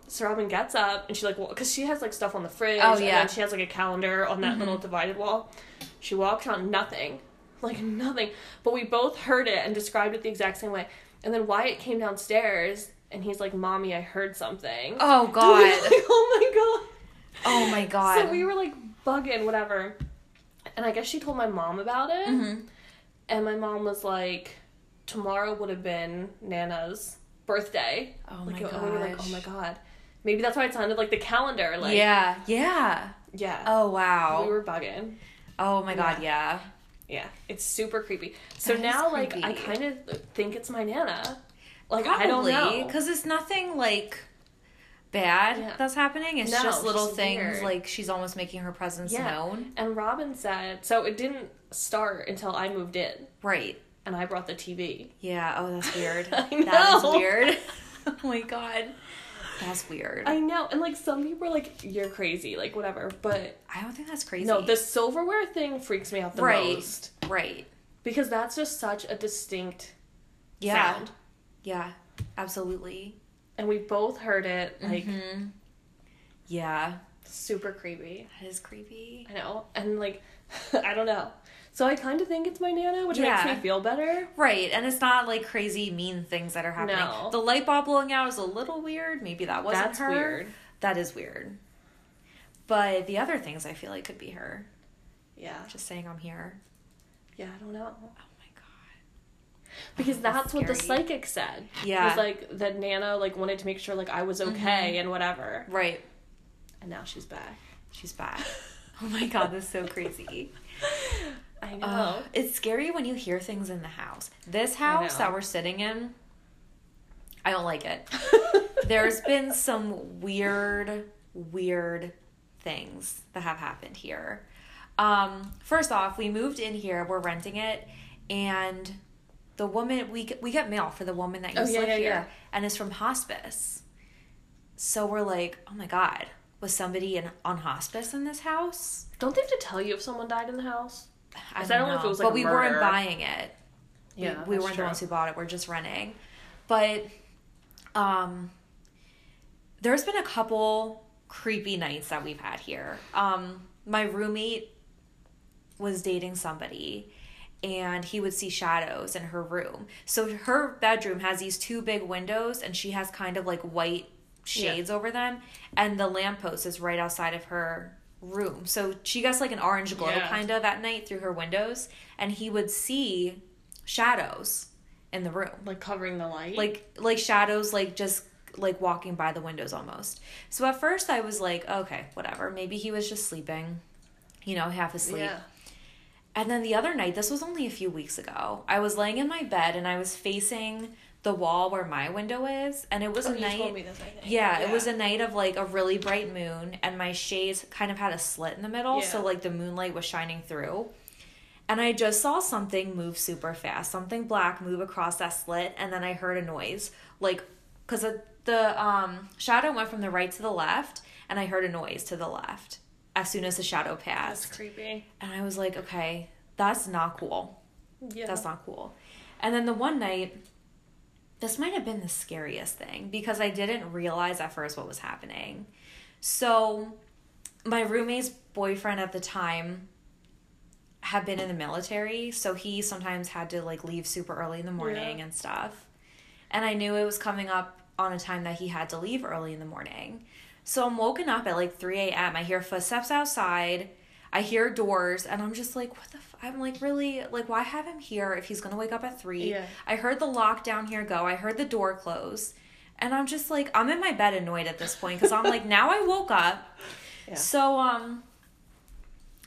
Speaker 2: So Robin gets up and she like because she has like stuff on the fridge.
Speaker 1: Oh,
Speaker 2: and
Speaker 1: yeah.
Speaker 2: then she has like a calendar on that
Speaker 1: Mhm.
Speaker 2: little divided wall. She walks on nothing, <laughs> like nothing. But we both heard it and described it the exact same way. And then Wyatt came downstairs and he's like, "Mommy, I heard something."
Speaker 1: Oh <laughs>
Speaker 2: And
Speaker 1: god.
Speaker 2: like, oh my god.
Speaker 1: Oh my <laughs> god.
Speaker 2: So we were like bugging, whatever. And I guess she told my mom about it.
Speaker 1: Mhm.
Speaker 2: And my mom was like, tomorrow would have been Nana's birthday.
Speaker 1: Oh
Speaker 2: like,
Speaker 1: my
Speaker 2: and we were like, oh my god. Maybe that's why it sounded like the calendar. Like,
Speaker 1: yeah. Yeah.
Speaker 2: Yeah.
Speaker 1: Oh wow.
Speaker 2: We were bugging.
Speaker 1: oh my god, yeah.
Speaker 2: Yeah. It's super creepy. So
Speaker 1: That
Speaker 2: now, like, I kind of think it's my Nana. Like,
Speaker 1: Probably,
Speaker 2: I don't know.
Speaker 1: Because it's nothing like bad
Speaker 2: Yeah.
Speaker 1: that's happening. It's
Speaker 2: No,
Speaker 1: just little things
Speaker 2: weird.
Speaker 1: like she's almost making her presence
Speaker 2: Yeah.
Speaker 1: known.
Speaker 2: And Robin said, so it didn't start until I moved in
Speaker 1: Right.
Speaker 2: And I brought the TV.
Speaker 1: Yeah. Oh, that's <laughs> weird. That is <laughs> weird. oh my god. That's weird.
Speaker 2: I know. And, like, some people are like, you're crazy, like, whatever. But
Speaker 1: I don't think that's crazy.
Speaker 2: no, the silverware thing freaks me out the
Speaker 1: Right.
Speaker 2: most.
Speaker 1: right.
Speaker 2: Because that's just such a distinct
Speaker 1: Yeah.
Speaker 2: sound.
Speaker 1: Yeah. Absolutely.
Speaker 2: And we both heard it, like,
Speaker 1: Mhm. Yeah.
Speaker 2: super creepy.
Speaker 1: That is creepy.
Speaker 2: I know. And, like, <laughs> I don't know. So I kind of think it's my Nana, which
Speaker 1: Yeah.
Speaker 2: makes me feel better.
Speaker 1: Right, and it's not like crazy mean things that are happening.
Speaker 2: No.
Speaker 1: The light bulb blowing out is a little weird. Maybe that wasn't
Speaker 2: That's
Speaker 1: her.
Speaker 2: weird.
Speaker 1: That is weird. But the other things I feel like could be her.
Speaker 2: Yeah.
Speaker 1: Just saying I'm here.
Speaker 2: Yeah, I don't know.
Speaker 1: Oh my god.
Speaker 2: Because
Speaker 1: Oh, that's
Speaker 2: that's what the psychic said.
Speaker 1: Yeah.
Speaker 2: Was like that Nana like wanted to make sure like I was mm-hmm. okay and whatever.
Speaker 1: Right.
Speaker 2: And now she's back.
Speaker 1: She's back. oh my god, that's so crazy. <laughs>
Speaker 2: I know.
Speaker 1: Ugh, it's scary when you hear things in the house. This house that we're sitting in, I don't like it. <laughs> There's been some weird, weird things that have happened here. Um, first off, we moved in here, we're renting it, and the woman we get- we get mail for the woman that
Speaker 2: Oh,
Speaker 1: used to live
Speaker 2: yeah,
Speaker 1: here,
Speaker 2: yeah.
Speaker 1: and is from hospice. So we're like, oh my god, was somebody in on hospice in this house?
Speaker 2: Don't they have to tell you if someone died in the house?
Speaker 1: I
Speaker 2: don't know if it was, like,
Speaker 1: but we
Speaker 2: murder.
Speaker 1: weren't buying it. We-
Speaker 2: Yeah,
Speaker 1: we,
Speaker 2: that's
Speaker 1: weren't
Speaker 2: true.
Speaker 1: the ones who bought it. We're just renting. But um, there's been a couple creepy nights that we've had here. Um, my roommate was dating somebody and he would see shadows in her room. So her bedroom has these two big windows and she has kind of like white shades over them and the lamppost is right outside of her room. So she gets like an orange glow
Speaker 2: Yeah.
Speaker 1: kind of at night through her windows and he would see shadows in the room
Speaker 2: Like covering the light.
Speaker 1: like like shadows like just like walking by the windows almost so at first i was like okay whatever maybe he was just sleeping you know half asleep
Speaker 2: yeah.
Speaker 1: and then the other night this was only a few weeks ago i was laying in my bed and i was facing the wall where my window is and it was
Speaker 2: Oh,
Speaker 1: a night
Speaker 2: told me this, I think.
Speaker 1: yeah, it was a night of like a really bright moon, and my shades kind of had a slit in the middle, so like the moonlight was shining through. And I just saw something move super fast, something black move across that slit, and then I heard a noise, like because the um, shadow went from the right to the left, and I heard a noise to the left as soon as the shadow passed That's
Speaker 2: creepy.
Speaker 1: and I was like, okay, that's not cool.
Speaker 2: Yeah.
Speaker 1: That's not cool. And then the one night, this might have been the scariest thing because I didn't realize at first what was happening. So, my roommate's boyfriend at the time had been in the military, so he sometimes had to like leave super early in the morning
Speaker 2: Yeah.
Speaker 1: and stuff. And I knew it was coming up on a time that he had to leave early in the morning. So I'm woken up at like 3 a.m. I hear footsteps outside. I hear doors, and I'm just like, what the? F-? I'm like, really? Like, why have him here if he's gonna wake up at three?
Speaker 2: Yeah.
Speaker 1: I heard the lock down here go. I heard the door close, and I'm just like, I'm in my bed annoyed at this point because I'm like, now I woke up. <laughs>
Speaker 2: Yeah.
Speaker 1: So um,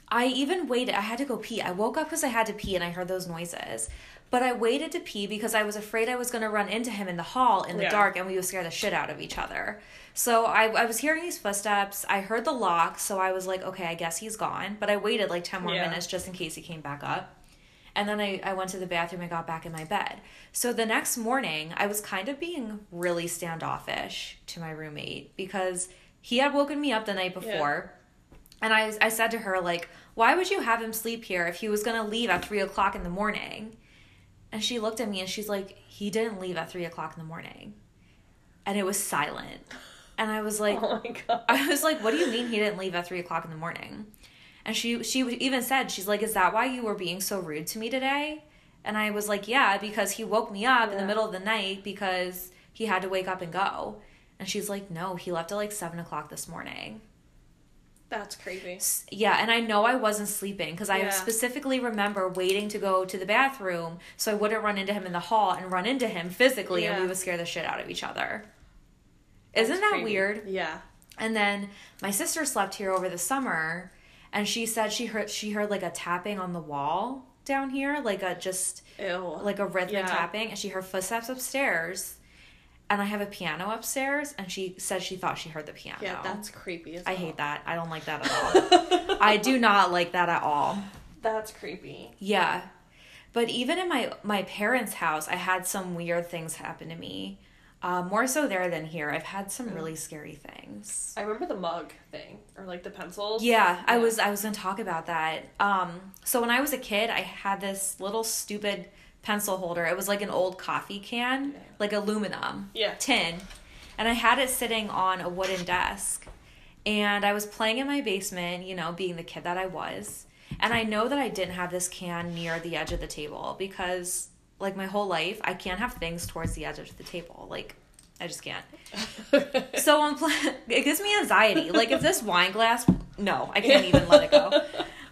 Speaker 1: I even waited. I had to go pee. I woke up because I had to pee, and I heard those noises. But I waited to pee because I was afraid I was going to run into him in the hall in the
Speaker 2: Yeah.
Speaker 1: dark and we would scare the shit out of each other. So I, I was hearing these footsteps. I heard the lock. So I was like, okay, I guess he's gone. But I waited like 10 more
Speaker 2: Yeah.
Speaker 1: minutes just in case he came back up. And then I, I went to the bathroom and got back in my bed. So the next morning, I was kind of being really standoffish to my roommate because he had woken me up the night before. And I, I said to her, like, why would you have him sleep here if he was going to leave at three o'clock in the morning? And she looked at me and she's like, he didn't leave at three o'clock in the morning. And it was silent. And I was like,
Speaker 2: Oh my god.
Speaker 1: I was like, what do you mean he didn't leave at three o'clock in the morning? And she she even said, she's like, is that why you were being so rude to me today? And I was like, yeah, because he woke me up in the middle of the night because he had to wake up and go. And she's like, no, he left at like seven o'clock this morning.
Speaker 2: That's
Speaker 1: crazy. Yeah, and I know I wasn't sleeping because I
Speaker 2: Yeah.
Speaker 1: specifically remember waiting to go to the bathroom so I wouldn't run into him in the hall and run into him physically and we would scare the shit out of each other. Isn't that
Speaker 2: creepy.
Speaker 1: weird?
Speaker 2: Yeah.
Speaker 1: And then my sister slept here over the summer and she said she heard she heard like a tapping on the wall down here, like a just
Speaker 2: Ew.
Speaker 1: like a rhythmic
Speaker 2: Yeah.
Speaker 1: tapping and she heard footsteps upstairs. And I have a piano upstairs and she said she thought she heard the piano.
Speaker 2: yeah, that's creepy. As
Speaker 1: I
Speaker 2: well.
Speaker 1: hate that. I don't like that at all. <laughs> I do not like that at all.
Speaker 2: That's creepy.
Speaker 1: Yeah. But even in my my parents' house, I had some weird things happen to me. Uh, more so there than here. I've had some really scary things.
Speaker 2: I remember the mug thing or like the pencils.
Speaker 1: Yeah, I was I was gonna talk about that. Um, so when I was a kid, I had this little stupid pencil holder. It was like an old coffee can,
Speaker 2: Yeah.
Speaker 1: like aluminum
Speaker 2: Yeah.
Speaker 1: tin, and I had it sitting on a wooden desk. And I was playing in my basement, you know, being the kid that I was. And I know that I didn't have this can near the edge of the table because, like, my whole life, I can't have things towards the edge of the table. Like, I just can't. <laughs> So I'm playing. It gives me anxiety. Like if this wine glass, no, I can't even let it go.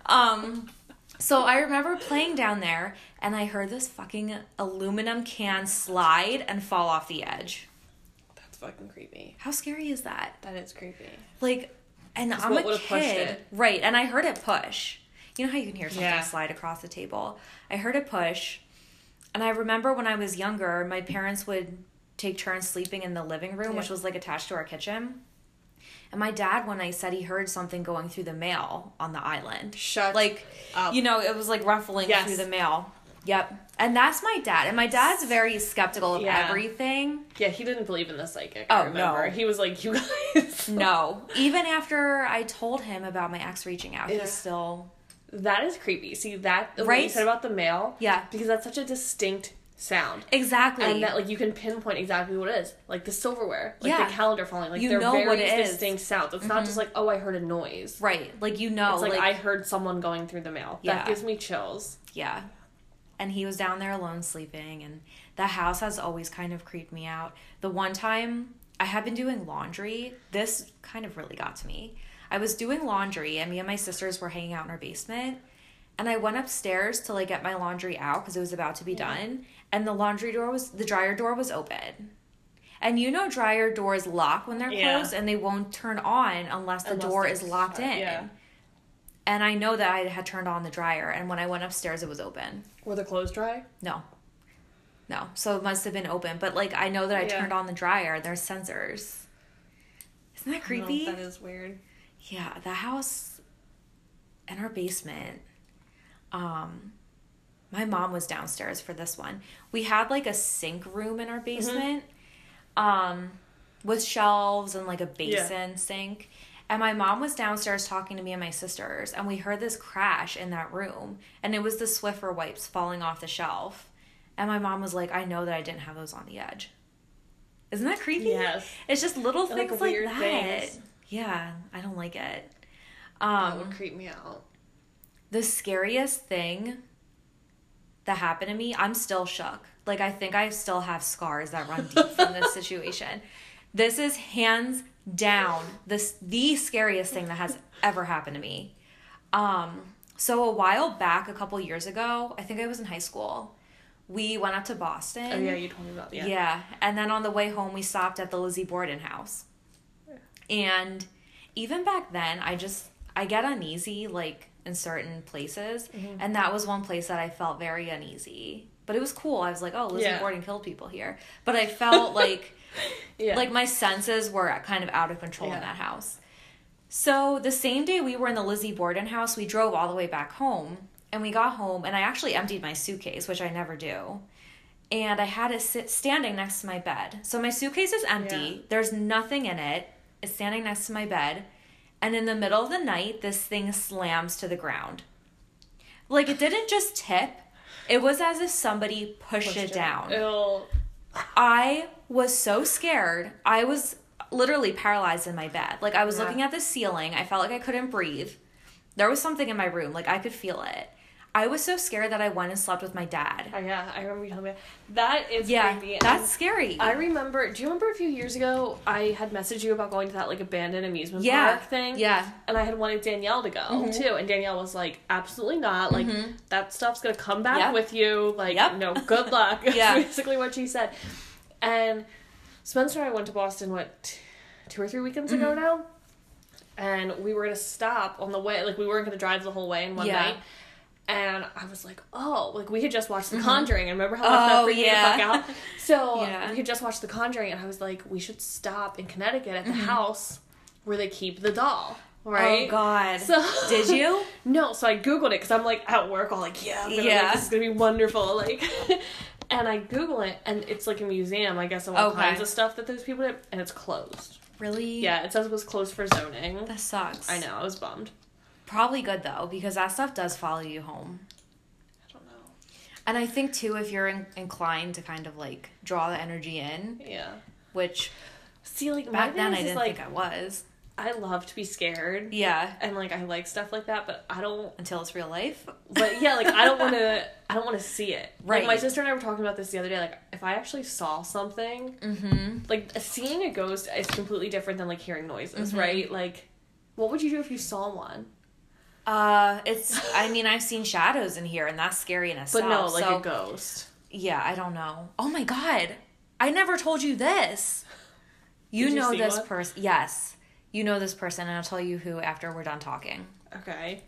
Speaker 1: Um, so I remember playing down there, and I heard this fucking aluminum can slide and fall off the edge.
Speaker 2: That's fucking creepy.
Speaker 1: How scary is that?
Speaker 2: That is creepy.
Speaker 1: Like, and I'm a kid,
Speaker 2: it?
Speaker 1: right? And I heard it push. You know how you can hear something
Speaker 2: Yeah.
Speaker 1: slide across the table. I heard it push, and I remember when I was younger, my parents would take turns sleeping in the living room, which was like attached to our kitchen. And my dad one night said he heard something going through the mail on the island.
Speaker 2: Shut
Speaker 1: Like,
Speaker 2: up.
Speaker 1: you know, it was like ruffling
Speaker 2: Yes.
Speaker 1: through the mail. Yep. And that's my dad. And my dad's very skeptical of
Speaker 2: Yeah.
Speaker 1: everything.
Speaker 2: Yeah, he didn't believe in the psychic.
Speaker 1: Oh,
Speaker 2: remember.
Speaker 1: no.
Speaker 2: He was like, "You guys."
Speaker 1: No. <laughs> Even after I told him about my ex reaching out,
Speaker 2: Yeah.
Speaker 1: he's still.
Speaker 2: That is creepy. See that what you said about the mail?
Speaker 1: Yeah.
Speaker 2: Because that's such a distinct sound.
Speaker 1: Exactly.
Speaker 2: And that like you can pinpoint exactly what it is. Like the silverware, like
Speaker 1: Yeah.
Speaker 2: the calendar falling. Like
Speaker 1: You
Speaker 2: they're
Speaker 1: know
Speaker 2: very
Speaker 1: what it is.
Speaker 2: distinct sounds. It's not mm-hmm. just like, oh I heard a noise.
Speaker 1: right. Like, you know.
Speaker 2: It's like,
Speaker 1: like
Speaker 2: I heard someone going through the mail.
Speaker 1: Yeah.
Speaker 2: That gives me chills.
Speaker 1: Yeah. And he was down there alone sleeping, and the house has always kind of creeped me out. The one time I had been doing laundry, this kind of really got to me. I was doing laundry, and me and my sisters were hanging out in our basement. And I went upstairs to like get my laundry out because it was about to be done. And the laundry door was, the dryer door was open. And you know, dryer doors lock when they're
Speaker 2: Yeah.
Speaker 1: closed and they won't turn on unless the
Speaker 2: Unless
Speaker 1: door is locked
Speaker 2: shut,
Speaker 1: in.
Speaker 2: yeah.
Speaker 1: And I know that I had turned on the dryer, and when I went upstairs, it was open.
Speaker 2: Were the clothes dry?
Speaker 1: No. No. So it must have been open. But like I know that I
Speaker 2: Yeah.
Speaker 1: turned on the dryer. There's sensors. Isn't that creepy?
Speaker 2: that is weird.
Speaker 1: Yeah, the house in our basement. Um my mom was downstairs for this one. We had like a sink room in our basement. Um with shelves and like a basin sink. And my mom was downstairs talking to me and my sisters, and we heard this crash in that room. And it was the Swiffer wipes falling off the shelf. And my mom was like, I know that I didn't have those on the edge. Isn't that creepy?
Speaker 2: Yes.
Speaker 1: It's just little
Speaker 2: Like
Speaker 1: things like,
Speaker 2: weird
Speaker 1: that.
Speaker 2: things.
Speaker 1: Yeah, I don't like it.
Speaker 2: That
Speaker 1: Um,
Speaker 2: would creep me out.
Speaker 1: the scariest thing that happened to me, I'm still shook. Like I think I still have scars that run deep from this <laughs> situation. This is hands down this the scariest thing that has ever happened to me. Um so a while back, a couple years ago, I think I was in high school. We went up to Boston.
Speaker 2: Oh yeah, you told me about
Speaker 1: Yeah.
Speaker 2: yeah.
Speaker 1: And then on the way home, we stopped at the Lizzie Borden house. And even back then, I just, I get uneasy like in certain places.
Speaker 2: Mm-hmm.
Speaker 1: And that was one place that I felt very uneasy. But it was cool. I was like, oh, Lizzie
Speaker 2: Yeah.
Speaker 1: Borden killed people here. But I felt <laughs> like,
Speaker 2: Yeah.
Speaker 1: like my senses were kind of out of control in that house. So the same day we were in the Lizzie Borden house, we drove all the way back home. And we got home, and I actually emptied my suitcase, which I never do. And I had it sit standing next to my bed. So my suitcase is empty.
Speaker 2: Yeah.
Speaker 1: There's nothing in it. It's standing next to my bed. And in the middle of the night, this thing slams to the ground. Like it didn't just tip. It was as if somebody pushed, it down.
Speaker 2: Ew.
Speaker 1: I was so scared. I was literally paralyzed in my bed. Like I was
Speaker 2: Yeah.
Speaker 1: looking at the ceiling. I felt like I couldn't breathe. There was something in my room. Like I could feel it. I was so scared that I went and slept with my dad.
Speaker 2: Oh, yeah, I remember you telling me that is
Speaker 1: Yeah,
Speaker 2: creepy.
Speaker 1: that's
Speaker 2: And
Speaker 1: scary.
Speaker 2: I remember. Do you remember a few years ago I had messaged you about going to that like abandoned amusement
Speaker 1: yeah,
Speaker 2: park thing?
Speaker 1: yeah,
Speaker 2: And I had wanted Danielle to go too, and Danielle was like, "Absolutely not! Like that stuff's gonna come back
Speaker 1: Yep.
Speaker 2: with you. Like,
Speaker 1: Yep.
Speaker 2: no, good luck." <laughs>
Speaker 1: Yeah.
Speaker 2: That's basically what she said. And Spencer and I went to Boston what two or three weekends ago
Speaker 1: Mm-hmm.
Speaker 2: now, and we were gonna stop on the way. Like we weren't gonna drive the whole way in one
Speaker 1: Yeah.
Speaker 2: night. And I was like, oh, like we had just watched The Conjuring. And remember how much that
Speaker 1: Oh,
Speaker 2: freaked
Speaker 1: yeah.
Speaker 2: me the fuck out? <laughs> So
Speaker 1: Yeah.
Speaker 2: we had just watched The Conjuring, and I was like, we should stop in Connecticut at the
Speaker 1: Mm-hmm.
Speaker 2: house where they keep the doll, right?
Speaker 1: Oh God.
Speaker 2: So <laughs>
Speaker 1: Did you? <laughs>
Speaker 2: No, so I googled it because I'm like at work, all like, yeah, gonna, like, this is gonna be wonderful, like. and I Google it, and it's like a museum, I guess, of all
Speaker 1: Okay.
Speaker 2: kinds of stuff that those people did, and it's closed.
Speaker 1: Really?
Speaker 2: Yeah, it says it was closed for zoning.
Speaker 1: That sucks.
Speaker 2: I know, I was bummed.
Speaker 1: Probably good though, because that stuff does follow you home.
Speaker 2: I don't know.
Speaker 1: And I think too, if you're in- inclined to kind of like draw the energy in,
Speaker 2: Yeah.
Speaker 1: which
Speaker 2: See, like
Speaker 1: back then I didn't
Speaker 2: like
Speaker 1: think I was.
Speaker 2: I love to be scared,
Speaker 1: Yeah.
Speaker 2: and like I like stuff like that, but I don't.
Speaker 1: Until it's real life.
Speaker 2: But yeah, like I don't want to. <laughs> I don't want to see it. Like my sister and I were talking about this the other day. Like if I actually saw something,
Speaker 1: Mm-hmm.
Speaker 2: like seeing a ghost is completely different than like hearing noises,
Speaker 1: Mhm.
Speaker 2: right? Like, what would you do if you saw one?
Speaker 1: Uh, it's. I mean, I've seen shadows in here, and that's scary in itself.
Speaker 2: But no, like
Speaker 1: so,
Speaker 2: a ghost.
Speaker 1: yeah, I don't know. Oh my god, I never told you this. You know this person. Yes, you know this person, and I'll tell you who after we're done talking.
Speaker 2: Okay.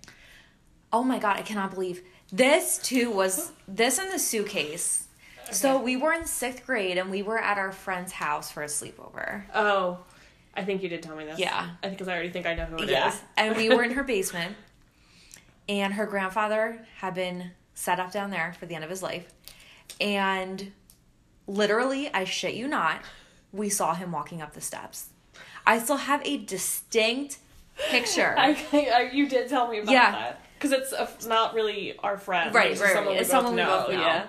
Speaker 1: Oh my god, I cannot believe this too was this in the suitcase. So we were in sixth grade and we were at our friend's house for a sleepover.
Speaker 2: Oh, I think you did tell me this.
Speaker 1: Yeah.
Speaker 2: I think because I already think I know who it is.
Speaker 1: Yeah. and we were in her basement. And her grandfather had been set up down there for the end of his life. And literally, I shit you not, we saw him walking up the steps. I still have a distinct picture. <laughs>
Speaker 2: I, I, you did tell me about
Speaker 1: Yeah.
Speaker 2: that. Because it's a, not really our friend.
Speaker 1: Right, right,
Speaker 2: someone
Speaker 1: right. It's someone we both know.
Speaker 2: Yeah.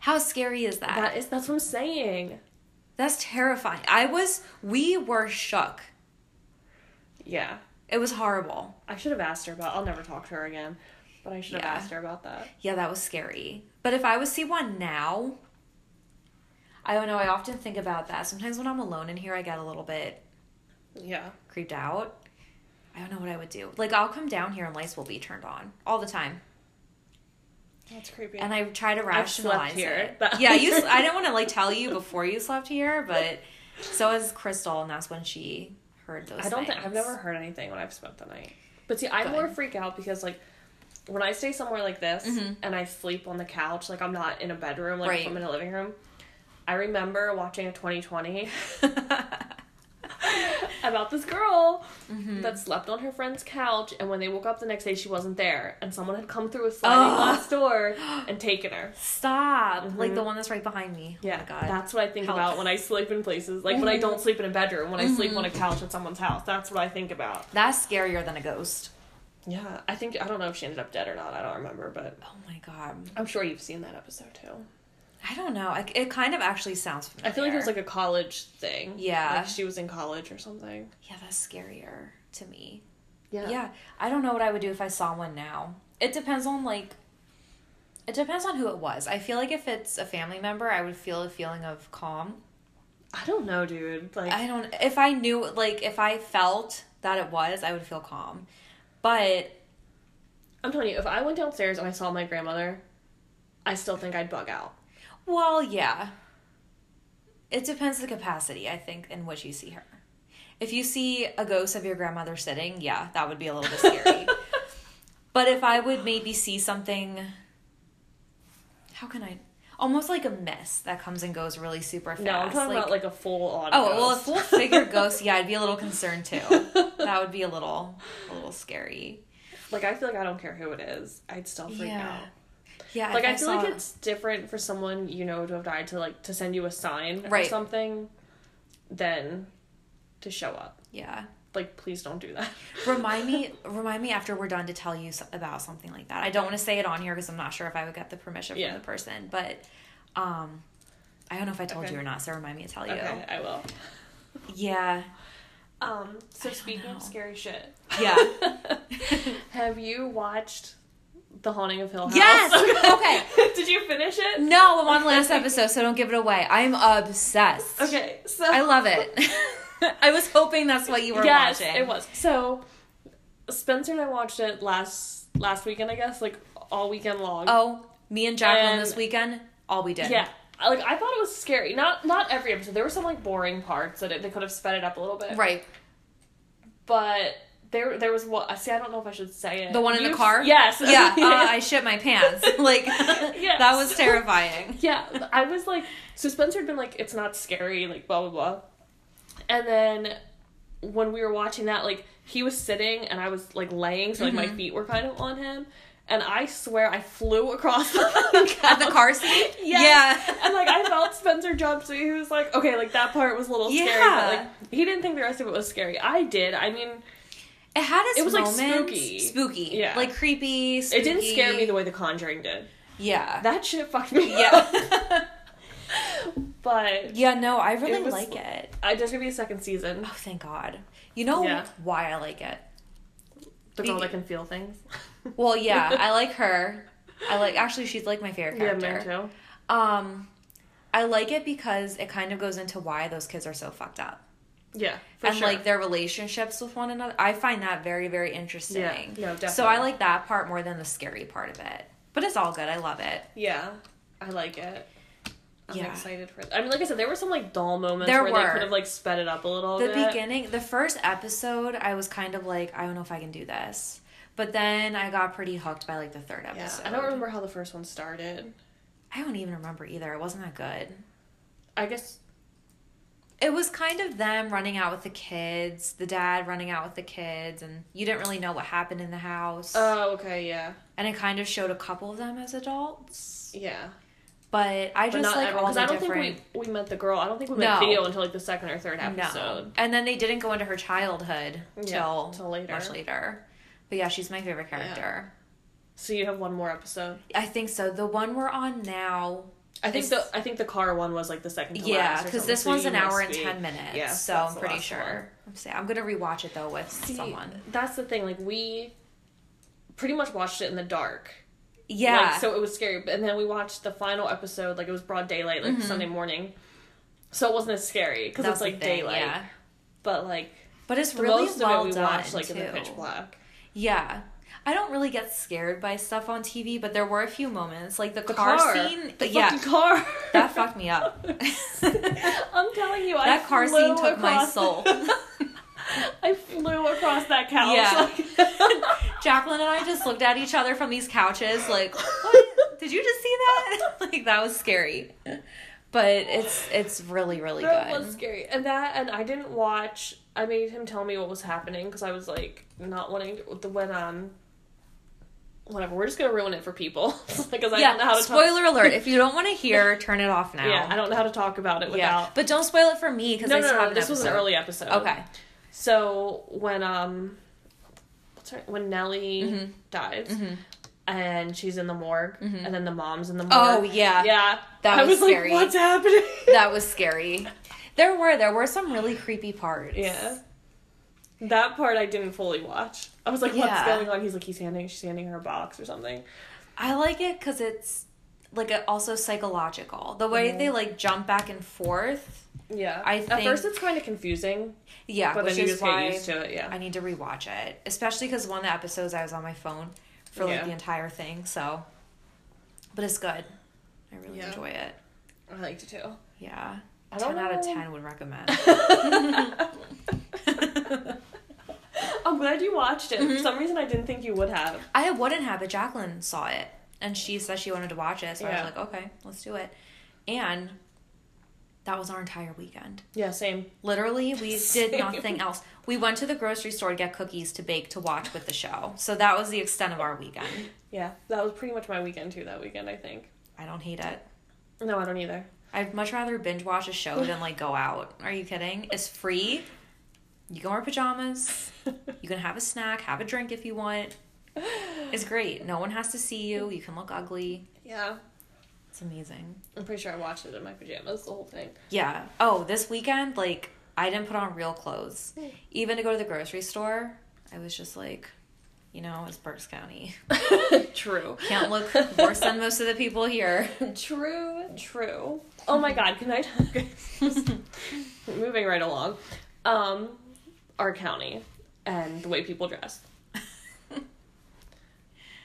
Speaker 1: How scary is that?
Speaker 2: That is, that's what I'm saying.
Speaker 1: That's terrifying. I was, we were shook.
Speaker 2: Yeah.
Speaker 1: It was horrible.
Speaker 2: I should have asked her about I'll never talk to her again. But I should have
Speaker 1: Yeah.
Speaker 2: asked her about that.
Speaker 1: Yeah, that was scary. But if I see one now, I don't know. I often think about that. Sometimes when I'm alone in here, I get a little bit
Speaker 2: Yeah.
Speaker 1: creeped out. I don't know what I would do. Like, I'll come down here and lights will be turned on all the time.
Speaker 2: That's creepy.
Speaker 1: And I try to rationalize
Speaker 2: slept here.
Speaker 1: it. Yeah, you. <laughs> I didn't want to like tell you before you slept here, but so is Crystal, and that's when she heard those.
Speaker 2: I don't think. I've never heard anything when I've spent the night. But see, I
Speaker 1: Good.
Speaker 2: more freak out because like when I stay somewhere like this
Speaker 1: Mhm.
Speaker 2: and I sleep on the couch, like I'm not in a bedroom, like
Speaker 1: Right.
Speaker 2: I'm in a living room. I remember watching a 20/20 <laughs> <laughs> about this girl
Speaker 1: Mm-hmm.
Speaker 2: that slept on her friend's couch, and when they woke up the next day, she wasn't there, and someone had come through a sliding glass door <gasps> and taken her.
Speaker 1: Stop! Like
Speaker 2: Mhm.
Speaker 1: the one that's right behind me.
Speaker 2: Yeah,
Speaker 1: oh my god.
Speaker 2: that's what I think
Speaker 1: Help.
Speaker 2: about when I sleep in places. Like when I don't sleep in a bedroom, when I sleep on a couch at someone's house. That's what I think about.
Speaker 1: That's scarier than a ghost.
Speaker 2: Yeah, I think I don't know if she ended up dead or not. I don't remember, but
Speaker 1: Oh my god.
Speaker 2: I'm sure you've seen that episode too.
Speaker 1: I don't know. I, it kind of actually sounds familiar.
Speaker 2: I feel like it was like a college thing.
Speaker 1: Yeah.
Speaker 2: like she was in college or something.
Speaker 1: Yeah, that's scarier to me.
Speaker 2: Yeah,
Speaker 1: Yeah. I don't know what I would do if I saw one now. It depends on like it depends on who it was. I feel like if it's a family member, I would feel a feeling of calm.
Speaker 2: I don't know, dude. Like
Speaker 1: I don't if I knew like if I felt that it was, I would feel calm. But
Speaker 2: I'm telling you, if I went downstairs and I saw my grandmother, I still think I'd bug out.
Speaker 1: Well, yeah. It depends the capacity, I think, in which you see her. If you see a ghost of your grandmother sitting, yeah, that would be a little bit scary. <laughs> But if I would maybe see something, how can I? Almost like a mist that comes and goes really super fast.
Speaker 2: No, I'm talking about like a full on.
Speaker 1: oh well, a full figure <laughs> ghost. Yeah, I'd be a little concerned too. <laughs> That would be a little, a little scary.
Speaker 2: like I feel like I don't care who it is, I'd still freak
Speaker 1: Yeah.
Speaker 2: out.
Speaker 1: Yeah,
Speaker 2: Like
Speaker 1: if
Speaker 2: I feel
Speaker 1: saw-
Speaker 2: like it's different for someone you know to have died to like to send you a sign or something, than to show up.
Speaker 1: yeah.
Speaker 2: Like please don't do that. <laughs>
Speaker 1: Remind me, remind me after we're done to tell you about something like that. I don't want to say it on here because I'm not sure if I would get the permission
Speaker 2: Yeah.
Speaker 1: from the person, but um, I don't know if I told
Speaker 2: Okay.
Speaker 1: you or not. So remind me to tell you.
Speaker 2: Okay, I will.
Speaker 1: Yeah,
Speaker 2: Um, so speaking
Speaker 1: know.
Speaker 2: of scary shit,
Speaker 1: yeah. <laughs> <laughs>
Speaker 2: have you watched The Haunting of Hill House?
Speaker 1: Yes! <laughs>
Speaker 2: okay. Did you finish it?
Speaker 1: no, I'm on the last episode, so don't give it away. I'm obsessed.
Speaker 2: Okay, so
Speaker 1: I love it. <laughs> <laughs> I was hoping that's what you were
Speaker 2: yes,
Speaker 1: watching.
Speaker 2: it was. So Spencer and I watched it last last weekend, I guess, like all weekend long.
Speaker 1: Oh, me and Jacqueline
Speaker 2: And-
Speaker 1: this weekend, all we did.
Speaker 2: Yeah. Like I thought it was scary. Not not every episode. There were some like boring parts that it, they could have sped it up a little bit.
Speaker 1: Right.
Speaker 2: But there there was what I see. I don't know if I should say it.
Speaker 1: The one in the car?
Speaker 2: Yes.
Speaker 1: Yeah, uh, <laughs> I shit my pants. <laughs> Like,
Speaker 2: Yeah,
Speaker 1: that was terrifying. <laughs>
Speaker 2: yeah, I was like, so Spencer had been like, it's not scary, like blah blah blah, and then when we were watching that, like he was sitting and I was like laying, so like my
Speaker 1: Mhm.
Speaker 2: feet were kind of on him, and I swear I flew across the
Speaker 1: At the car seat?
Speaker 2: Yes.
Speaker 1: Yeah.
Speaker 2: and like I felt Spencer jump, so he was like, okay, like that part was a little scary,
Speaker 1: Yeah.
Speaker 2: but like he didn't think the rest of it was scary. I did. I mean,
Speaker 1: It had its
Speaker 2: It was, like, spooky.
Speaker 1: Spooky.
Speaker 2: Yeah.
Speaker 1: Like creepy, spooky.
Speaker 2: it didn't scare me the way The Conjuring did.
Speaker 1: Yeah.
Speaker 2: That shit fucked me
Speaker 1: yeah.
Speaker 2: up. <laughs> But
Speaker 1: yeah, no, I really
Speaker 2: It was-
Speaker 1: like it.
Speaker 2: I, there's gonna be a second season.
Speaker 1: Oh, thank God. You know
Speaker 2: Yeah.
Speaker 1: why I like it?
Speaker 2: The girl
Speaker 1: Be-
Speaker 2: that can feel things.
Speaker 1: Well, yeah, I <laughs> like her. I like actually she's like my favorite character.
Speaker 2: Yeah, me too.
Speaker 1: Um I like it because it kind of goes into why those kids are so fucked up.
Speaker 2: Yeah,
Speaker 1: and
Speaker 2: sure.
Speaker 1: like their relationships with one another. I find that very, very interesting.
Speaker 2: Yeah, no,
Speaker 1: So. I like that part more than the scary part of it. But it's all good. I love it.
Speaker 2: yeah, I like it. I'm
Speaker 1: Yeah.
Speaker 2: excited for. I mean, like I said, there were some like dull moments
Speaker 1: There
Speaker 2: where
Speaker 1: were.
Speaker 2: they could have like sped it up a little
Speaker 1: The
Speaker 2: bit.
Speaker 1: beginning, the first episode, I was kind of like, I don't know if I can do this. But then I got pretty hooked by like the third episode.
Speaker 2: Yeah,
Speaker 1: episode.
Speaker 2: I don't remember how the first one started.
Speaker 1: I don't even remember either. It wasn't that good.
Speaker 2: I guess
Speaker 1: It was kind of them running out with the kids, the dad running out with the kids, and you didn't really know what happened in the house.
Speaker 2: Oh, okay, yeah.
Speaker 1: and it kind of showed a couple of them as adults.
Speaker 2: Yeah.
Speaker 1: But I
Speaker 2: But
Speaker 1: just
Speaker 2: not
Speaker 1: like
Speaker 2: everyone,
Speaker 1: all the
Speaker 2: I don't
Speaker 1: different.
Speaker 2: think we, we met the girl. I don't think we met
Speaker 1: No.
Speaker 2: Theo until like the second or third
Speaker 1: no,
Speaker 2: episode.
Speaker 1: and then they didn't go into her childhood
Speaker 2: Yeah,
Speaker 1: till
Speaker 2: till later.
Speaker 1: much later. But yeah, she's my favorite character.
Speaker 2: So you have one more episode.
Speaker 1: I think so. The one we're on now,
Speaker 2: I think the I think the car one was like the second to
Speaker 1: yeah, because this
Speaker 2: so
Speaker 1: one's an hour and
Speaker 2: be-
Speaker 1: ten minutes.
Speaker 2: Yeah,
Speaker 1: so I'm pretty sure.
Speaker 2: one.
Speaker 1: I'm saying I'm gonna rewatch it though with
Speaker 2: See,
Speaker 1: someone.
Speaker 2: that's the thing. Like we pretty much watched it in the dark.
Speaker 1: Yeah.
Speaker 2: Like, so it was scary. And then we watched the final episode. Like it was broad daylight, like Sunday morning. So it wasn't as scary because
Speaker 1: Mm-hmm.
Speaker 2: It's like
Speaker 1: thing,
Speaker 2: daylight.
Speaker 1: Yeah.
Speaker 2: But like
Speaker 1: But it's really
Speaker 2: most
Speaker 1: well
Speaker 2: of it we
Speaker 1: done
Speaker 2: watched like
Speaker 1: too.
Speaker 2: in the pitch black.
Speaker 1: Yeah. I don't really get scared by stuff on TV, but there were a few moments, like the,
Speaker 2: The
Speaker 1: car,
Speaker 2: car,
Speaker 1: scene.
Speaker 2: the
Speaker 1: yeah,
Speaker 2: fucking car.
Speaker 1: that fucked me up. <laughs>
Speaker 2: I'm telling you, I
Speaker 1: that car
Speaker 2: flew
Speaker 1: scene took my soul. <laughs>
Speaker 2: I flew across that couch.
Speaker 1: Yeah.
Speaker 2: like- <laughs>
Speaker 1: Jacqueline and I just looked at each other from these couches, like, what? Did you just see that? like that was scary. But it's it's really really
Speaker 2: that
Speaker 1: good.
Speaker 2: was scary. And that, and I didn't watch. I made him tell me what was happening because I was like not wanting to. The when um. Whatever, we're just gonna ruin it for people <laughs> because I
Speaker 1: yeah.
Speaker 2: don't know how to
Speaker 1: spoiler alert. If you don't want to hear, turn it off now.
Speaker 2: Yeah, I don't know how to talk about it
Speaker 1: Yeah.
Speaker 2: without.
Speaker 1: But don't spoil it for me because
Speaker 2: No,
Speaker 1: I
Speaker 2: no, no.
Speaker 1: have
Speaker 2: This was an early episode.
Speaker 1: Okay.
Speaker 2: So when um, what's her when Nellie
Speaker 1: Mhm.
Speaker 2: dies
Speaker 1: Mhm.
Speaker 2: and she's in the morgue
Speaker 1: Mhm.
Speaker 2: and then the mom's in the morgue.
Speaker 1: Oh yeah.
Speaker 2: yeah.
Speaker 1: That
Speaker 2: I
Speaker 1: was
Speaker 2: was
Speaker 1: scary.
Speaker 2: like, what's happening? <laughs>
Speaker 1: That was scary. There were there were some really creepy parts.
Speaker 2: Yeah. That part I didn't fully watch. I was like, what's
Speaker 1: Yeah.
Speaker 2: going on? He's like, he's handing, she's handing her a box or something.
Speaker 1: I like it because it's like also psychological. The way
Speaker 2: Mhm.
Speaker 1: they like jump back and forth.
Speaker 2: Yeah.
Speaker 1: I
Speaker 2: At first it's kind of confusing,
Speaker 1: Yeah,
Speaker 2: but then you just get used to it. Yeah.
Speaker 1: I need to rewatch it, especially because one of the episodes I was on my phone for like
Speaker 2: Yeah.
Speaker 1: the entire thing. So, but it's good. I really
Speaker 2: Yeah.
Speaker 1: enjoy it.
Speaker 2: I liked it too.
Speaker 1: Yeah,
Speaker 2: I don't
Speaker 1: ten out of ten would recommend. <laughs> <laughs> <laughs> <laughs>
Speaker 2: I'm glad you watched it.
Speaker 1: Mm-hmm.
Speaker 2: For some reason, I didn't think you would have.
Speaker 1: I wouldn't have, but Jacqueline saw it and she said she wanted to watch it, so I was like, okay, let's do it. And that was our entire weekend.
Speaker 2: Yeah, same.
Speaker 1: Literally, we <laughs>
Speaker 2: Same.
Speaker 1: did nothing else. We went to the grocery store to get cookies to bake to watch with the show. So that was the extent of our weekend.
Speaker 2: Yeah, that was pretty much my weekend too. That weekend, I think.
Speaker 1: I don't hate it.
Speaker 2: No, I don't either.
Speaker 1: I'd much rather binge watch a show than like go out. Are you kidding? It's free. You can wear pajamas. <laughs> You can have a snack, have a drink if you want. It's great. No one has to see you. You can look ugly.
Speaker 2: Yeah,
Speaker 1: It's amazing.
Speaker 2: I'm pretty sure I watched it in my pajamas. The whole thing.
Speaker 1: Yeah. Oh, this weekend, like, I didn't put on real clothes.
Speaker 2: Hmm.
Speaker 1: Even to go to the grocery store, I was just like, you know, it's Berks County. <laughs>
Speaker 2: true.
Speaker 1: Can't look worse than most of the people here.
Speaker 2: True. True. Oh my God! Can I? talk? <laughs> Moving right along. Um, our county and the way people dress. <laughs>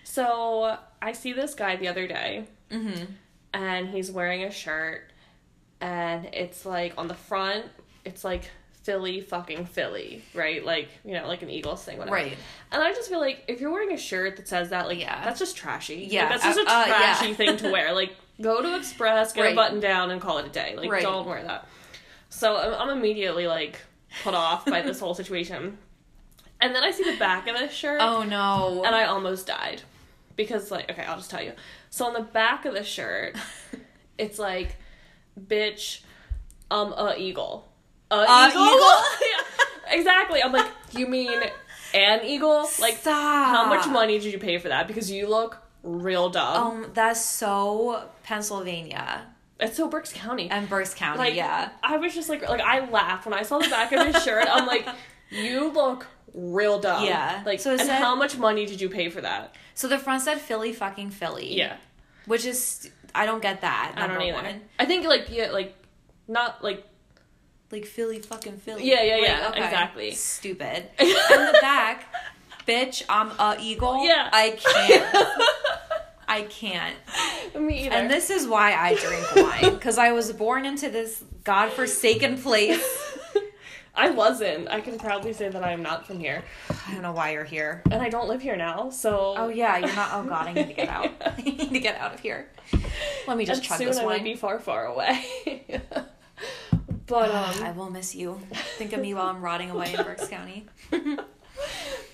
Speaker 2: So I see this guy the other day,
Speaker 1: Mm-hmm.
Speaker 2: and he's wearing a shirt, and it's like on the front, it's like Philly fucking Philly, right? Like you know, like an Eagles thing, whatever.
Speaker 1: Right.
Speaker 2: And I just feel like if you're wearing a shirt that says that, like,
Speaker 1: Yeah.
Speaker 2: that's just trashy.
Speaker 1: Yeah,
Speaker 2: Like, that's just a
Speaker 1: uh, uh, yeah.
Speaker 2: trashy thing to wear. Like, go to Express, get
Speaker 1: Right.
Speaker 2: a button down, and call it a day. Like,
Speaker 1: Right.
Speaker 2: don't wear that. So I'm, I'm immediately like put off by this whole situation. And then I see the back of this shirt,
Speaker 1: Oh no.
Speaker 2: and I almost died because, like, okay, I'll just tell you. So on the back of the shirt, <laughs> it's like, bitch, um, a eagle. A
Speaker 1: A
Speaker 2: eagle?
Speaker 1: eagle? <laughs>
Speaker 2: Yeah, exactly. I'm like, you mean an eagle? Like,
Speaker 1: Stop.
Speaker 2: how much money did you pay for that? Because you look real dumb.
Speaker 1: Um, that's so Pennsylvania
Speaker 2: it's so Berks County.
Speaker 1: and Berks County.
Speaker 2: like,
Speaker 1: yeah.
Speaker 2: I was just like, like I laughed when I saw the back of his shirt. I'm like, <laughs> you look real dumb.
Speaker 1: Yeah.
Speaker 2: Like,
Speaker 1: So
Speaker 2: and
Speaker 1: said-
Speaker 2: how much money did you pay for that?
Speaker 1: So the front said Philly fucking Philly.
Speaker 2: Yeah,
Speaker 1: Which is I don't get that.
Speaker 2: I don't either.
Speaker 1: one.
Speaker 2: I think like yeah, like not like
Speaker 1: Like Philly fucking Philly.
Speaker 2: Yeah, yeah, yeah, exactly.
Speaker 1: Stupid. <laughs> In the back, bitch, I'm a eagle.
Speaker 2: Yeah.
Speaker 1: I can't. <laughs> I can't. <laughs>
Speaker 2: me either.
Speaker 1: And this is why I drink <laughs> wine because I was born into this godforsaken place <laughs>
Speaker 2: I wasn't. I can proudly say that I am not from here,
Speaker 1: I don't know why you're here.
Speaker 2: and I don't live here now. So
Speaker 1: Oh yeah, you're not. Oh god, I need to get out. I need to get out of here. Let me just
Speaker 2: and
Speaker 1: chug
Speaker 2: soon
Speaker 1: this
Speaker 2: I might be far, far away. but um,
Speaker 1: I will miss you. Think of me while I'm rotting away in Berks County.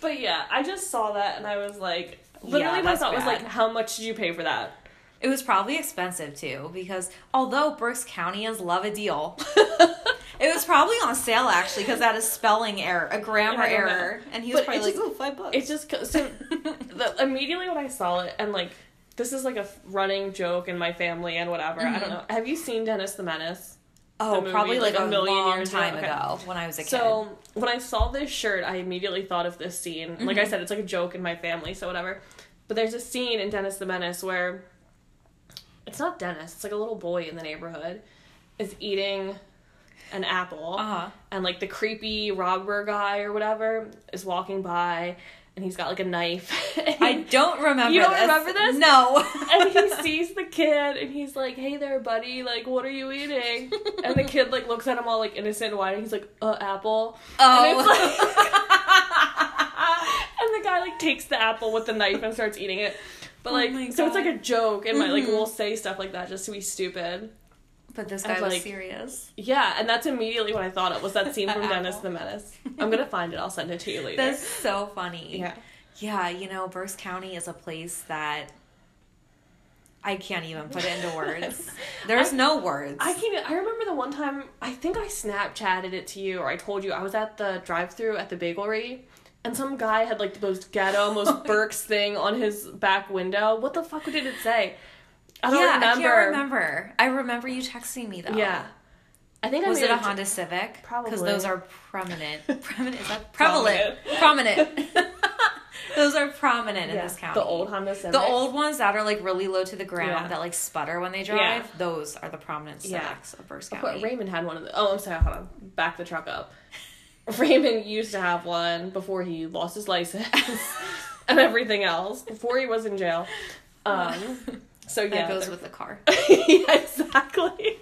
Speaker 2: But yeah, I just saw that and I was like, literally,
Speaker 1: Yeah,
Speaker 2: my thought was like, how much did you pay for that?
Speaker 1: It was probably expensive too because although Berks Countyans love a deal, <laughs> it was probably on sale actually because that is spelling error, a grammar
Speaker 2: don't know.
Speaker 1: error, and he was
Speaker 2: But
Speaker 1: probably like,
Speaker 2: just-
Speaker 1: "Oh, five bucks."
Speaker 2: It just so the, immediately when I saw it and like this is like a running joke in my family and whatever. I don't mm-hmm. know. Have you seen Dennis the Menace?
Speaker 1: Oh,
Speaker 2: movie,
Speaker 1: probably
Speaker 2: like,
Speaker 1: like,
Speaker 2: a
Speaker 1: a
Speaker 2: million
Speaker 1: long
Speaker 2: years
Speaker 1: time
Speaker 2: ago.
Speaker 1: ago when I was a kid.
Speaker 2: So when I saw this shirt, I immediately thought of this scene. Like
Speaker 1: Mm-hmm.
Speaker 2: I said, it's like a joke in my family, so whatever. But there's a scene in Dennis the Menace where it's not Dennis, it's like a little boy in the neighborhood is eating an apple.
Speaker 1: uh huh.
Speaker 2: and like the creepy robber guy or whatever is walking by and he's got like a knife
Speaker 1: I don't remember.
Speaker 2: You don't
Speaker 1: this.
Speaker 2: remember this?
Speaker 1: No. <laughs>
Speaker 2: and he sees the kid and he's like hey there buddy like what are you eating and the kid like looks at him all like innocent and white and he's like uh apple and, it's
Speaker 1: oh.
Speaker 2: like, <laughs> and the guy like takes the apple with the knife and starts eating it but
Speaker 1: Oh
Speaker 2: like
Speaker 1: my
Speaker 2: so it's like a joke and my like
Speaker 1: Mhm.
Speaker 2: we'll say stuff like that just to be stupid
Speaker 1: but this guy
Speaker 2: was
Speaker 1: was
Speaker 2: like-
Speaker 1: serious.
Speaker 2: yeah and that's immediately what i thought of was that <laughs> scene from dennis the menace <laughs> i'm gonna find it i'll send it to you later
Speaker 1: That's so funny.
Speaker 2: yeah
Speaker 1: Yeah, you know, Berks County is a place that I can't even put it into <laughs> words. There's
Speaker 2: I-
Speaker 1: no words.
Speaker 2: I can't. I remember the one time. I think I Snapchatted it to you, or I told you I was at the drive-through at the bagelry, and some guy had like the most ghetto, most oh Berks thing on his back window. What the fuck did it say? I don't
Speaker 1: yeah,
Speaker 2: remember.
Speaker 1: I can't remember. I remember you texting me though.
Speaker 2: Yeah, I think
Speaker 1: Was
Speaker 2: I made
Speaker 1: it a Honda Civic?
Speaker 2: Probably Because
Speaker 1: those are prominent. <laughs> Prominent is that prevalent? Prominent. <laughs> those are prominent in this county.
Speaker 2: the old Honda Civic.
Speaker 1: The old ones that are like really low to the ground
Speaker 2: Yeah.
Speaker 1: that like sputter when they drive.
Speaker 2: Yeah.
Speaker 1: Those are the prominent
Speaker 2: Yeah.
Speaker 1: Civics of Berks
Speaker 2: But
Speaker 1: County.
Speaker 2: Raymond had one of the. Oh, I'm sorry. Hold on. Back the truck up. <laughs> Raymond used to have one before he lost his license and everything else. Before he was in jail. Um. So
Speaker 1: that
Speaker 2: yeah,
Speaker 1: goes
Speaker 2: they're-
Speaker 1: with the car. <laughs>
Speaker 2: yeah, exactly.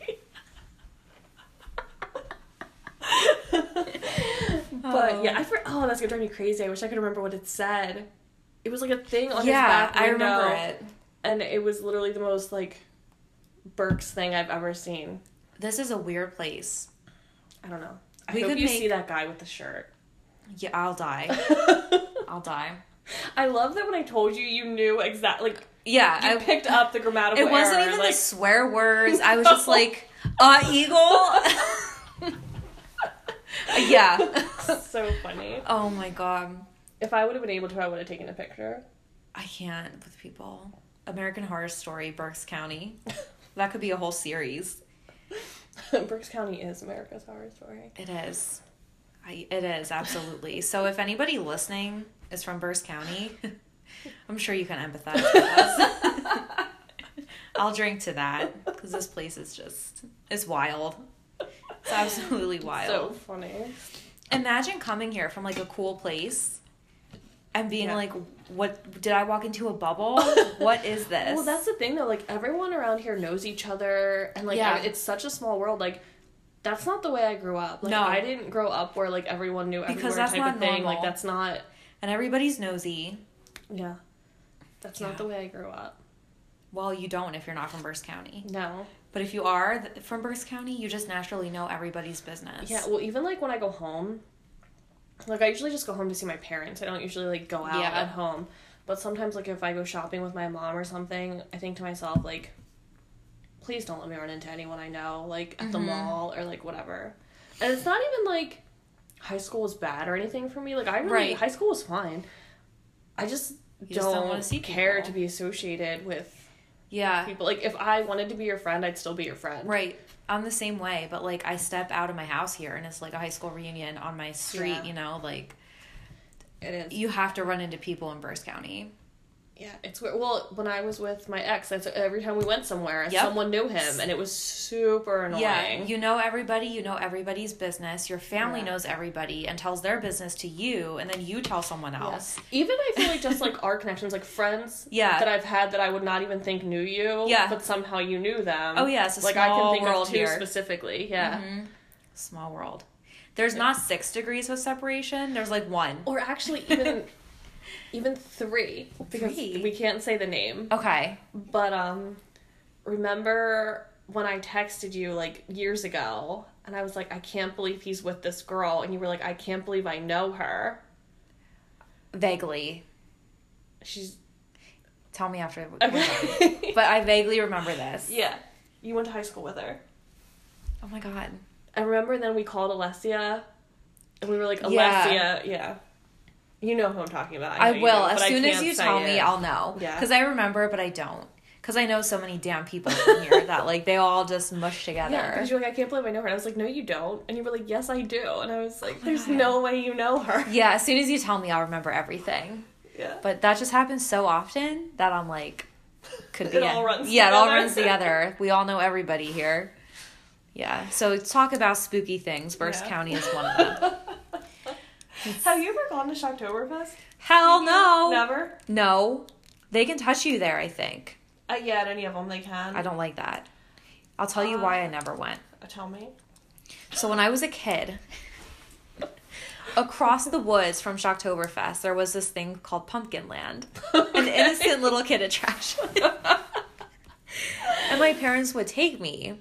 Speaker 2: but yeah, I oh. for- oh that's gonna drive me crazy. I wish I could remember what it said. It was like a thing on
Speaker 1: yeah,
Speaker 2: his back
Speaker 1: I
Speaker 2: window,
Speaker 1: remember it.
Speaker 2: and it was literally the most like Berks thing I've ever seen.
Speaker 1: This is a weird place.
Speaker 2: I don't know. I
Speaker 1: We
Speaker 2: hope
Speaker 1: could
Speaker 2: you
Speaker 1: make-
Speaker 2: see that guy with the shirt.
Speaker 1: Yeah, I'll die. <laughs> I'll die.
Speaker 2: I love that when I told you, you knew exactly. Like
Speaker 1: Yeah,
Speaker 2: you
Speaker 1: I
Speaker 2: picked up the grammatical.
Speaker 1: It wasn't
Speaker 2: error,
Speaker 1: even
Speaker 2: like,
Speaker 1: the swear words. I was
Speaker 2: No. <laughs>
Speaker 1: just like, uh, eagle. <laughs> yeah. <laughs>
Speaker 2: so funny.
Speaker 1: Oh my god.
Speaker 2: If I would have been able to, I would have taken a picture.
Speaker 1: I can't with people. American Horror Story, Berks County. That could be a whole series.
Speaker 2: Berks County is America's horror story.
Speaker 1: It is. I, it is, absolutely. So if anybody listening is from Berks County, I'm sure you can empathize with us. <laughs> I'll drink to that because this place is just, it's wild. It's absolutely wild.
Speaker 2: So funny.
Speaker 1: Imagine coming here from like a cool place and being
Speaker 2: Yeah.
Speaker 1: like, what, did I walk into a bubble? <laughs> what is this?
Speaker 2: Well, that's the thing though. Like everyone around here knows each other, and like
Speaker 1: Yeah.
Speaker 2: it's such a small world. Like that's not the way I grew up. Like
Speaker 1: No.
Speaker 2: I didn't grow up where like everyone knew
Speaker 1: Because that's
Speaker 2: type
Speaker 1: not
Speaker 2: of thing. Like that's not.
Speaker 1: and everybody's nosy.
Speaker 2: Yeah. That's
Speaker 1: Yeah.
Speaker 2: not the way I grew up.
Speaker 1: Well, you don't if you're not from Berks County.
Speaker 2: No.
Speaker 1: But if you are th- from Berks County, you just naturally know everybody's business.
Speaker 2: Yeah. Well, even like when I go home, like I usually just go home to see my parents. I don't usually like go out
Speaker 1: Yeah.
Speaker 2: at home. But sometimes like if I go shopping with my mom or something, I think to myself like, please don't let me run into anyone I know like at the
Speaker 1: Mhm.
Speaker 2: mall or like whatever. And it's not even like high school was bad or anything for me. Like I really
Speaker 1: Right.
Speaker 2: high school was fine. I just don't,
Speaker 1: just don't
Speaker 2: care
Speaker 1: people.
Speaker 2: to be associated with
Speaker 1: Yeah.
Speaker 2: people. Like if I wanted to be your friend, I'd still be your friend.
Speaker 1: Right. I'm the same way, but like I step out of my house here and it's like a high school reunion on my street,
Speaker 2: Yeah.
Speaker 1: you know, like
Speaker 2: It is.
Speaker 1: you have to run into people in Berks County.
Speaker 2: Yeah, it's weird. Well, when I was with my ex, that's every time we went somewhere,
Speaker 1: Yep.
Speaker 2: someone knew him, and it was super annoying.
Speaker 1: Yeah, you know everybody, you know everybody's business. Your family
Speaker 2: Yeah.
Speaker 1: knows everybody and tells their business to you, and then you tell someone else.
Speaker 2: Even I feel like just <laughs> like our connections, like friends
Speaker 1: Yeah.
Speaker 2: that I've had that I would not even think knew you,
Speaker 1: Yeah.
Speaker 2: but somehow you knew them.
Speaker 1: Oh, yeah, it's
Speaker 2: like I can think of two
Speaker 1: here.
Speaker 2: specifically. Yeah,
Speaker 1: Mhm. Small world. There's not six degrees of separation. There's like one.
Speaker 2: Or actually, even <laughs> even three because
Speaker 1: Three?
Speaker 2: we can't say the name.
Speaker 1: Okay.
Speaker 2: But um, remember when I texted you like years ago, and I was like, I can't believe he's with this girl, and you were like, I can't believe I know her.
Speaker 1: Vaguely.
Speaker 2: She's
Speaker 1: Tell me after.
Speaker 2: okay.
Speaker 1: But I vaguely remember this.
Speaker 2: yeah, you went to high school with her.
Speaker 1: Oh my god.
Speaker 2: I remember then we called Alessia, and we were like, Alessia,
Speaker 1: Yeah.
Speaker 2: yeah. You know who I'm talking about.
Speaker 1: I,
Speaker 2: you
Speaker 1: will. As soon as you tell me. I'll know.
Speaker 2: Yeah.
Speaker 1: Because I remember, but I don't. Because I know so many damn people in here <laughs> that like they all just mush together.
Speaker 2: Yeah, because you're like, I can't believe I know her. And I was like, No, you don't. And you were like, Yes, I do. And I was oh like,
Speaker 1: Oh
Speaker 2: There's
Speaker 1: God.
Speaker 2: no way you know her.
Speaker 1: Yeah, as soon as you tell me, I'll remember everything.
Speaker 2: Yeah.
Speaker 1: But that just happens so often that I'm like, could be <laughs>
Speaker 2: It all runs
Speaker 1: Yeah, it all runs <laughs> together. We all know everybody here. Yeah. So talk about spooky things. Berks
Speaker 2: Yeah.
Speaker 1: County is one of them.
Speaker 2: Have you ever gone to Shocktoberfest?
Speaker 1: Hell no.
Speaker 2: Never.
Speaker 1: No. They can touch you there, I think.
Speaker 2: Uh, yeah, at any of them they can.
Speaker 1: I don't like that. I'll tell you why I never went.
Speaker 2: Uh, tell me.
Speaker 1: So when I was a kid, across the woods from Shocktoberfest, there was this thing called Pumpkin Land, an innocent little kid attraction. <laughs> and my parents would take me.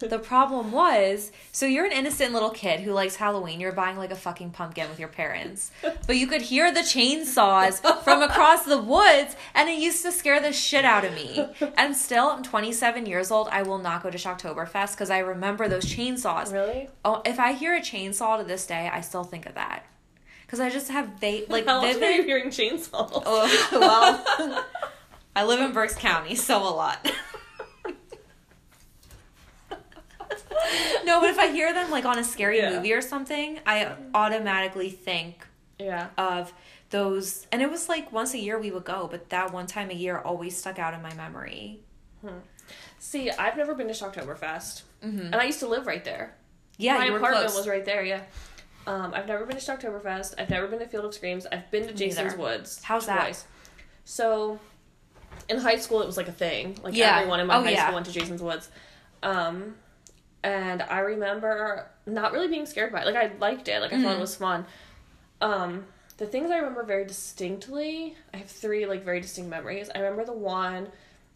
Speaker 1: The problem was, so you're an innocent little kid who likes Halloween. You're buying like a fucking pumpkin with your parents. But you could hear the chainsaws from across the woods, and it used to scare the shit out of me. And still, I'm 27 years old. I will not go to Shocktoberfest because I remember those chainsaws.
Speaker 2: Really?
Speaker 1: Oh, if I hear a chainsaw to this day, I still think of that. Because I just have va- like
Speaker 2: How often are you hearing chainsaws?
Speaker 1: Oh, well, I live in Berks County, so a lot. <laughs> no, but if I hear them like on a scary
Speaker 2: Yeah.
Speaker 1: movie or something, I automatically think
Speaker 2: Yeah.
Speaker 1: of those. And it was like once a year we would go, but that one time a year always stuck out in my memory.
Speaker 2: See, I've never been to Shocktoberfest,
Speaker 1: Mm-hmm.
Speaker 2: and I used to live right there.
Speaker 1: Yeah,
Speaker 2: My
Speaker 1: you were
Speaker 2: apartment
Speaker 1: close.
Speaker 2: was right there. Yeah. Um, I've never been to Shocktoberfest. I've never been to Field of Screams. I've been to Jason's. Woods.
Speaker 1: How's that?
Speaker 2: twice. So, in high school, it was like a thing. Like
Speaker 1: Yeah.
Speaker 2: everyone in my
Speaker 1: Oh,
Speaker 2: high
Speaker 1: yeah.
Speaker 2: school went to Jason's Woods. Um, and I remember not really being scared by it. Like I liked it. Like I thought
Speaker 1: Mm.
Speaker 2: it was fun. Um, the things I remember very distinctly, I have three like very distinct memories. I remember the one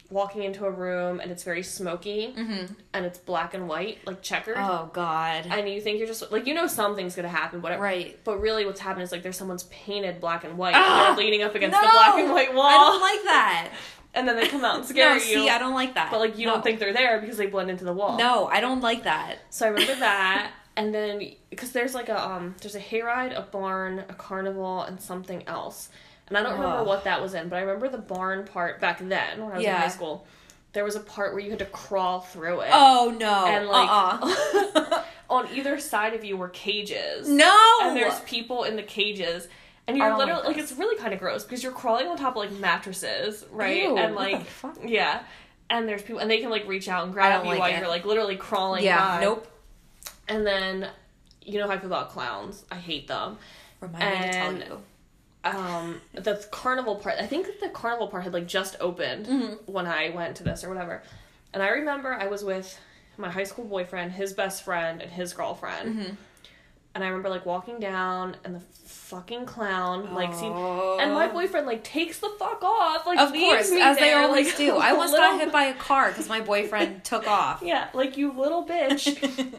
Speaker 2: walking into a room and it's very smoky
Speaker 1: Mm-hmm.
Speaker 2: and it's black and white, like checkered.
Speaker 1: Oh God.
Speaker 2: And you think you're just like you know something's gonna happen, whatever.
Speaker 1: right.
Speaker 2: But really, what's happened is like there's someone's painted black and white,
Speaker 1: Ah!
Speaker 2: and leaning up against
Speaker 1: No!
Speaker 2: the black and white wall,
Speaker 1: I don't like that. <laughs>
Speaker 2: and then they come out and <laughs> scare
Speaker 1: no,
Speaker 2: you.
Speaker 1: see, I don't like that.
Speaker 2: but like you
Speaker 1: No.
Speaker 2: don't think they're there because they blend into the wall.
Speaker 1: No, I don't like that.
Speaker 2: So I remember that, and then because there's like a um there's a hayride, a barn, a carnival, and something else, and I don't remember
Speaker 1: Ugh.
Speaker 2: what that was in, but I remember the barn part back then when I was in high school. There was a part where you had to crawl through it.
Speaker 1: Oh no.
Speaker 2: And like
Speaker 1: uh-uh. <laughs>
Speaker 2: on either side of you were cages.
Speaker 1: no.
Speaker 2: and there's people in the cages and you're literally
Speaker 1: like
Speaker 2: like, it's really kind of gross because you're crawling on top of like mattresses right
Speaker 1: Ew,
Speaker 2: and like yeah and there's people and they can like reach out and grab you
Speaker 1: like
Speaker 2: while
Speaker 1: it.
Speaker 2: you're like literally crawling
Speaker 1: yeah.
Speaker 2: by.
Speaker 1: Nope.
Speaker 2: and then you know how I feel about clowns I hate them
Speaker 1: Remind me to tell you.
Speaker 2: um the carnival part I think the carnival part had like just opened
Speaker 1: Mm-hmm.
Speaker 2: when I went to this or whatever and I remember I was with my high school boyfriend his best friend and his girlfriend
Speaker 1: Mm-hmm.
Speaker 2: And I remember like walking down and the fucking clown like see
Speaker 1: Oh.
Speaker 2: and my oh. boyfriend like takes the fuck off like
Speaker 1: Of course, as they
Speaker 2: there,
Speaker 1: always
Speaker 2: like,
Speaker 1: do. <laughs> I once
Speaker 2: little-
Speaker 1: got hit by a car because my boyfriend <laughs> took off.
Speaker 2: yeah like you little bitch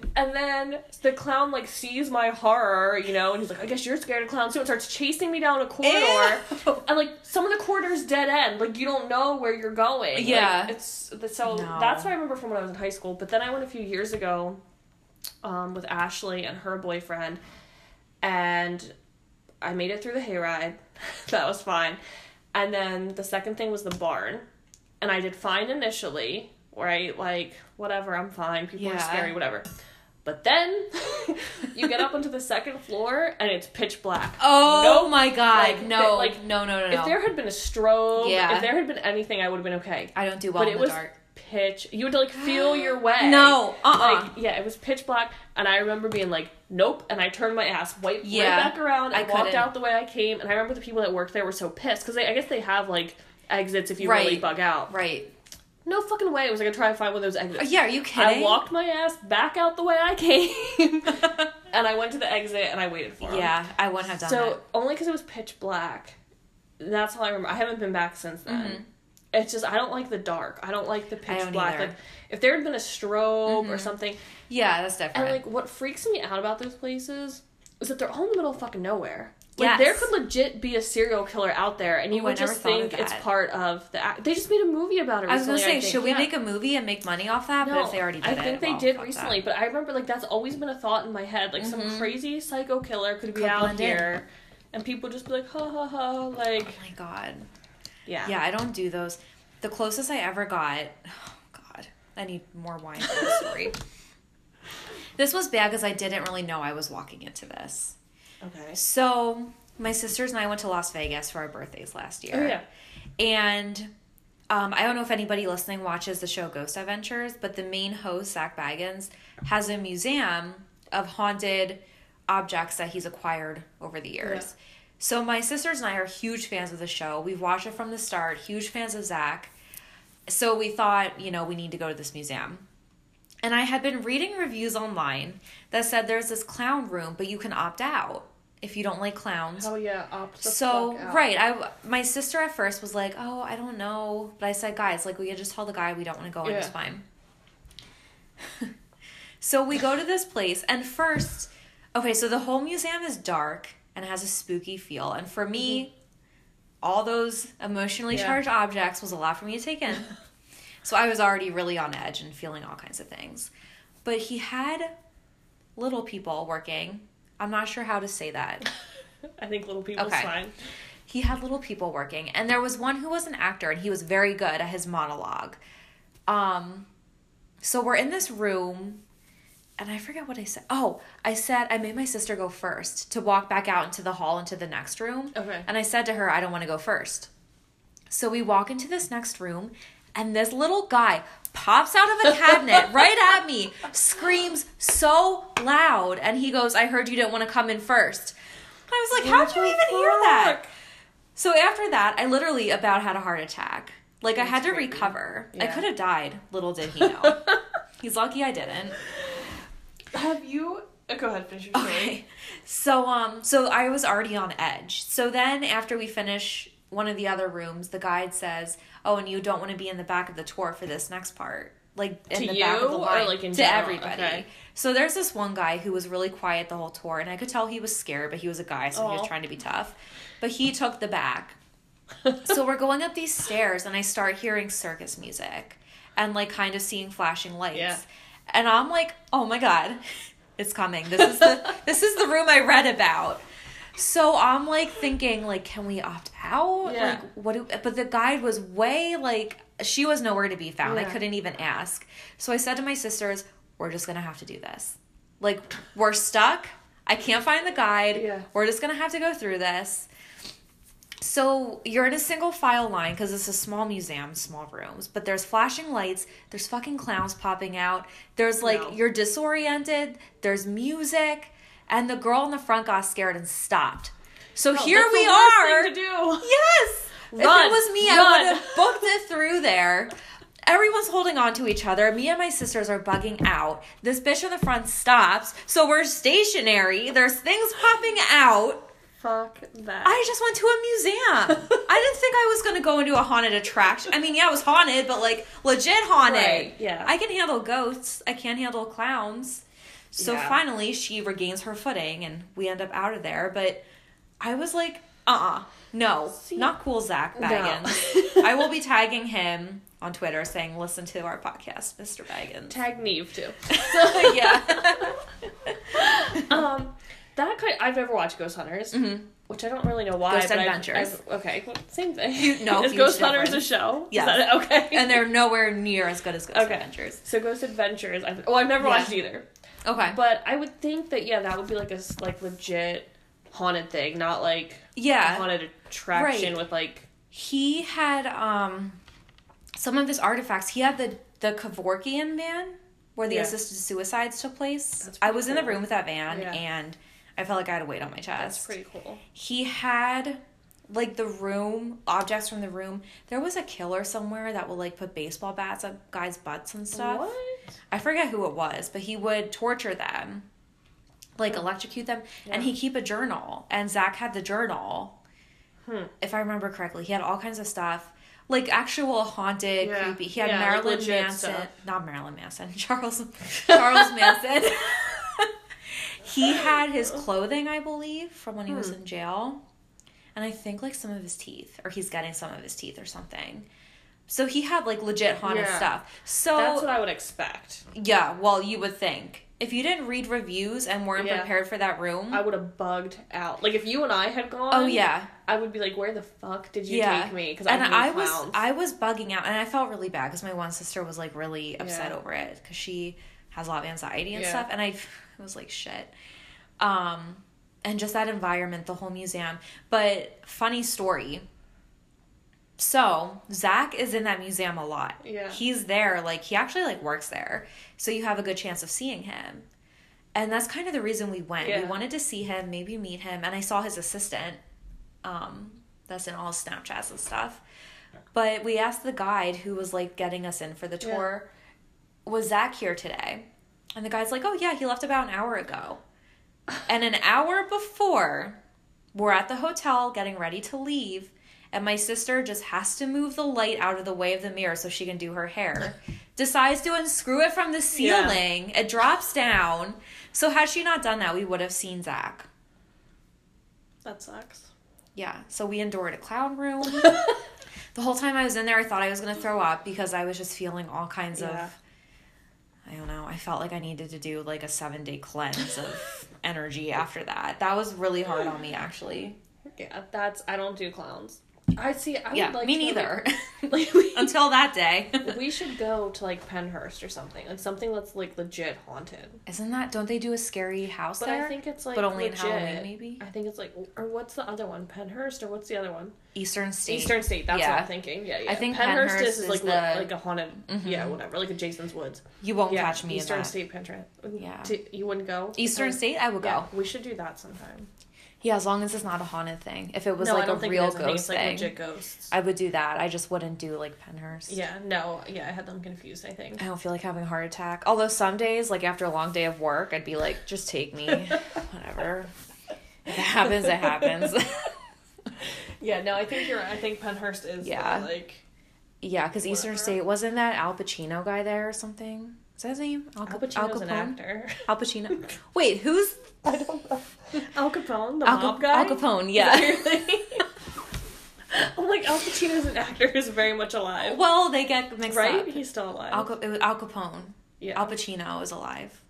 Speaker 2: <laughs> and then the clown like sees my horror you know and he's like I guess you're scared of clowns too and starts chasing me down a corridor
Speaker 1: Ew.
Speaker 2: and like some of the corridors dead end like you don't know where you're going Like,
Speaker 1: Yeah.
Speaker 2: it's so
Speaker 1: No.
Speaker 2: that's what I remember from when I was in high school but then I went a few years ago um, with Ashley and her boyfriend and I made it through the hayride. <laughs> that was fine. And then the second thing was the barn. And I did fine initially, right? Like, whatever, I'm fine. People are scary, whatever. But then <laughs> you get up onto the second floor and it's pitch black. <laughs>
Speaker 1: Oh
Speaker 2: Nope.
Speaker 1: my god.
Speaker 2: Like,
Speaker 1: no.
Speaker 2: like,
Speaker 1: no, no, no, no.
Speaker 2: If there had been a strobe,
Speaker 1: Yeah.
Speaker 2: if there had been anything, I would have been okay.
Speaker 1: I don't do well
Speaker 2: but
Speaker 1: in
Speaker 2: it
Speaker 1: the
Speaker 2: was
Speaker 1: dark.
Speaker 2: Pitch. You had to like feel your <gasps> way.
Speaker 1: No. Uh-uh.
Speaker 2: Like yeah, it was pitch black, and I remember being like, "Nope," and I turned my ass white
Speaker 1: Yeah,
Speaker 2: right back around
Speaker 1: I
Speaker 2: walked
Speaker 1: couldn't.
Speaker 2: out the way I came. And I remember the people that worked there were so pissed because I guess they have like exits if you
Speaker 1: Right.
Speaker 2: really bug out.
Speaker 1: right.
Speaker 2: No fucking way I was like, I gonna try to find one of those exits.
Speaker 1: Yeah, are you kidding?
Speaker 2: I walked my ass back out the way I came, <laughs> and I went to the exit and I waited for him.
Speaker 1: yeah, I wouldn't have done that.
Speaker 2: So
Speaker 1: that.
Speaker 2: only because it was pitch black. That's all I remember. I haven't been back since then.
Speaker 1: Mhm.
Speaker 2: It's just I don't like the dark. I don't like the pitch black.
Speaker 1: either.
Speaker 2: Like if there had been a strobe or
Speaker 1: Mhm.
Speaker 2: something,
Speaker 1: Yeah, that's different.
Speaker 2: and like what freaks me out about those places is that they're all in the middle of fucking nowhere. Like
Speaker 1: Yes.
Speaker 2: there could legit be a serial killer out there, and you
Speaker 1: Ooh,
Speaker 2: would just think it's part of the. Act. They just made a movie about it.
Speaker 1: I was gonna say, should we
Speaker 2: Yeah.
Speaker 1: make a movie and make money off that?
Speaker 2: No,
Speaker 1: but if they already did
Speaker 2: I
Speaker 1: it,
Speaker 2: think they
Speaker 1: well,
Speaker 2: did recently,
Speaker 1: that.
Speaker 2: but I remember like that's always been a thought in my head. Like some
Speaker 1: Mhm.
Speaker 2: crazy psycho killer could be out
Speaker 1: blend in.
Speaker 2: and people just be like, ha ha ha, like
Speaker 1: Oh my god.
Speaker 2: Yeah,
Speaker 1: Yeah, I don't do those. The closest I ever got, <sighs> oh god, I need more wine for this <laughs> story. this was bad because I didn't really know I was walking into this.
Speaker 2: Okay.
Speaker 1: So my sisters and I went to Las Vegas for our birthdays last year.
Speaker 2: Oh yeah.
Speaker 1: And um, I don't know if anybody listening watches the show Ghost Adventures, but the main host, Zak Bagans, has a museum of haunted objects that he's acquired over the years. So my sisters and I are huge fans of the show. We've watched it from the start, huge fans of Zak. So we thought, you know, we need to go to this museum. And I had been reading reviews online that said there's this clown room, but you can opt out if you don't like clowns.
Speaker 2: Oh yeah. Opt the
Speaker 1: So
Speaker 2: fuck out.
Speaker 1: right, I my sister at first was like, "Oh, I don't know," but I said, "Guys, like we could just tell the guy we don't want to go, and it's fine." <laughs> so we go to this place, and first, okay, so the whole museum is dark and has a spooky feel, and for me, all those emotionally
Speaker 2: Mm-hmm. Yeah.
Speaker 1: charged objects was a lot for me to take in. <laughs> so I was already really on edge and feeling all kinds of things, but he had little people working. I'm not sure how to say that. <laughs>
Speaker 2: I think little people's
Speaker 1: Okay.
Speaker 2: fine.
Speaker 1: he had little people working and there was one who was an actor and he was very good at his monologue um so we're in this room and i forget what i said oh i said i made my sister go first to walk back out into the hall into the next room
Speaker 2: Okay.
Speaker 1: and i said to her i don't want to go first so we walk into this next room and this little guy pops out of a cabinet <laughs> right at me screams so loud and he goes i heard you didn't want to come in first i was like how'd you even hear that so after that, I literally about had a heart attack. Like I had to
Speaker 2: creepy.
Speaker 1: recover. I could have died. Little did he know. <laughs> He's lucky I didn't.
Speaker 2: Have you? uh, Go ahead, finish your story.
Speaker 1: Okay. So um so I was already on edge. So then after we finish one of the other rooms, the guide says, "Oh, and you don't want to be in the back of the tour for this next part." Like in
Speaker 2: To
Speaker 1: the back of the
Speaker 2: you, or,
Speaker 1: line
Speaker 2: like,
Speaker 1: to
Speaker 2: general?
Speaker 1: everybody.
Speaker 2: Okay.
Speaker 1: So there's this one guy who was really quiet the whole tour, and I could tell he was scared, but he was a guy, so he was trying to be tough. But he took the back. <laughs> so we're going up these stairs and I start hearing circus music and like kind of seeing flashing lights.
Speaker 2: Yeah.
Speaker 1: And I'm like, "Oh my god, it's coming. This is the <laughs> this is the room I read about." So I'm like thinking like, "Can we opt out?"
Speaker 2: Yeah.
Speaker 1: Like what do, but the guide was way like she was nowhere to be found. I couldn't even ask. So I said to my sisters, "We're just going to have to do this. Like we're stuck. I can't find the guide.
Speaker 2: Yeah.
Speaker 1: We're just going to have to go through this." So you're in a single file line because it's a small museum, small rooms, but there's flashing lights, there's fucking clowns popping out, there's like
Speaker 2: No.
Speaker 1: you're disoriented, there's music, and the girl in the front got scared and stopped. So
Speaker 2: No,
Speaker 1: here we are.
Speaker 2: To do. <laughs>
Speaker 1: Yes. if it was me, I would have booked it through there. Everyone's holding on to each other. Me and my sisters are bugging out. This bitch in the front stops. So we're stationary. There's things popping out.
Speaker 2: Fuck that.
Speaker 1: I just went to a museum. <laughs> I didn't think I was going to go into a haunted attraction. I mean, yeah, it was haunted, but like legit haunted.
Speaker 2: Right, yeah.
Speaker 1: I can handle ghosts. I can't handle clowns. So
Speaker 2: Yeah.
Speaker 1: finally, she regains her footing and we end up out of there. But I was like, uh uh No,
Speaker 2: See-
Speaker 1: not cool, Zak
Speaker 2: No.
Speaker 1: Bagans. <laughs> I will be tagging him on Twitter saying, listen to our podcast, Mr. Bagans.
Speaker 2: Tag Neve too.
Speaker 1: So <laughs> yeah.
Speaker 2: um, that kind. I've never watched Ghost Hunters,
Speaker 1: Mhm.
Speaker 2: which I don't really know why.
Speaker 1: Ghost
Speaker 2: but I've-
Speaker 1: Adventures.
Speaker 2: I've- okay, well, same thing. <laughs>
Speaker 1: no,
Speaker 2: is Ghost Hunters is
Speaker 1: a
Speaker 2: show?
Speaker 1: Yes.
Speaker 2: Is that it? Okay. <laughs>
Speaker 1: and they're nowhere near as good as Ghost
Speaker 2: Okay.
Speaker 1: Adventures.
Speaker 2: so Ghost Adventures. I've, oh, I've never
Speaker 1: Yeah.
Speaker 2: watched either.
Speaker 1: Okay.
Speaker 2: But I would think that yeah, that would be like a like legit haunted thing, not like a
Speaker 1: yeah.
Speaker 2: haunted attraction
Speaker 1: Right.
Speaker 2: with like
Speaker 1: he had um some of his artifacts. He had the the Kevorkian van where the
Speaker 2: Yeah.
Speaker 1: assisted suicides took place. I was in the room with that van
Speaker 2: Yeah.
Speaker 1: and I felt like I had a weight on my chest.
Speaker 2: that's pretty cool.
Speaker 1: He had like the room, objects from the room. There was a killer somewhere that would like put baseball bats up guys' butts and stuff.
Speaker 2: What?
Speaker 1: I forget who it was, but he would torture them, like electrocute them, and he'd keep a journal. And Zak had the journal,
Speaker 2: Hmm.
Speaker 1: if I remember correctly. He had all kinds of stuff, like actual haunted,
Speaker 2: Yeah.
Speaker 1: creepy. He had
Speaker 2: Yeah,
Speaker 1: Marilyn
Speaker 2: legit
Speaker 1: Manson,
Speaker 2: stuff.
Speaker 1: not Marilyn Manson, <laughs> Charles Charles Manson. <laughs> <laughs> he had his clothing, I believe, from when he was
Speaker 2: Hmm.
Speaker 1: in jail, and I think like some of his teeth, or he's getting some of his teeth or something. So he had like legit haunted
Speaker 2: Yeah.
Speaker 1: stuff. So
Speaker 2: That's what I would expect.
Speaker 1: yeah, well, you would think. If you didn't read reviews and weren't
Speaker 2: Yeah.
Speaker 1: prepared for that room.
Speaker 2: I would have bugged out. Like if you and I had gone.
Speaker 1: oh yeah.
Speaker 2: I would be like, where the fuck did you
Speaker 1: Yeah.
Speaker 2: take me? Because I
Speaker 1: And
Speaker 2: hate
Speaker 1: I was I was bugging out and I felt really bad cuz my one sister was like really upset
Speaker 2: Yeah.
Speaker 1: over it cuz she has a lot of anxiety and stuff and I was like shit. Um and just that environment, the whole museum. But funny story. So, Zak is in that museum a lot.
Speaker 2: Yeah.
Speaker 1: He's there, like he actually like works there. So you have a good chance of seeing him. And that's kind of the reason we went. We wanted to see him, maybe meet him, and I saw his assistant. Um, that's in all Snapchats and stuff. But we asked the guide who was like getting us in for the
Speaker 2: Yeah.
Speaker 1: tour, was Zak here today? And the guy's like, Oh yeah, he left about an hour ago. And an hour before, we're at the hotel getting ready to leave, and my sister just has to move the light out of the way of the mirror so she can do her hair. <laughs> Decides to unscrew it from the ceiling. It drops down. So had she not done that, we would have seen Zak.
Speaker 2: That sucks.
Speaker 1: Yeah. So we endured a clown room. <laughs> the whole time I was in there, I thought I was gonna throw up because I was just feeling all kinds
Speaker 2: Yeah.
Speaker 1: of. I don't know. I felt like I needed to do like a seven day cleanse of energy after that. That was really hard on me, actually.
Speaker 2: Yeah, that's. I don't do clowns. I see. I
Speaker 1: yeah,
Speaker 2: would like
Speaker 1: me neither.
Speaker 2: Like, <laughs> <laughs> like, we,
Speaker 1: Until that day. <laughs>
Speaker 2: we should go to like Pennhurst or something, like something that's like legit haunted.
Speaker 1: Isn't that? Don't they do a scary house
Speaker 2: But
Speaker 1: there?
Speaker 2: I think it's like
Speaker 1: but only
Speaker 2: legit.
Speaker 1: in Halloween, maybe.
Speaker 2: I think it's like, or what's the other one? Pennhurst or what's the other one?
Speaker 1: Eastern State.
Speaker 2: Eastern State. That's
Speaker 1: Yeah.
Speaker 2: what I'm thinking. Yeah, yeah.
Speaker 1: I think
Speaker 2: Pennhurst,
Speaker 1: Pennhurst
Speaker 2: is,
Speaker 1: is
Speaker 2: like
Speaker 1: the-
Speaker 2: like a haunted.
Speaker 1: Mhm.
Speaker 2: Yeah, whatever. Like a Jason's Woods.
Speaker 1: You won't
Speaker 2: yeah,
Speaker 1: catch me
Speaker 2: Eastern. State Pennhurst.
Speaker 1: Yeah.
Speaker 2: You wouldn't go.
Speaker 1: Eastern State, I would go.
Speaker 2: We should do that sometime.
Speaker 1: As long as it's not a haunted thing. If it was
Speaker 2: no,
Speaker 1: like a real
Speaker 2: it is. I
Speaker 1: ghost
Speaker 2: it's like
Speaker 1: thing,
Speaker 2: legit ghosts.
Speaker 1: I would do that. I just wouldn't do like Pennhurst.
Speaker 2: yeah, no, yeah, I had them confused. I think.
Speaker 1: I don't feel like having a heart attack. Although some days, like after a long day of work, I'd be like, just take me. <laughs> Whatever. If it happens, it happens. <laughs>
Speaker 2: Yeah, no, I think you're. right. I think Pennhurst is.
Speaker 1: Yeah.
Speaker 2: like
Speaker 1: yeah, because Eastern State, wasn't that Al Pacino guy there or something? Is that his name?
Speaker 2: Al
Speaker 1: Cap-
Speaker 2: Pacino's an
Speaker 1: Capone?
Speaker 2: actor. <laughs>
Speaker 1: Al Pacino. Wait, who's <laughs>
Speaker 2: I don't know. Al Capone, the
Speaker 1: Al,
Speaker 2: mob guy.
Speaker 1: Al Capone? Yeah. <laughs>
Speaker 2: I'm like Al Pacino's an actor who's very much alive,
Speaker 1: well, they get mixed
Speaker 2: right?
Speaker 1: up.
Speaker 2: Right, he's still alive.
Speaker 1: Al, it was Al Capone.
Speaker 2: yeah.
Speaker 1: Al Pacino is alive.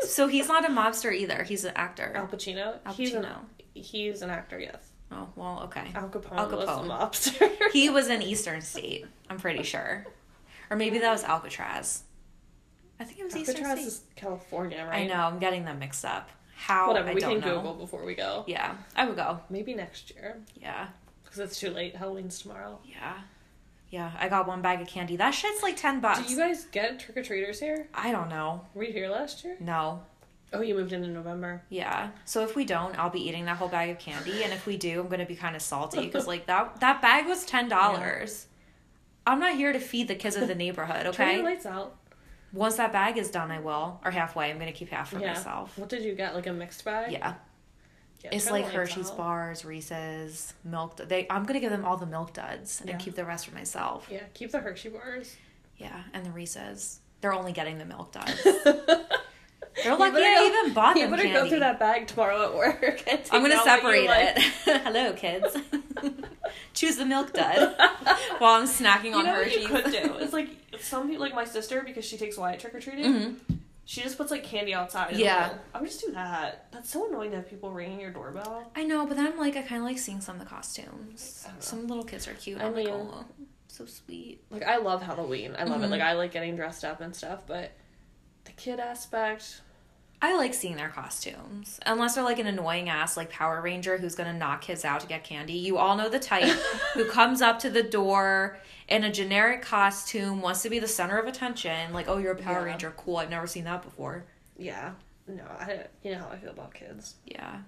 Speaker 1: So he's not a mobster either. He's an actor.
Speaker 2: Al Pacino.
Speaker 1: Al
Speaker 2: He's an,
Speaker 1: Pacino.
Speaker 2: he's an actor. Yes.
Speaker 1: Oh well, okay.
Speaker 2: Al Capone,
Speaker 1: Al
Speaker 2: was a mobster.
Speaker 1: He was in Eastern State. I'm pretty sure, or maybe that was Alcatraz. I think it was Eastern
Speaker 2: Alcatraz
Speaker 1: State.
Speaker 2: is California, right?
Speaker 1: I know. I'm getting them mixed up. How?
Speaker 2: Whatever.
Speaker 1: I
Speaker 2: we
Speaker 1: don't
Speaker 2: can
Speaker 1: know.
Speaker 2: Google before we go.
Speaker 1: Yeah, I would go.
Speaker 2: Maybe next year
Speaker 1: Yeah,
Speaker 2: because it's too late. Halloween's tomorrow.
Speaker 1: yeah, yeah. I got one bag of candy. That shit's like ten bucks.
Speaker 2: Do you guys get trick or treaters here?
Speaker 1: I don't know.
Speaker 2: Were you here last year?
Speaker 1: No.
Speaker 2: Oh, you moved in in November.
Speaker 1: Yeah. So if we don't, I'll be eating that whole bag of candy, and if we do, I'm gonna be kind of salty because like that that bag was ten dollars. <laughs> I'm not here to feed the kids of the <laughs> neighborhood.
Speaker 2: Turn your
Speaker 1: Okay.
Speaker 2: lights out.
Speaker 1: Once that bag is done, I will. Or halfway. I'm gonna keep half for
Speaker 2: yeah.
Speaker 1: myself.
Speaker 2: What did you get? Like a mixed bag?
Speaker 1: Yeah.
Speaker 2: Yeah,
Speaker 1: It's like Hershey's
Speaker 2: out.
Speaker 1: bars, Reese's, milk. They. I'm gonna give them all the milk duds and
Speaker 2: Yeah.
Speaker 1: keep the rest for myself.
Speaker 2: Yeah, keep the Hershey bars.
Speaker 1: Yeah, and the Reese's. They're only getting the milk duds. <laughs>
Speaker 2: you
Speaker 1: They're lucky
Speaker 2: better
Speaker 1: I
Speaker 2: go-
Speaker 1: even bought
Speaker 2: You
Speaker 1: them
Speaker 2: better
Speaker 1: candy.
Speaker 2: go through that bag tomorrow at work. <laughs> and take
Speaker 1: I'm gonna
Speaker 2: out what you
Speaker 1: separate
Speaker 2: like.
Speaker 1: it. <laughs> Hello, kids. <laughs> Choose the milk dud while I'm snacking
Speaker 2: You
Speaker 1: on
Speaker 2: know
Speaker 1: Hershey's.
Speaker 2: what you could do? It's like some people, like my sister, because she takes Wyatt trick or treating.
Speaker 1: Mhm.
Speaker 2: She just puts like candy outside.
Speaker 1: Yeah.
Speaker 2: I would just do that. That's so annoying to have people ringing your doorbell.
Speaker 1: I know, but then I'm like, I kind of like seeing some of the costumes.
Speaker 2: I don't know.
Speaker 1: Some little kids are cute.
Speaker 2: I
Speaker 1: I'm like,
Speaker 2: mean-
Speaker 1: oh, so sweet.
Speaker 2: Like I love Halloween. I love it.
Speaker 1: Mhm.
Speaker 2: Like I like getting dressed up and stuff, but the kid aspect.
Speaker 1: I like seeing their costumes. Unless they're like an annoying ass like Power Ranger who's gonna knock kids out to get candy. You all know the type <laughs> who comes up to the door in a generic costume, wants to be the center of attention. Like, oh, you're a Power
Speaker 2: Yeah.
Speaker 1: Ranger. Cool. I've never seen that before.
Speaker 2: Yeah. No, I you know how I feel about kids.
Speaker 1: Yeah.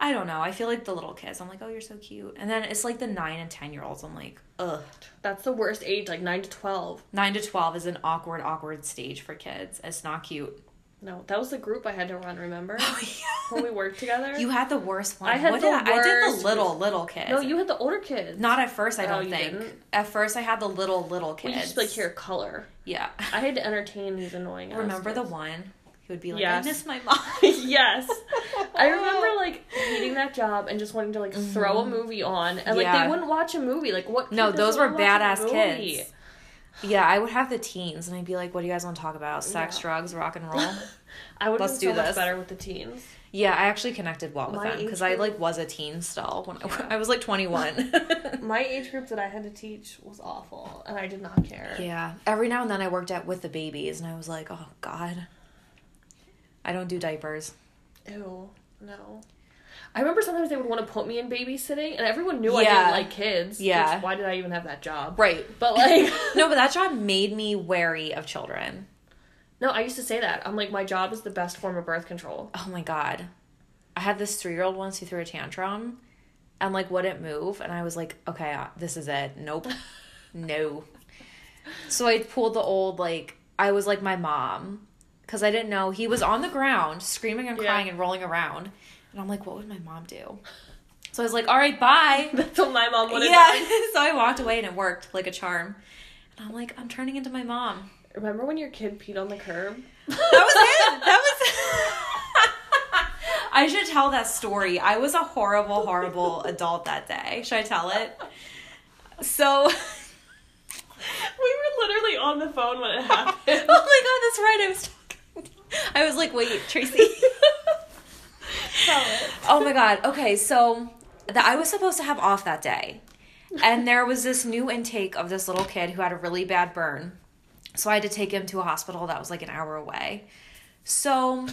Speaker 1: I don't know. I feel like the little kids. I'm like, oh, you're so cute. And then it's like the nine and ten year olds. I'm like, ugh.
Speaker 2: That's the worst age, like nine to twelve.
Speaker 1: Nine to twelve is an awkward, awkward stage for kids. It's not cute.
Speaker 2: No, that was the group I had to run. Remember oh, yeah. when we worked together?
Speaker 1: You had the worst one.
Speaker 2: I had
Speaker 1: what
Speaker 2: the
Speaker 1: did I, I did the little little kids.
Speaker 2: no, you had the older kids.
Speaker 1: Not at first. I
Speaker 2: Oh,
Speaker 1: don't
Speaker 2: you
Speaker 1: think.
Speaker 2: didn't?
Speaker 1: At first, I had the little little
Speaker 2: We
Speaker 1: kids.
Speaker 2: just like hear color.
Speaker 1: Yeah.
Speaker 2: I had to entertain these annoying.
Speaker 1: Remember the one he would be like,
Speaker 2: Yes.
Speaker 1: "I miss my <laughs> mom."
Speaker 2: yes. <laughs> I remember like hating that job and just wanting to like throw a movie on and like
Speaker 1: Mm-hmm. Yeah.
Speaker 2: they wouldn't watch a movie. Like what?
Speaker 1: No, those were
Speaker 2: wanna watch a
Speaker 1: badass kids. Yeah, I would have the teens, and I'd be like, "What do you guys want to talk about? Sex,
Speaker 2: Yeah.
Speaker 1: drugs, rock and roll." <laughs>
Speaker 2: I would
Speaker 1: Let's
Speaker 2: do so much
Speaker 1: this.
Speaker 2: better with the teens.
Speaker 1: yeah, I actually connected well with
Speaker 2: My
Speaker 1: them because I like was a teen still when I, I was like twenty one. <laughs>
Speaker 2: My <laughs> age group that I had to teach was awful, and I did not care.
Speaker 1: yeah, every now and then I worked at with the babies, and I was like, "Oh God, I don't do diapers."
Speaker 2: Ew, no. I remember sometimes they would want to put me in babysitting, and everyone knew I
Speaker 1: Yeah.
Speaker 2: didn't like kids.
Speaker 1: Yeah.
Speaker 2: Which, why did I even have that job?
Speaker 1: Right.
Speaker 2: But like, <laughs>
Speaker 1: No, but that job made me wary of children.
Speaker 2: no, I used to say that. I'm like, my job is the best form of birth control.
Speaker 1: Oh my god. I had this three year old once who threw a tantrum and like wouldn't move. And I was like, okay, uh, this is it. Nope. <laughs> no. So I pulled the old, like, I was like my mom because I didn't know. He was on the ground screaming and
Speaker 2: Yeah.
Speaker 1: crying and rolling around. And I'm like, what would my mom do? So I was like, all right, bye. <laughs>
Speaker 2: That's what my mom would have
Speaker 1: yeah.
Speaker 2: done. <laughs>
Speaker 1: so I walked away and it worked like a charm. And I'm like, I'm turning into my mom.
Speaker 2: Remember when your kid peed on the curb?
Speaker 1: That was it. <laughs> That was. I should tell that story. I was a horrible, horrible adult that day. Should I tell it? So,
Speaker 2: We were literally on the phone when it oh happened.
Speaker 1: oh my god, that's right. I was talking. I was like, wait, Tracy. Oh my god. Okay, so that I was supposed to have off that day. And there was this new intake of this little kid who had a really bad burn. So I had to take him to a hospital that was like an hour away. So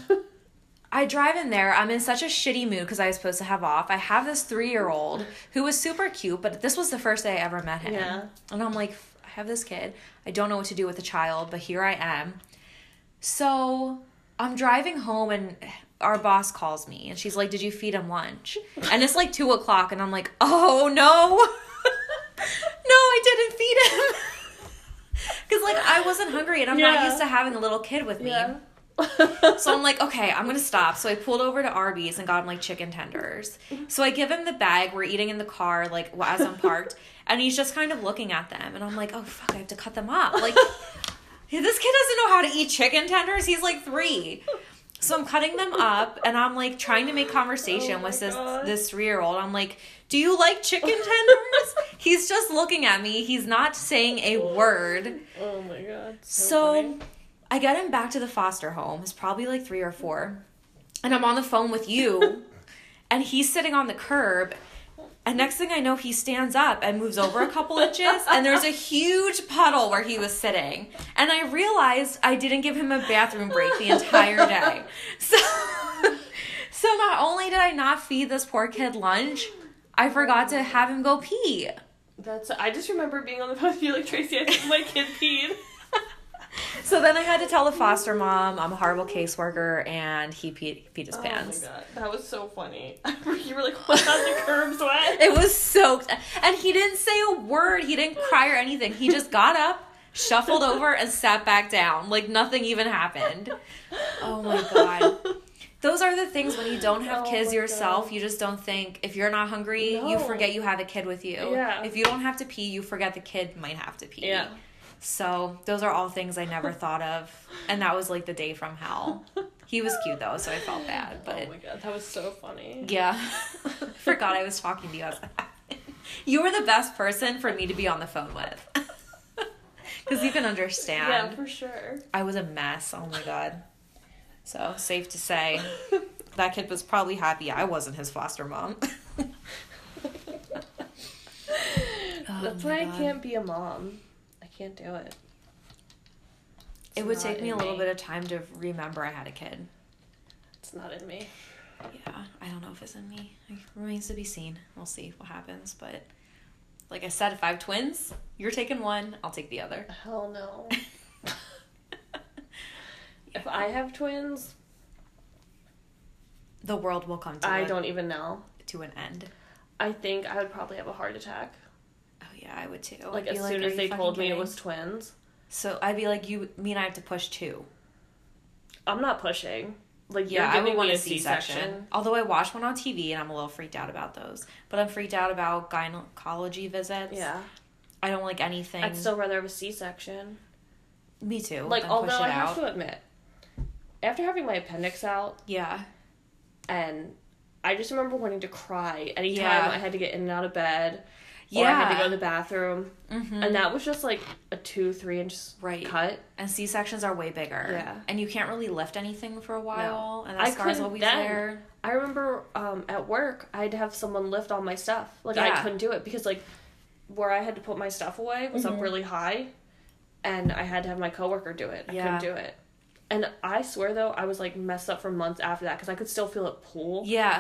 Speaker 1: I drive in there. I'm in such a shitty mood because I was supposed to have off. I have this three year old who was super cute, but this was the first day I ever met him.
Speaker 2: Yeah.
Speaker 1: And I'm like, I have this kid. I don't know what to do with the child, but here I am. So I'm driving home and our boss calls me and she's like, Did you feed him lunch? And it's like two o'clock and I'm like, Oh no. <laughs> no, I didn't feed him. <laughs> Because like I wasn't hungry and I'm not used to having a little kid with me.
Speaker 2: Yeah.
Speaker 1: So I'm like, okay, I'm gonna stop. So I pulled over to Arby's and got him like chicken tenders. So I give him the bag. We're eating in the car, like as I'm parked, and he's just kind of looking at them. And I'm like, oh fuck, I have to cut them up. Like, <laughs> this kid doesn't know how to eat chicken tenders. He's like three. So I'm cutting them up, and I'm like trying to make conversation
Speaker 2: Oh
Speaker 1: with this
Speaker 2: God.
Speaker 1: this three year old. I'm like, do you like chicken tenders? <laughs> he's just looking at me. He's not saying a oh. word.
Speaker 2: oh my god. So,
Speaker 1: So. I get him back to the foster home. It's probably like three or four. And I'm on the phone with you. <laughs> and he's sitting on the curb. And next thing I know, he stands up and moves over a couple inches. And there's a huge puddle where he was sitting. And I realized I didn't give him a bathroom break the entire day. So, <laughs> so not only did I not feed this poor kid lunch, I forgot to have him go pee.
Speaker 2: That's. I just remember being on the phone with you, like Tracy. I think my kid peed. <laughs>
Speaker 1: So then I had to tell the foster mom I'm a horrible caseworker and he peed, peed his
Speaker 2: Oh
Speaker 1: pants.
Speaker 2: my god, that was so funny. <laughs> you were like, <laughs> "What on the curbs wet?"
Speaker 1: It was soaked. And he didn't say a word. He didn't cry or anything. He just got up, shuffled over, and sat back down. Like nothing even happened. Oh my god. Those are the things when you don't have
Speaker 2: Oh
Speaker 1: kids
Speaker 2: my
Speaker 1: yourself,
Speaker 2: God.
Speaker 1: you just don't think if you're not hungry, you forget you have a kid with you.
Speaker 2: Yeah.
Speaker 1: If you don't have to pee, you forget the kid might have to pee.
Speaker 2: Yeah.
Speaker 1: So those are all things I never thought of. And that was like the day from hell. He was cute though, so I felt bad. Oh but
Speaker 2: oh my god, that was so funny.
Speaker 1: yeah. <laughs> Forgot I was talking to you. You were the best person for me to be on the phone with. <laughs> Because you can understand.
Speaker 2: Yeah, for sure.
Speaker 1: I was a mess. Oh my god. So safe to say that kid was probably happy I wasn't his foster mom. <laughs> Oh
Speaker 2: That's why I can't be a mom. I can't do it.
Speaker 1: It would take me a little
Speaker 2: me.
Speaker 1: bit of time to remember I had a kid.
Speaker 2: It's not in me.
Speaker 1: Yeah, I don't know if it's in me. It remains to be seen. We'll see what happens. But like I said, if I have twins, you're taking one, I'll take the other. <laughs>
Speaker 2: Hell no. <laughs> if I have twins,
Speaker 1: the world will come to
Speaker 2: I
Speaker 1: a,
Speaker 2: don't even know.
Speaker 1: to an end.
Speaker 2: I think I would probably have a heart attack.
Speaker 1: Yeah, I would too.
Speaker 2: Like
Speaker 1: I'd
Speaker 2: as soon
Speaker 1: "Are
Speaker 2: as they told me it was twins.
Speaker 1: So I'd be like, you mean I have to push two?
Speaker 2: I'm not pushing. Like
Speaker 1: Yeah,
Speaker 2: you're
Speaker 1: I would want a C-section. Although I watched one on TV and I'm a little freaked out about those. But I'm freaked out about gynecology visits.
Speaker 2: Yeah,
Speaker 1: I don't like anything.
Speaker 2: I'd still rather have a C-section.
Speaker 1: Me too.
Speaker 2: Like although
Speaker 1: push it
Speaker 2: I have
Speaker 1: out.
Speaker 2: to admit, after having my appendix out,
Speaker 1: Yeah.
Speaker 2: and I just remember wanting to cry anytime
Speaker 1: Yeah.
Speaker 2: I had to get in and out of bed.
Speaker 1: Yeah.
Speaker 2: Or I had to go to the bathroom.
Speaker 1: Mhm.
Speaker 2: And that was just like a two, three inch
Speaker 1: Right.
Speaker 2: cut.
Speaker 1: And C sections are way bigger.
Speaker 2: Yeah.
Speaker 1: And you can't really lift anything for a while. And that
Speaker 2: I
Speaker 1: scar's always
Speaker 2: then.
Speaker 1: there.
Speaker 2: I remember um, at work, I'd have someone lift all my stuff. Like, I couldn't do it because, like, where I had to put my stuff away was
Speaker 1: Mhm.
Speaker 2: up really high. And I had to have my coworker do it. I
Speaker 1: Yeah.
Speaker 2: couldn't do it. And I swear, though, I was, like, messed up for months after that because I could still feel it pull.
Speaker 1: Yeah.